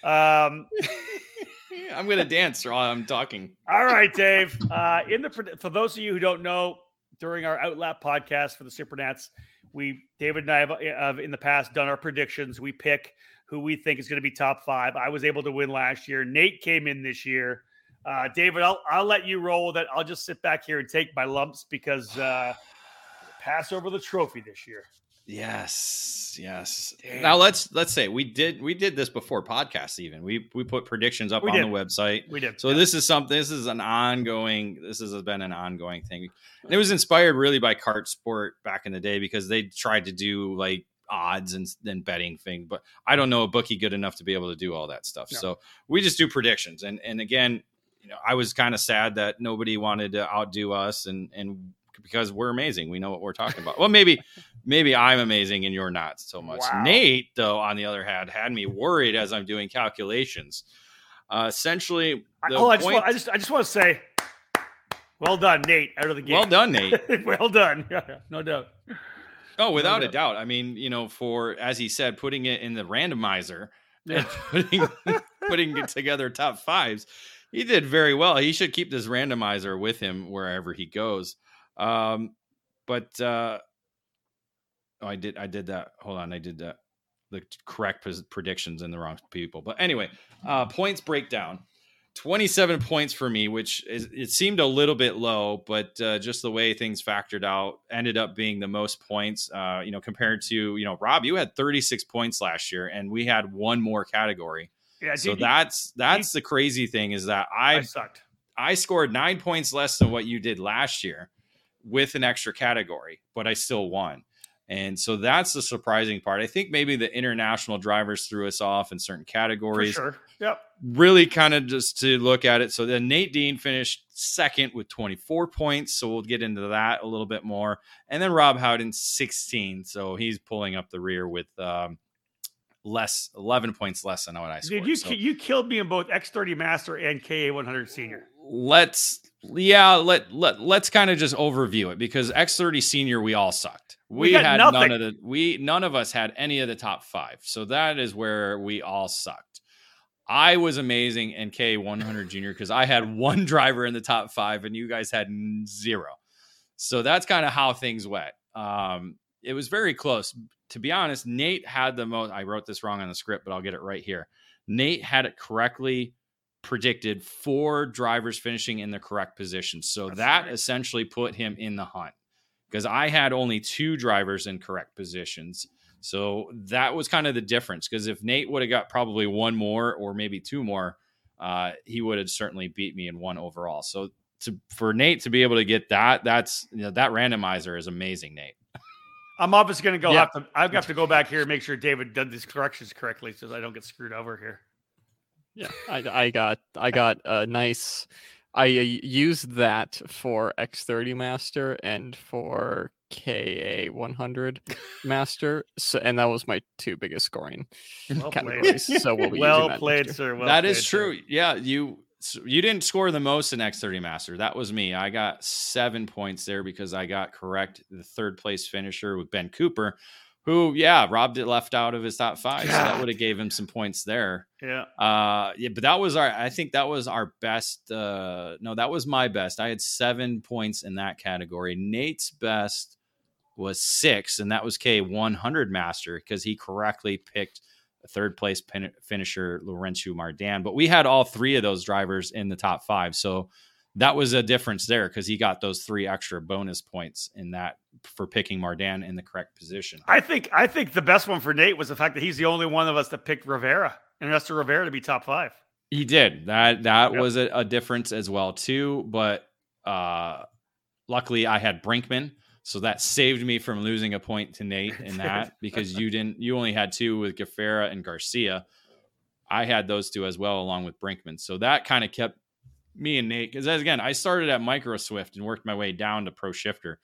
Um, [laughs] I'm going to dance while I'm talking. All right, Dave. Uh, in the for those of you who don't know, during our Outlap podcast for the SuperNats, we David and I have, have in the past done our predictions. We pick who we think is going to be top five. I was able to win last year. Nate came in this year. Uh, David, I'll, I'll let you roll with it. I'll just sit back here and take my lumps because uh, pass over the trophy this year. Yes, yes. Damn. Now let's let's say we did we did this before podcasts. Even we we put predictions up We on did. the website. We did. So yeah. this is something. This is an ongoing. This has been an ongoing thing. And it was inspired really by kart sport back in the day because they tried to do like odds and then betting thing. But I don't know a bookie good enough to be able to do all that stuff. No. So we just do predictions. And and again, you know, I was kind of sad that nobody wanted to outdo us and and because we're amazing. We know what we're talking about. Well, maybe [laughs] maybe I'm amazing and you're not so much. Wow. Nate, though, on the other hand, had me worried as I'm doing calculations. Uh, essentially, I, oh, I just, point- want, I just, I just want to say, well done, Nate, out of the game. well done, Nate. [laughs] well done. Yeah, no doubt. Oh, without a doubt. doubt. I mean, you know, for as he said, putting it in the randomizer Yeah. and [laughs] putting putting it together top fives, he did very well. He should keep this randomizer with him wherever he goes. Um, but uh, oh, I did I did that. Hold on, I did that. The correct predictions and the wrong people. But anyway, uh, points breakdown. 27 points for me, which is it seemed a little bit low, but uh, just the way things factored out ended up being the most points. Uh, you know, compared to you know Rob, you had 36 points last year, and we had one more category. Yeah, So dude, that's that's the crazy thing is that I I sucked. I scored nine points less than what you did last year with an extra category, but I still won. And so that's the surprising part. I think maybe the international drivers threw us off in certain For categories sure. Yep. really kind of just to look at it. So then Nate Dean finished second with 24 points. So we'll get into that a little bit more. And then Rob Howden 16. So he's pulling up the rear with um, less 11 points less than what I scored. Dude, you So you killed me in both X30 Master and KA 100 Senior. let's yeah let let let's kind of just overview it because X30 senior we all sucked. We We, had none of the we none of us had any of the top 5. So that is where we all sucked. I was amazing in K100 Junior because I had one [laughs] driver in the top five and you guys had zero. So that's kind of how things went. Um, it was very close. To be honest, Nate had the most. I wrote this wrong on the script, but I'll get it right here. Nate had it correctly predicted four drivers finishing in the correct position. So That's that right. essentially put him in the hunt because I had only two drivers in correct positions. So that was kind of the difference. Because if Nate would have got probably one more or maybe two more, uh, he would have certainly beat me in one overall. So to for Nate to be able to get that, that's you know, that randomizer is amazing, Nate. I'm obviously going to go Yeah. have to. I have got to go back here and make sure David did these corrections correctly, so I don't get screwed over here. Yeah, I, I got I got a nice. I uh, used that for X30 Master and for KA 100 Master, so and that was my two biggest scoring Well [laughs] played. categories. so we'll be well played, next sir. Well that played, is sir. true. Yeah, you so you didn't score the most in X30 Master. That was me. I got seven points there because I got correct the third place finisher with Ben Cooper, who yeah robbed it left out of his top five. So that would have gave him some points there. Yeah. Uh yeah, but that was our I think that was our best uh no, that was my best. I had 7 points in that category. Nate's best was 6 and that was K 100 master because he correctly picked third place pin- finisher Laurentiu Mardan, but we had all three of those drivers in the top 5. So that was a difference there because he got those three extra bonus points in that for picking Mardan in the correct position. I think I think the best one for Nate was the fact that he's the only one of us that picked Rivera and Nestor Rivera to be top five. He did that. That Yep. was a, a difference as well too. But uh, luckily, I had Brinkman, so that saved me from losing a point to Nate in [laughs] that because you didn't. You only had two with Gafrarar and Garcia. I had those two as well, along with Brinkman. So that kind of kept me and Nate because again, I started at Micro Swift and worked my way down to Pro Shifter.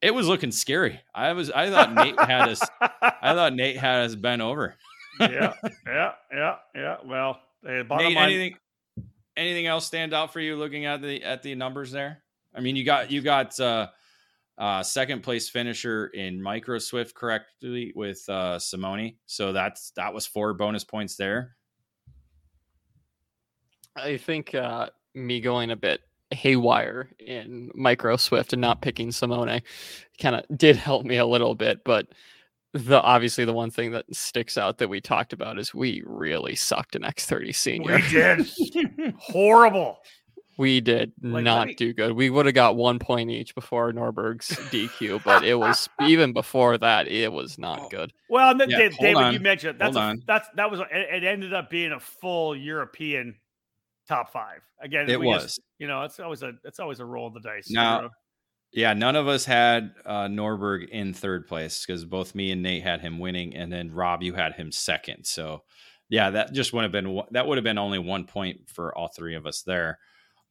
It was looking scary. I was. I thought Nate had us. I [laughs] thought Nate had us bent over. yeah, [laughs] yeah, yeah, yeah. Well, uh, bottom Nate, line, anything anything else stand out for you looking at the at the numbers there? I mean, you got you got uh uh second place finisher in micro swift correctly with uh Simone. So that's that was four bonus points there. I think uh, me going a bit haywire in Micro Swift and not picking Simone kind of did help me a little bit, but the obviously the one thing that sticks out that we talked about is we really sucked in X30 Senior. we did [laughs] horrible. We did Like, not me- do good. We would have got one point each before Norberg's DQ, but it was [laughs] even before that, it was Oh. not good. Well, and then Yeah, Dave- David, on. you mentioned that's a, that's that was it, it ended up being a full European top five again. It we was. just- you know, it's always a it's always a roll of the dice. Now- you know? Yeah, none of us had uh, Norberg in third place because both me and Nate had him winning, and then Rob, you had him second. So, yeah, that just would have been that would have been only one point for all three of us there.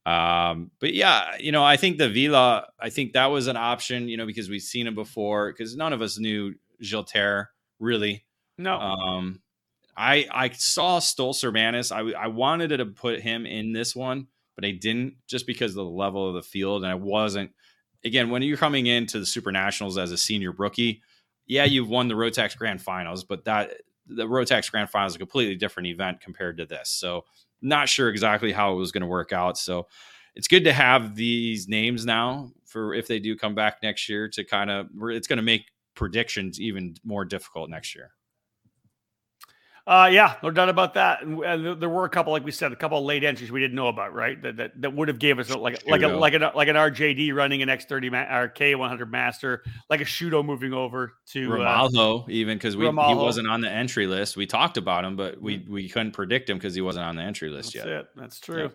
Um, but yeah, you know, I think the Vila, I think that was an option, you know, because we've seen him before. Because none of us knew Giltaire really. no, Um, I I saw Stolcermanis. I I wanted to put him in this one, but I didn't just because of the level of the field, and I wasn't. Again, when you're coming into the Super Nationals as a senior rookie, yeah, you've won the Rotax Grand Finals, but that the Rotax Grand Finals is a completely different event compared to this. So, not sure exactly how it was going to work out. So, it's good to have these names now for if they do come back next year to kind of. It's going to make predictions even more difficult next year. Uh, yeah, no doubt about that. And, there- were a couple, like we said, a couple of late entries we didn't know about, right? That that, that would have gave us a, like like a like an like an RJD running an X thirty ma- or K one hundred master, like a Shudo moving over to uh, Ramalho, even because we he wasn't on the entry list. We talked about him, but we we couldn't predict him because he wasn't on the entry list That's yet. it. That's true.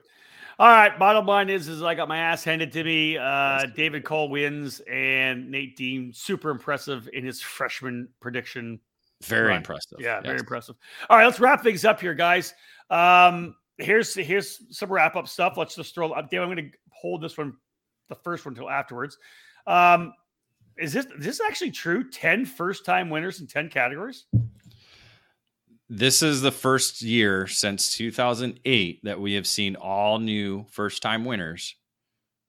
All right. Bottom line is, is I got my ass handed to me. Uh, David Cole wins, and Nate Dean super impressive in his freshman prediction. Very Right. impressive. Yeah, very impressive. All right, let's wrap things up here, guys. Um, here's here's some wrap up stuff. Let's just throw. up. Dave, I'm going to hold this one, the first one, till afterwards. Um, is this is this actually true? 10 first time winners in ten categories. This is the first year since 2008 that we have seen all new first time winners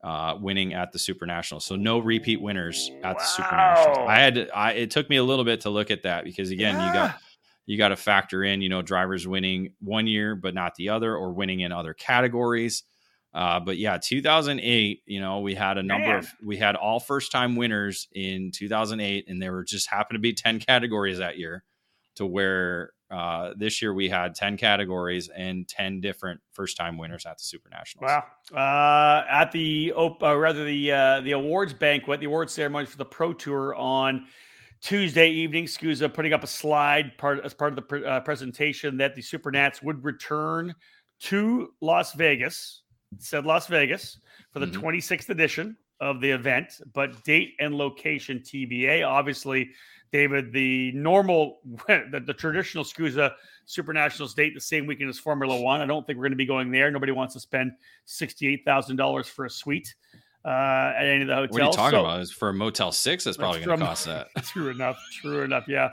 uh, winning at the Super Nationals. So no repeat winners at the Super Nationals. Wow. I had to, I it took me a little bit to look at that because again, you got you got to factor in, you know, drivers winning one year but not the other, or winning in other categories. Uh, but yeah, 2008, you know, we had a number Man. of we had all first time winners in 2008, and there were just happened to be 10 categories that year. To where uh, this year we had 10 categories and 10 different first time winners at the Super Nationals. Wow. Uh, at the op- uh, rather the uh, the awards banquet, the awards ceremony for the Pro Tour on Tuesday evening, SKUSA putting up a slide part as part of the pre- uh, presentation that the Supernats would return to Las Vegas. Said Las Vegas for the Mhm. 26th edition of the event, but date and location TBA. Obviously, David, the normal, [laughs] the, the traditional SKUSA Super Nationals date the same weekend as Formula One. I don't think we're going to be going there. Nobody wants to spend sixty-eight thousand dollars for a suite uh, at any of the hotels. What are you talking So- about? Is for a Motel Six, that's probably going to cost that. [laughs] True enough. True enough. Yeah.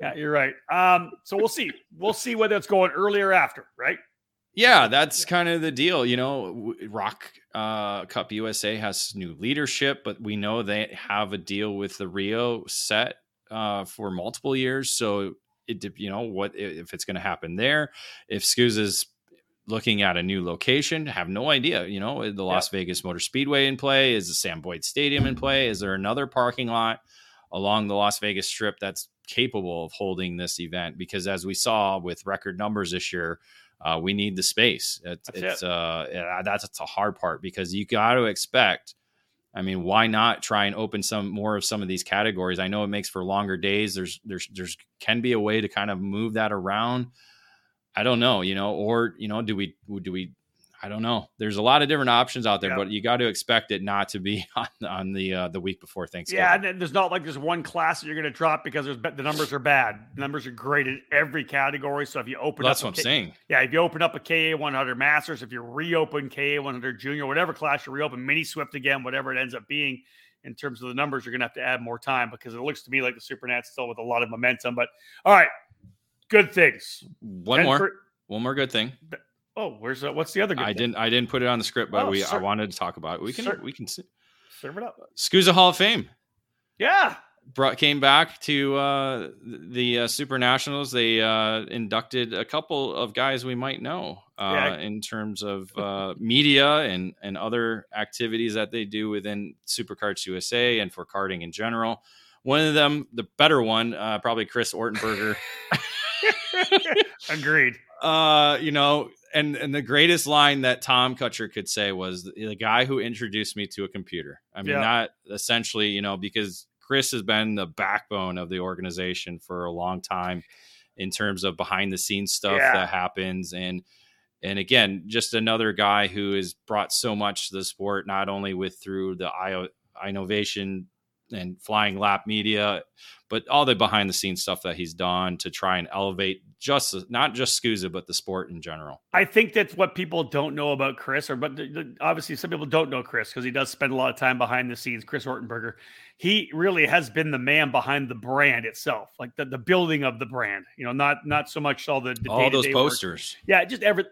Yeah, you're right. Um, so we'll see. We'll see whether it's going early or after, right? Yeah, [laughs] that's kind of the deal. You know, ROK uh, Cup USA has new leadership, but we know they have a deal with the Rio set uh, for multiple years. So it, you know, what if it's going to happen there? If SKUSA is looking at a new location, have no idea. You know, the Las Vegas Motor Speedway in play? Is the Sam Boyd Stadium in play? Is there another parking lot along the Las Vegas Strip that's capable of holding this event? Because as we saw with record numbers this year, uh, we need the space. It's, That's it's it. uh, that's a hard part because you got to expect. I mean, why not try and open some more of some of these categories? I know it makes for longer days. There's there's there's can be a way to kind of move that around. I don't know, you know, or you know, do we do we? I don't know. There's a lot of different options out there, but you got to expect it not to be [laughs] on, on the uh, the week before Thanksgiving. Yeah, and there's not like there's one class that you're going to drop because there's the numbers are bad. The numbers are great in every category. So if you open Well, that's up, what I'm K- saying. Yeah, if you open up a KA 100 Masters, if you reopen KA 100 Junior, whatever class you reopen, Mini Swift again, whatever it ends up being, in terms of the numbers, you're going to have to add more time because it looks to me like the Supernats still with a lot of momentum. But all right, good things. One more, for- one more good thing. Oh, where's uh, what's the other? I thing? didn't I didn't put it on the script, but Oh, we sir- I wanted to talk about it. We can sir- we can serve it up. SKUSA Hall of Fame. Yeah, brought came back to uh, the uh, Super Nationals. They uh, inducted a couple of guys we might know uh, Yeah. in terms of uh, media and and other activities that they do within SuperKarts USA and for karting in general. One of them, the better one, uh, probably Chris Ortenberger. [laughs] agreed. [laughs] uh, you know, and and the greatest line that Tom Kutscher could say was the guy who introduced me to a computer. I mean, Yeah. not essentially, you know, because Chris has been the backbone of the organization for a long time in terms of behind the scenes stuff Yeah. that happens and and again, just another guy who has brought so much to the sport, not only with through the innovation and flying lap media, but all the behind the scenes stuff that he's done to try and elevate just not just SKUSA, but the sport in general. I think that's what people don't know about Chris, or but the, the- obviously some people don't know Chris because he does spend a lot of time behind the scenes. Chris Ortenberger, he really has been the man behind the brand itself, like the, the building of the brand. You know, not not so much all the, the all those day-to-day work. posters. Yeah, just every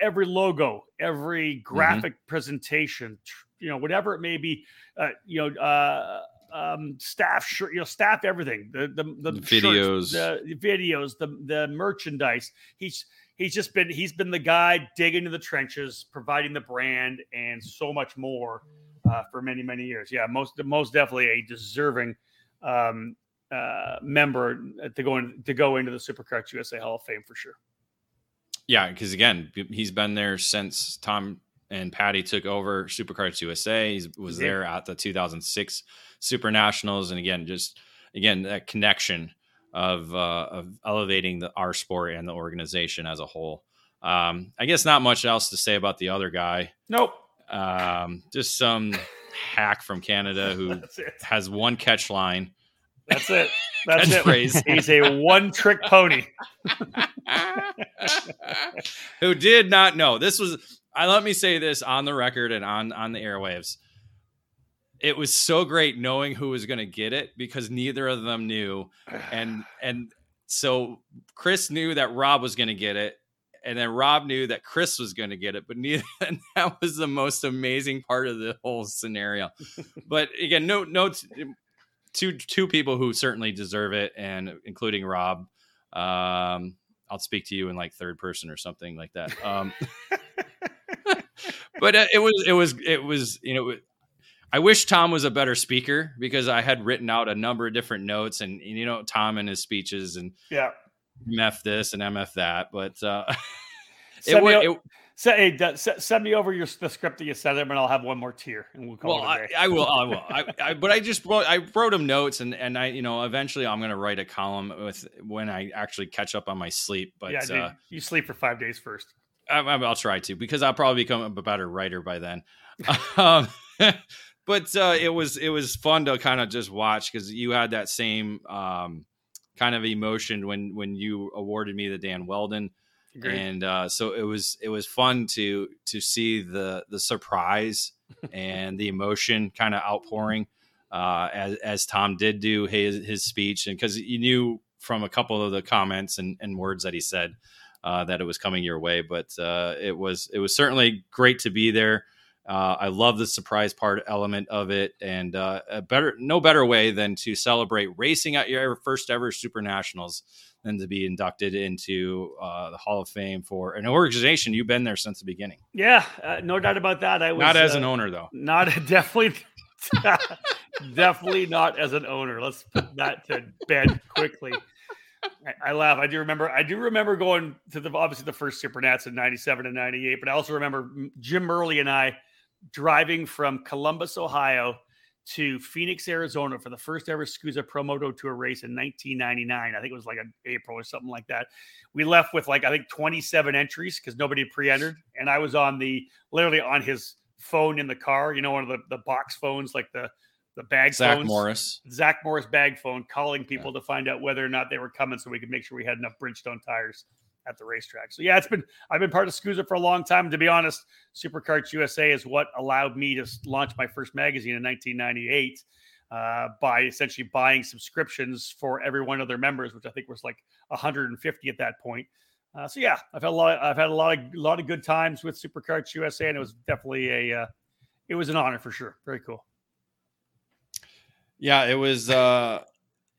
every logo, every Mm-hmm. graphic presentation, tr- you know, whatever it may be, uh, you know, uh, um, staff shirt, you know, staff everything, the the, the The shirts, videos. the videos, the the merchandise. He's he's just been he's been the guy digging into the trenches, providing the brand and so much more uh, for many many years. Yeah, most most definitely a deserving um, uh, member to go in, to go into the SuperKarts USA Hall of Fame for sure. Yeah, because again, he's been there since Tom and Patty took over SuperKarts USA. He was there at the 2006 Super Nationals, and again, just again that connection of uh, of elevating the our sport and the organization as a whole. Um, I guess not much else to say about the other guy. Nope. Um, just some hack from Canada who [laughs] has one catch line. That's it. That's it. Catchphrase. He's a one trick pony. [laughs] who did not know this was I let me say this on the record and on on the airwaves. It was so great knowing who was going to get it because neither of them knew and [sighs] and so Chris knew that Rob was going to get it and then Rob knew that Chris was going to get it but [laughs] neither and that was the most amazing part of the whole scenario. but again, no no two two people who certainly deserve it and including Rob um I'll speak to you in like third person or something like that. Um, [laughs] [laughs] but uh, it was, it was, it was, you know, I wish Tom was a better speaker because I had written out a number of different notes and, and, you know, Tom and his speeches and Yeah. MF this and MF that, but uh, [laughs] it, it, se- hey, send me over your the script that you sent him, and I'll have one more tier, and we'll call well, it a I, day. I will, I will, [laughs] I, I, but I just wrote, I wrote him notes and, and I, you know, eventually I'm going to write a column with when I actually catch up on my sleep, but, yeah, dude, uh, you sleep for five days first. I, I- I'll try to because I'll probably become a better writer by then. [laughs] um, but uh, it was it was fun to kind of just watch because you had that same um, kind of emotion when when you awarded me the Dan Wheldon, Agreed. and uh, so it was it was fun to to see the the surprise [laughs] and the emotion kind of outpouring uh, as as Tom did do his his speech, and because you knew from a couple of the comments and, and words that he said uh, that it was coming your way. But uh, it was it was certainly great to be there. Uh, I love the surprise part element of it, and uh, a better no better way than to celebrate racing at your first ever Super Nationals than to be inducted into uh, the Hall of Fame for an organization you've been there since the beginning. yeah, uh, no doubt about that. I was Not as uh, an owner though. Not [laughs] definitely, [laughs] definitely not as an owner. Let's put that to bed quickly. I, I laugh. I do remember. I do remember going to the obviously the first Supernats in '97 and '98, but I also remember Jim Murley and I driving from Columbus, Ohio, to Phoenix, Arizona for the first ever SKUSA Pro Moto Tour race in 1999. I think it was like an April or something like that. We left with like I think 27 entries because nobody pre-entered, and I was on the literally on his phone in the car. You know, one of the, the box phones, like the the bag Zach phones. Morris. Zach Morris bag phone, calling people to find out whether or not they were coming, so we could make sure we had enough Bridgestone tires at the racetrack. So yeah, it's been I've been part of SKUSA for a long time. To be honest, SuperKarts USA is what allowed me to launch my first magazine in 1998 uh, by essentially buying subscriptions for every one of their members, which I think was like 150 at that point. Uh, so yeah, I've had a lot. I've had a lot of lot of good times with SuperKarts USA, and it was definitely a uh, it was an honor for sure. Very cool. Yeah, it was uh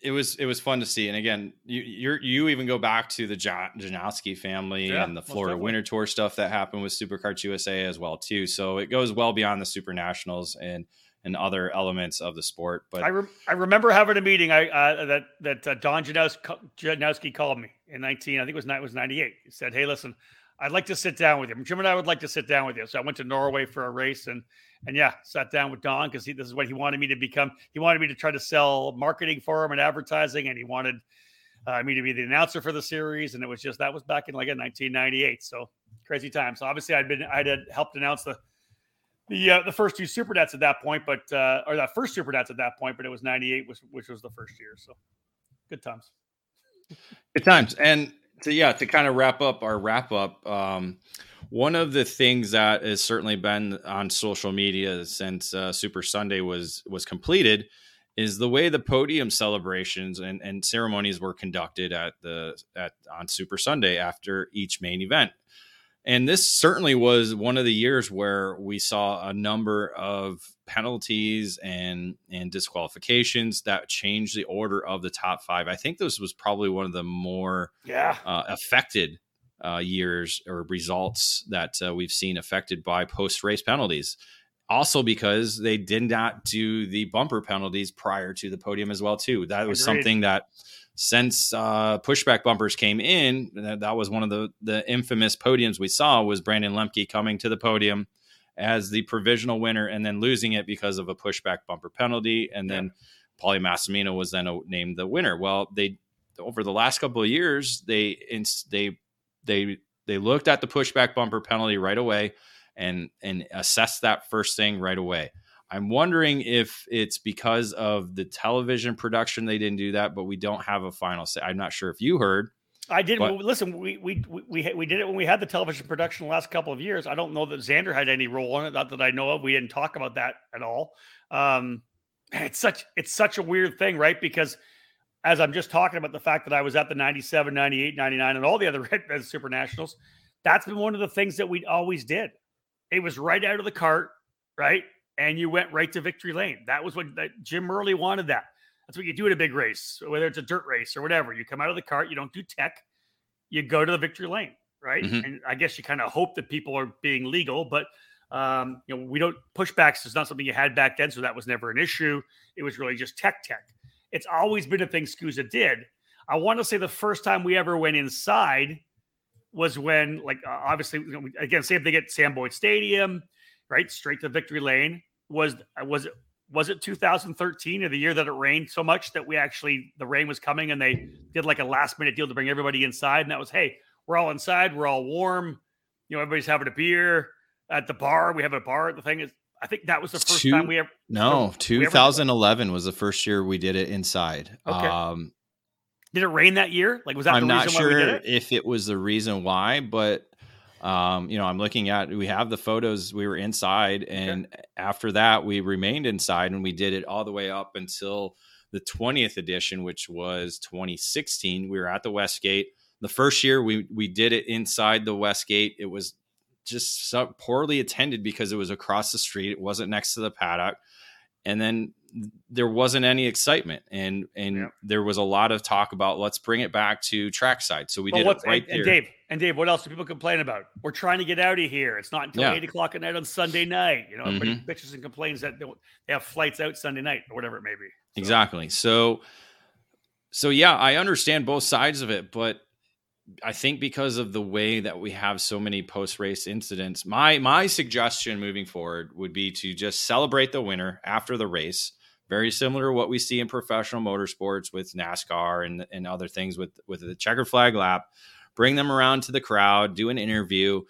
it was it was fun to see. And again, you you're you even go back to the Janowski family Yeah, and the Florida. Winter Tour stuff that happened with SuperKarts USA as well too. So it goes well beyond the Super Nationals and and other elements of the sport. But I, re- I remember having a meeting. I uh, that that uh, Don Janowski, Janowski called me in nineteen. I think it was it was ninety eight. He said, "Hey, listen, I'd like to sit down with you. Jim and I would like to sit down with you. So I went to Norway for a race and and yeah, sat down with Don because he this is what he wanted me to become. He wanted me to try to sell marketing for him and advertising, and he wanted uh, me to be the announcer for the series. And it was just that was back in like in 1998. So crazy time. So obviously I'd been I'd had helped announce the the uh, the first two super at that point, but uh, or that first super at that point, but it was 98, which which was the first year. So good times. Good times. And to yeah, to kind of wrap up our wrap up, um, one of the things that has certainly been on social media since uh, Super Sunday was was completed is the way the podium celebrations and, and ceremonies were conducted at the at on Super Sunday after each main event. And this certainly was one of the years where we saw a number of penalties and and disqualifications that changed the order of the top five. I think this was probably one of the more yeah uh, affected uh, years or results that uh, we've seen affected by post race penalties. Also, because they did not do the bumper penalties prior to the podium as well, too. That was Agreed. something that since uh, pushback bumpers came in, that, that was one of the the infamous podiums we saw was Brandon Lemke coming to the podium as the provisional winner and then losing it because of a pushback bumper penalty, and Yeah. then Paulie Massimino was then named the winner. Well, they over the last couple of years they they they they looked at the pushback bumper penalty right away and and assessed that first thing right away. I'm wondering if it's because of the television production they didn't do that, but we don't have a final say. I'm not sure if you heard. I did. But- listen, we we we we did it when we had the television production the last couple of years. I don't know that Xander had any role in it. Not that I know of. We didn't talk about that at all. Um, [laughs] it's such it's such a weird thing, right? Because as I'm just talking about the fact that I was at the 97, 98, 99, and all the other [laughs] Red Super Nationals, that's been one of the things that we always did. It was right out of the cart, right? And you went right to victory lane. That was what that Jim Murley wanted that. That's what you do at a big race, whether it's a dirt race or whatever. You come out of the cart, you don't do tech, you go to the victory lane, right? Mhm. And I guess you kind of hope that people are being legal, but um, you know, we don't pushbacks is not something you had back then, so that was never an issue. It was really just tech tech. It's always been a thing SKUSA did. I want to say the first time we ever went inside was when, like, uh, obviously, again, same thing at Sam Boyd Stadium, right? Straight to victory lane. Was uh, was it was it 2013 or the year that it rained so much that we actually the rain was coming and they did like a last minute deal to bring everybody inside, and that was hey, we're all inside, we're all warm, you know, everybody's having a beer at the bar. We have a bar. At the thing is, I think that was the first Two- time we ever. No, we ever- 2011 was the first year we did it inside. Okay. Um, Did it rain that year? Like, was that I'm the not reason why we did sure it? if it was the reason why, but um, you know, I'm looking at we have the photos. We were inside, and after that, we remained inside, and we did it all the way up until the 20th edition, which was 2016. We were at the Westgate. The first year we we did it inside the Westgate. It was just so poorly attended because it was across the street. It wasn't next to the paddock, and then there wasn't any excitement and and Yeah. there was a lot of talk about let's bring it back to trackside so we Well, did it right and, there and Dave and Dave, what else do people complain about? We're trying to get out of here. It's not until Yeah. eight o'clock at night on Sunday night. You know, everybody Mhm. bitches and complains that they, they have flights out Sunday night or whatever it may be. So, exactly so so yeah i understand both sides of it but i think because of the way that we have so many post race incidents my my suggestion moving forward would be to just celebrate the winner after the race very similar to what we see in professional motorsports with NASCAR and, and other things with with the checkered flag lap. Bring them around to the crowd, do an interview,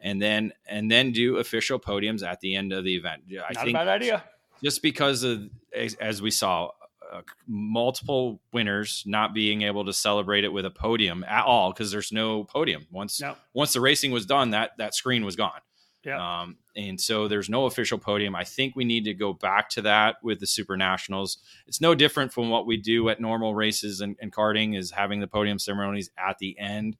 and then and then do official podiums at the end of the event. I Not think a bad idea. just because of as, as we saw uh, multiple winners not being able to celebrate it with a podium at all because there's no podium. Once No. once the racing was done that that screen was gone. Yeah. um, and so there's no official podium. I think we need to go back to that with the super nationals it's no different from what we do at normal races and, and karting is having the podium ceremonies at the end.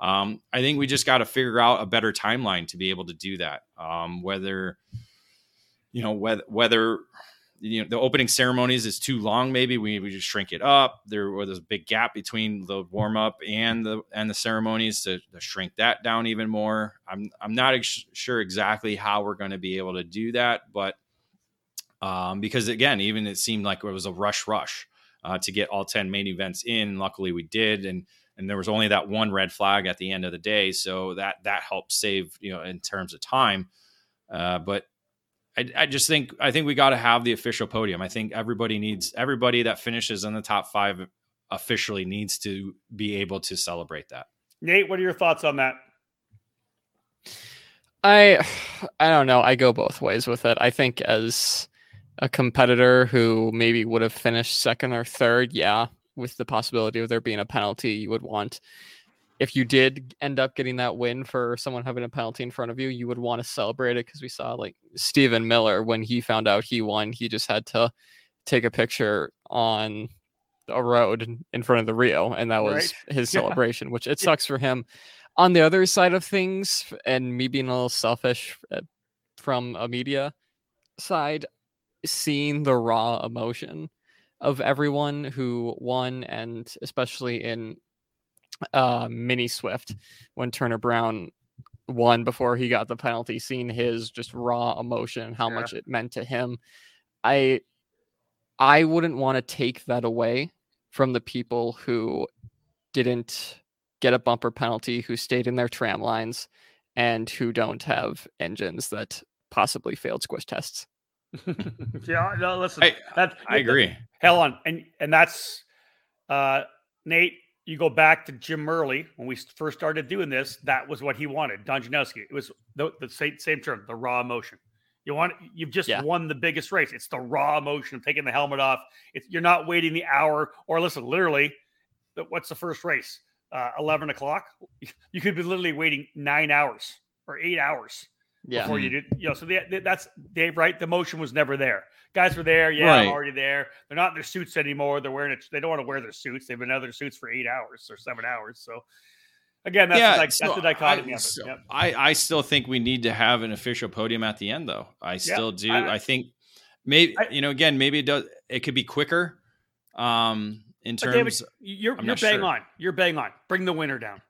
Um, i think we just got to figure out a better timeline to be able to do that. Um, whether you know whether whether you know the opening ceremonies is too long maybe. We, we just shrink it up. There was a big gap between the warm up and the and the ceremonies to, to shrink that down even more. I'm i'm not ex- sure exactly how we're going to be able to do that but um because again even it seemed like it was a rush rush uh, to get all 10 main events in. Luckily we did and and there was only that one red flag at the end of the day, so that that helped save you know in terms of time. Uh, but I, I just think I think we got to have the official podium. I think everybody needs everybody that finishes in the top five officially needs to be able to celebrate that. Nate, what are your thoughts on that? I I don't know. I go both ways with it. I think as a competitor who maybe would have finished second or third, yeah, with the possibility of there being a penalty, you would want if you did end up getting that win for someone having a penalty in front of you, you would want to celebrate it because we saw like Stephen Miller when he found out he won, he just had to take a picture on a road in front of the Rio, and that was Right. his [laughs] Yeah. celebration. Which it sucks for him. On the other side of things, and me being a little selfish uh, from a media side, seeing the raw emotion of everyone who won, and especially in uh, Mini Swift when Turner Brown won before he got the penalty, seeing his just raw emotion and how Yeah. much it meant to him. I I wouldn't want to take that away from the people who didn't get a bumper penalty, who stayed in their tram lines, and who don't have engines that possibly failed squish tests. [laughs] yeah, no, listen, I- that, I agree. Hell on, and and that's uh, Nate. You go back to Jim Murley when we first started doing this. That was what he wanted, Don Janowski. It was the, the same same term, the raw emotion. You want you've just Yeah. won the biggest race. It's the raw emotion of taking the helmet off. It's you're not waiting the hour or listen, literally. What's the first race? Uh, Eleven o'clock. [laughs] You could be literally waiting nine hours or eight hours Yeah. before you did. You know, so the, the- that's Dave, right? The motion was never there. Guys were there, yeah, I'm Right. already there. They're not in their suits anymore. They're wearing it. They don't want to wear their suits. They've been out of their suits for eight hours or seven hours. So again, that's the, dic- so that's the dichotomy I, of it. so Yep. I, I still think we need to have an official podium at the end, though. I still do. I- I, think maybe I- you know, again, maybe it does. It could be quicker. Um, in terms, David, you're I'm you're not bang sure. on. You're bang on. Bring the winner down.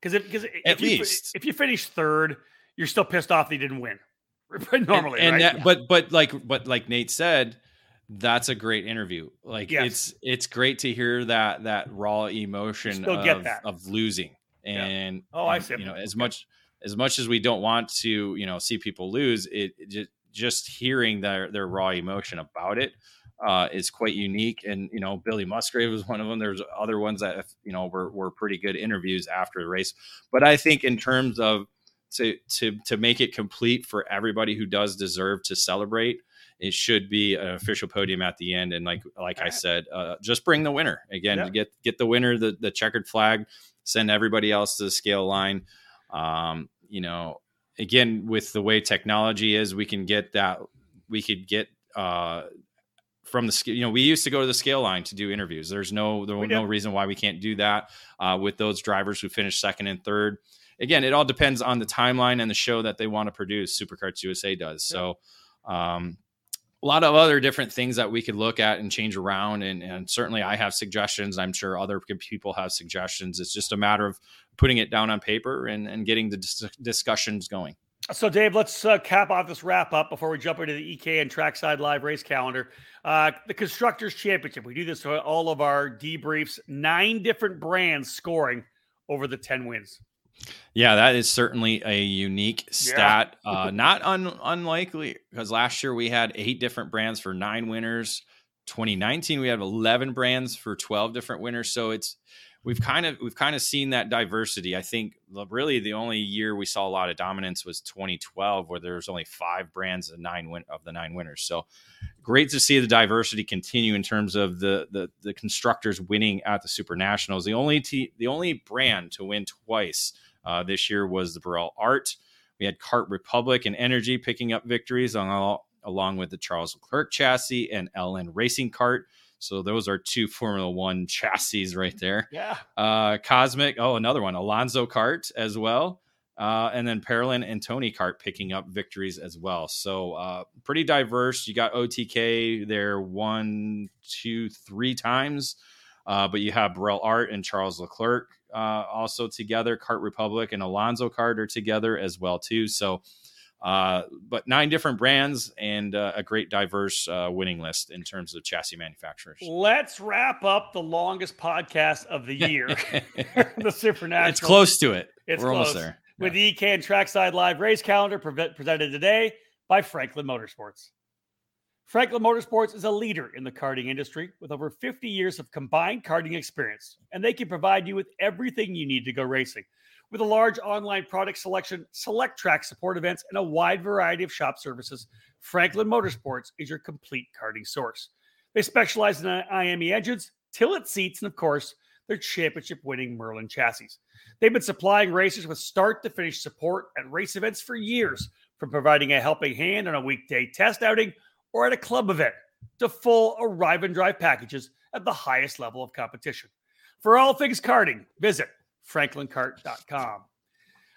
Because if because At if you, least. if you finish third, you're still pissed off you didn't win. [laughs] Normally, and, and right? that, but but like but like Nate said, that's a great interview. Like Yes. it's it's great to hear that that raw emotion of, that. of losing. Yeah. And Oh, I see. You know, as much as much as we don't want to, you know, see people lose, it, it just just hearing their their raw emotion about it uh, is quite unique. And you know, Billy Musgrave was one of them. There's other ones that you know were were pretty good interviews after the race. But I think in terms of to to to make it complete for everybody who does deserve to celebrate, it should be an official podium at the end. And like like I said, uh, just bring the winner again. Yeah. Get get the winner the the checkered flag. Send everybody else to the scale line. Um, you know, again with the way technology is, we can get that. We could get uh, from the scale. You know, we used to go to the scale line to do interviews. There's no there was no reason why we can't do that uh, with those drivers who finished second and third. Again, it all depends on the timeline and the show that they want to produce. SuperKarts USA does so. Um, a lot of other different things that we could look at and change around, and, and certainly I have suggestions. I'm sure other people have suggestions. It's just a matter of putting it down on paper and, and getting the dis- discussions going. So, Dave, let's uh, cap off this wrap up before we jump into the EKN Trackside Live race calendar. Uh, the Constructors Championship. We do this for all of our debriefs. Nine different brands scoring over the 10 wins. Yeah, that is certainly a unique stat. Uh, [laughs] not un- unlikely because last year we had eight different brands for nine winners. 2019 we had 11 brands for 12 different winners. So it's we've kind of we've kind of seen that diversity. I think the- really the only year we saw a lot of dominance was 2012, where there was only five brands of nine win- of the nine winners. So great to see the diversity continue in terms of the the, the constructors winning at the Super Nationals. The only te- the only brand to win twice uh, this year was the Birel ART. We had Kart Republic and Energy picking up victories on all, along with the Charles Leclerc chassis and LN Racing Kart. So those are two [laughs] Formula One chassis right there. Yeah. Uh, Kosmic, oh, another one, Alonso Kart as well. Uh, and then Parolin and Tony Kart picking up victories as well. So uh, pretty diverse. You got OTK there one, two, three times. Uh, but you have Birel ART and Charles Leclerc uh, also together. Kart Republic and Alonso Kart are together as well too. So Uh, but nine different brands and uh, a great diverse uh, winning list in terms of chassis manufacturers. Let's wrap up the longest podcast of the year. [laughs] the Supernatural. It's close to it. It's We're close. almost there. With the EKN Trackside Live race calendar pre- presented today by Franklin Motorsports. Franklin Motorsports is a leader in the karting industry with over 50 years of combined karting experience, and they can provide you with everything you need to go racing. With a large online product selection, select track support events, and a wide variety of shop services, Franklin Motorsports is your complete karting source. They specialize in IAME engines, Tillett seats, and of course, their championship winning Merlin chassis. They've been supplying racers with start to finish support at race events for years, from providing a helping hand on a weekday test outing or at a club event to full arrive and drive packages at the highest level of competition. For all things karting, visit franklincart.com.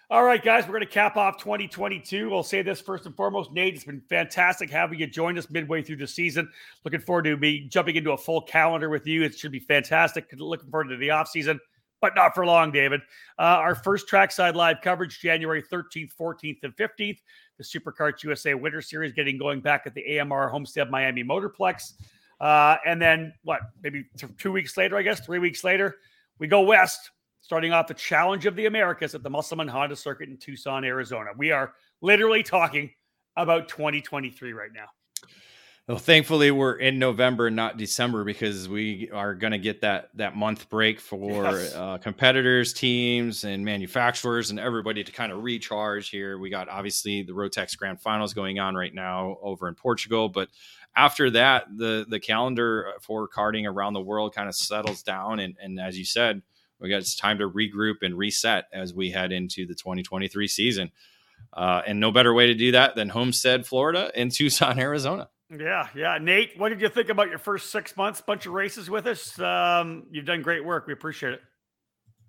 All right, guys, we're going to cap off 2022. We'll say this first and foremost. Nate, it's been fantastic having you join us midway through the season. Looking forward to be jumping into a full calendar with you. It should be fantastic. Looking forward to the off season, but not for long, David. Uh, our first trackside live coverage, January 13th, 14th, and 15th. The SuperKarts USA Winter Series getting going back at the AMR Homestead Miami Motorplex. Uh, and then what, maybe th- two weeks later, I guess, three weeks later, we go west starting off the Challenge of the Americas at the Musselman Honda Circuit in Tucson, Arizona. We are literally talking about 2023 right now. Well, thankfully we're in November, not December, because we are going to get that that month break for Yes. uh, competitors, teams, and manufacturers, and everybody to kind of recharge here. We got obviously the Rotax Grand Finals going on right now over in Portugal, but after that, the the calendar for karting around the world kind of settles down, and and as you said, we got it's time to regroup and reset as we head into the 2023 season. Uh, and no better way to do that than Homestead, Florida, and Tucson, [laughs] Arizona. Yeah, yeah. Nate, what did you think about your first six months? Bunch of races with us. Um, you've done great work. We appreciate it.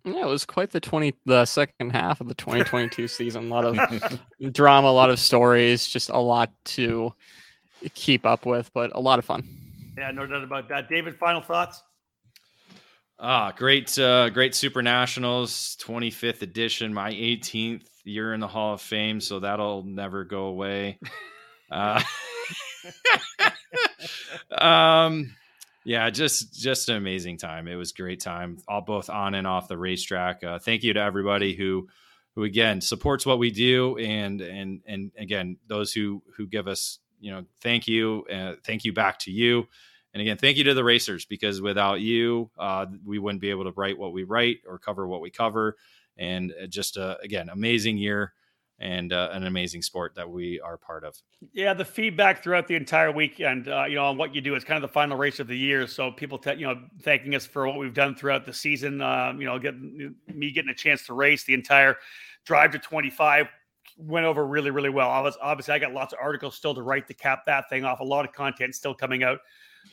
Yeah, it was quite the twenty the second half of the 2022 [laughs] season. A lot of drama, a lot of stories, just a lot to keep up with, but a lot of fun. Yeah, no doubt about that. David, final thoughts? Ah, great, uh, great Super Nationals, 25th edition, my 18th year in the Hall of Fame, so that'll never go away. [laughs] Uh, [laughs] [laughs] um, yeah, just just an amazing time. It was a great time, all both on and off the racetrack. Uh, thank you to everybody who who again supports what we do, and and and again those who who give us you know thank you, uh, thank you back to you. And again, thank you to the racers because without you, uh, we wouldn't be able to write what we write or cover what we cover. And uh, just uh, again, amazing year and uh, an amazing sport that we are part of. Yeah, the feedback throughout the entire weekend, uh, you know, on what you do. It's kind of the final race of the year, so people, te- you know, thanking us for what we've done throughout the season. Um, you know, getting me getting a chance to race the entire drive to 25 went over really, really well. I was obviously I got lots of articles still to write to cap that thing off. A lot of content still coming out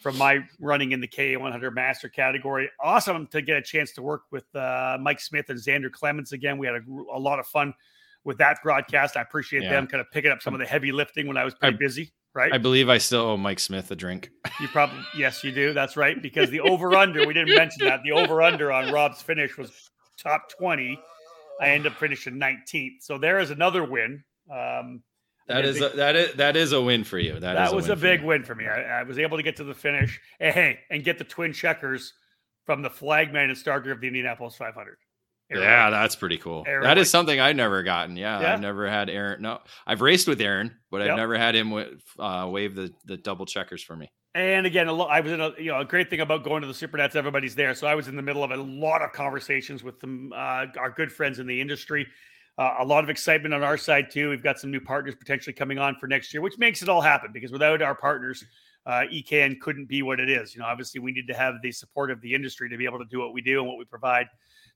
from my running in the K100 Master category. Awesome to get a chance to work with uh, Mike Smith and Xander Clemens again. We had a, a lot of fun with that broadcast. I appreciate Yeah. them kind of picking up some of the heavy lifting when I was pretty I- busy. Right? I believe I still owe Mike Smith a drink. You probably yes, you do. That's right. Because the [laughs] over under, we didn't mention that. The over under on Rob's finish was top twenty. I end up finishing 19th. So there is another win. Um, That is a, that is that is a win for you. that is that was win a big you. win for me. I, I was able to get to the finish. And hey, and get the twin checkers from the flagman and starter of the Indianapolis 500. Aaron Yeah, that's pretty cool. Aaron that is something I've never gotten. Yeah, Yeah? I've never had Aaron. No, I've raced with Aaron, but I've Yep. never had him uh, wave the the double checkers for me. And again, lo- I was in a you know a great thing about going to the Supernats. Everybody's there, so I was in the middle of a lot of conversations with them, uh, our good friends in the industry. Uh, a lot of excitement on our side too. We've got some new partners potentially coming on for next year, which makes it all happen. Because without our partners, uh, EKN couldn't be what it is. You know, obviously we need to have the support of the industry to be able to do what we do and what we provide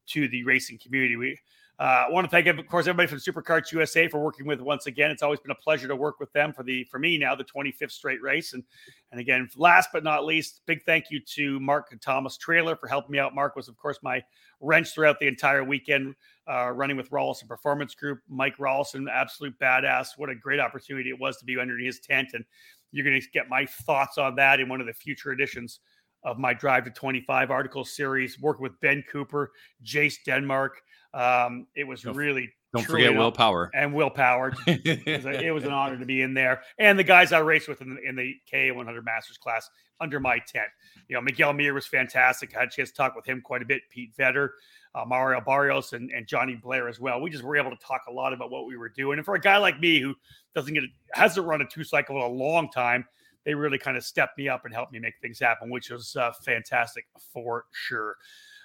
to the racing community. We uh, want to thank, of course, everybody from SuperKarts USA for working with once again. It's always been a pleasure to work with them for the for me now the 25th straight race. And and again, last but not least, big thank you to Mark Thomas Trailer for helping me out. Mark was, of course, my wrench throughout the entire weekend, uh, running with Rolison Performance Group. Mike Rolison, absolute badass. What a great opportunity it was to be under his tent. And you're going to get my thoughts on that in one of the future editions of my Drive to 25 article series, working with Ben Cooper, Jace Denmark. Um, it was No. really Don't forget Will Power and Will Power. [laughs] it, was a, it was an honor to be in there, and the guys I raced with in the, in the K100 Masters class under my tent. You know, Miguel Mir was fantastic. I had a chance to talk with him quite a bit. Pete Vetter, uh, Mario Barrios, and, and Johnny Blair as well. We just were able to talk a lot about what we were doing. And for a guy like me who doesn't get hasn't run a two cycle in a long time, they really kind of stepped me up and helped me make things happen, which was uh, fantastic for sure.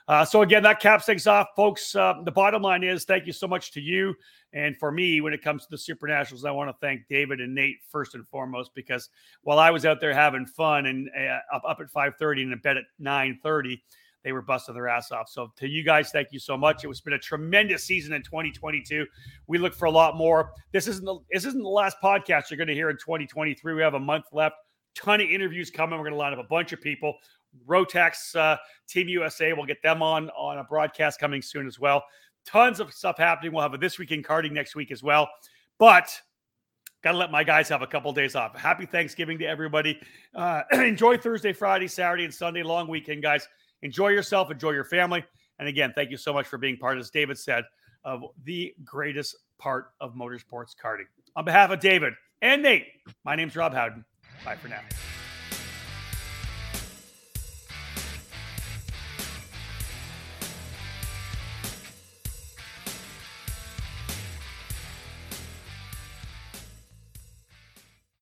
Uh, so again, that caps things off, folks. Uh, the bottom line is thank you so much to you and for me when it comes to the Super Nationals. I want to thank David and Nate first and foremost because while I was out there having fun and uh, up, up at five thirty and in bed at nine thirty, they were busting their ass off. So to you guys, thank you so much. It was been a tremendous season in 2022. We look for a lot more. This isn't the this isn't the last podcast you're going to hear in 2023. We have a month left. Ton of interviews coming. We're going to line up a bunch of people. Rotax uh, Team USA. We'll get them on on a broadcast coming soon as well. Tons of stuff happening. We'll have a this week in karting next week as well. But got to let my guys have a couple days off. Happy Thanksgiving to everybody. Uh, [clears throat] enjoy Thursday, Friday, Saturday, and Sunday. Long weekend, guys. Enjoy yourself. Enjoy your family. And again, thank you so much for being part, as David said, of the greatest part of motorsports karting. On behalf of David and Nate, my name's Rob Howden. Bye for now.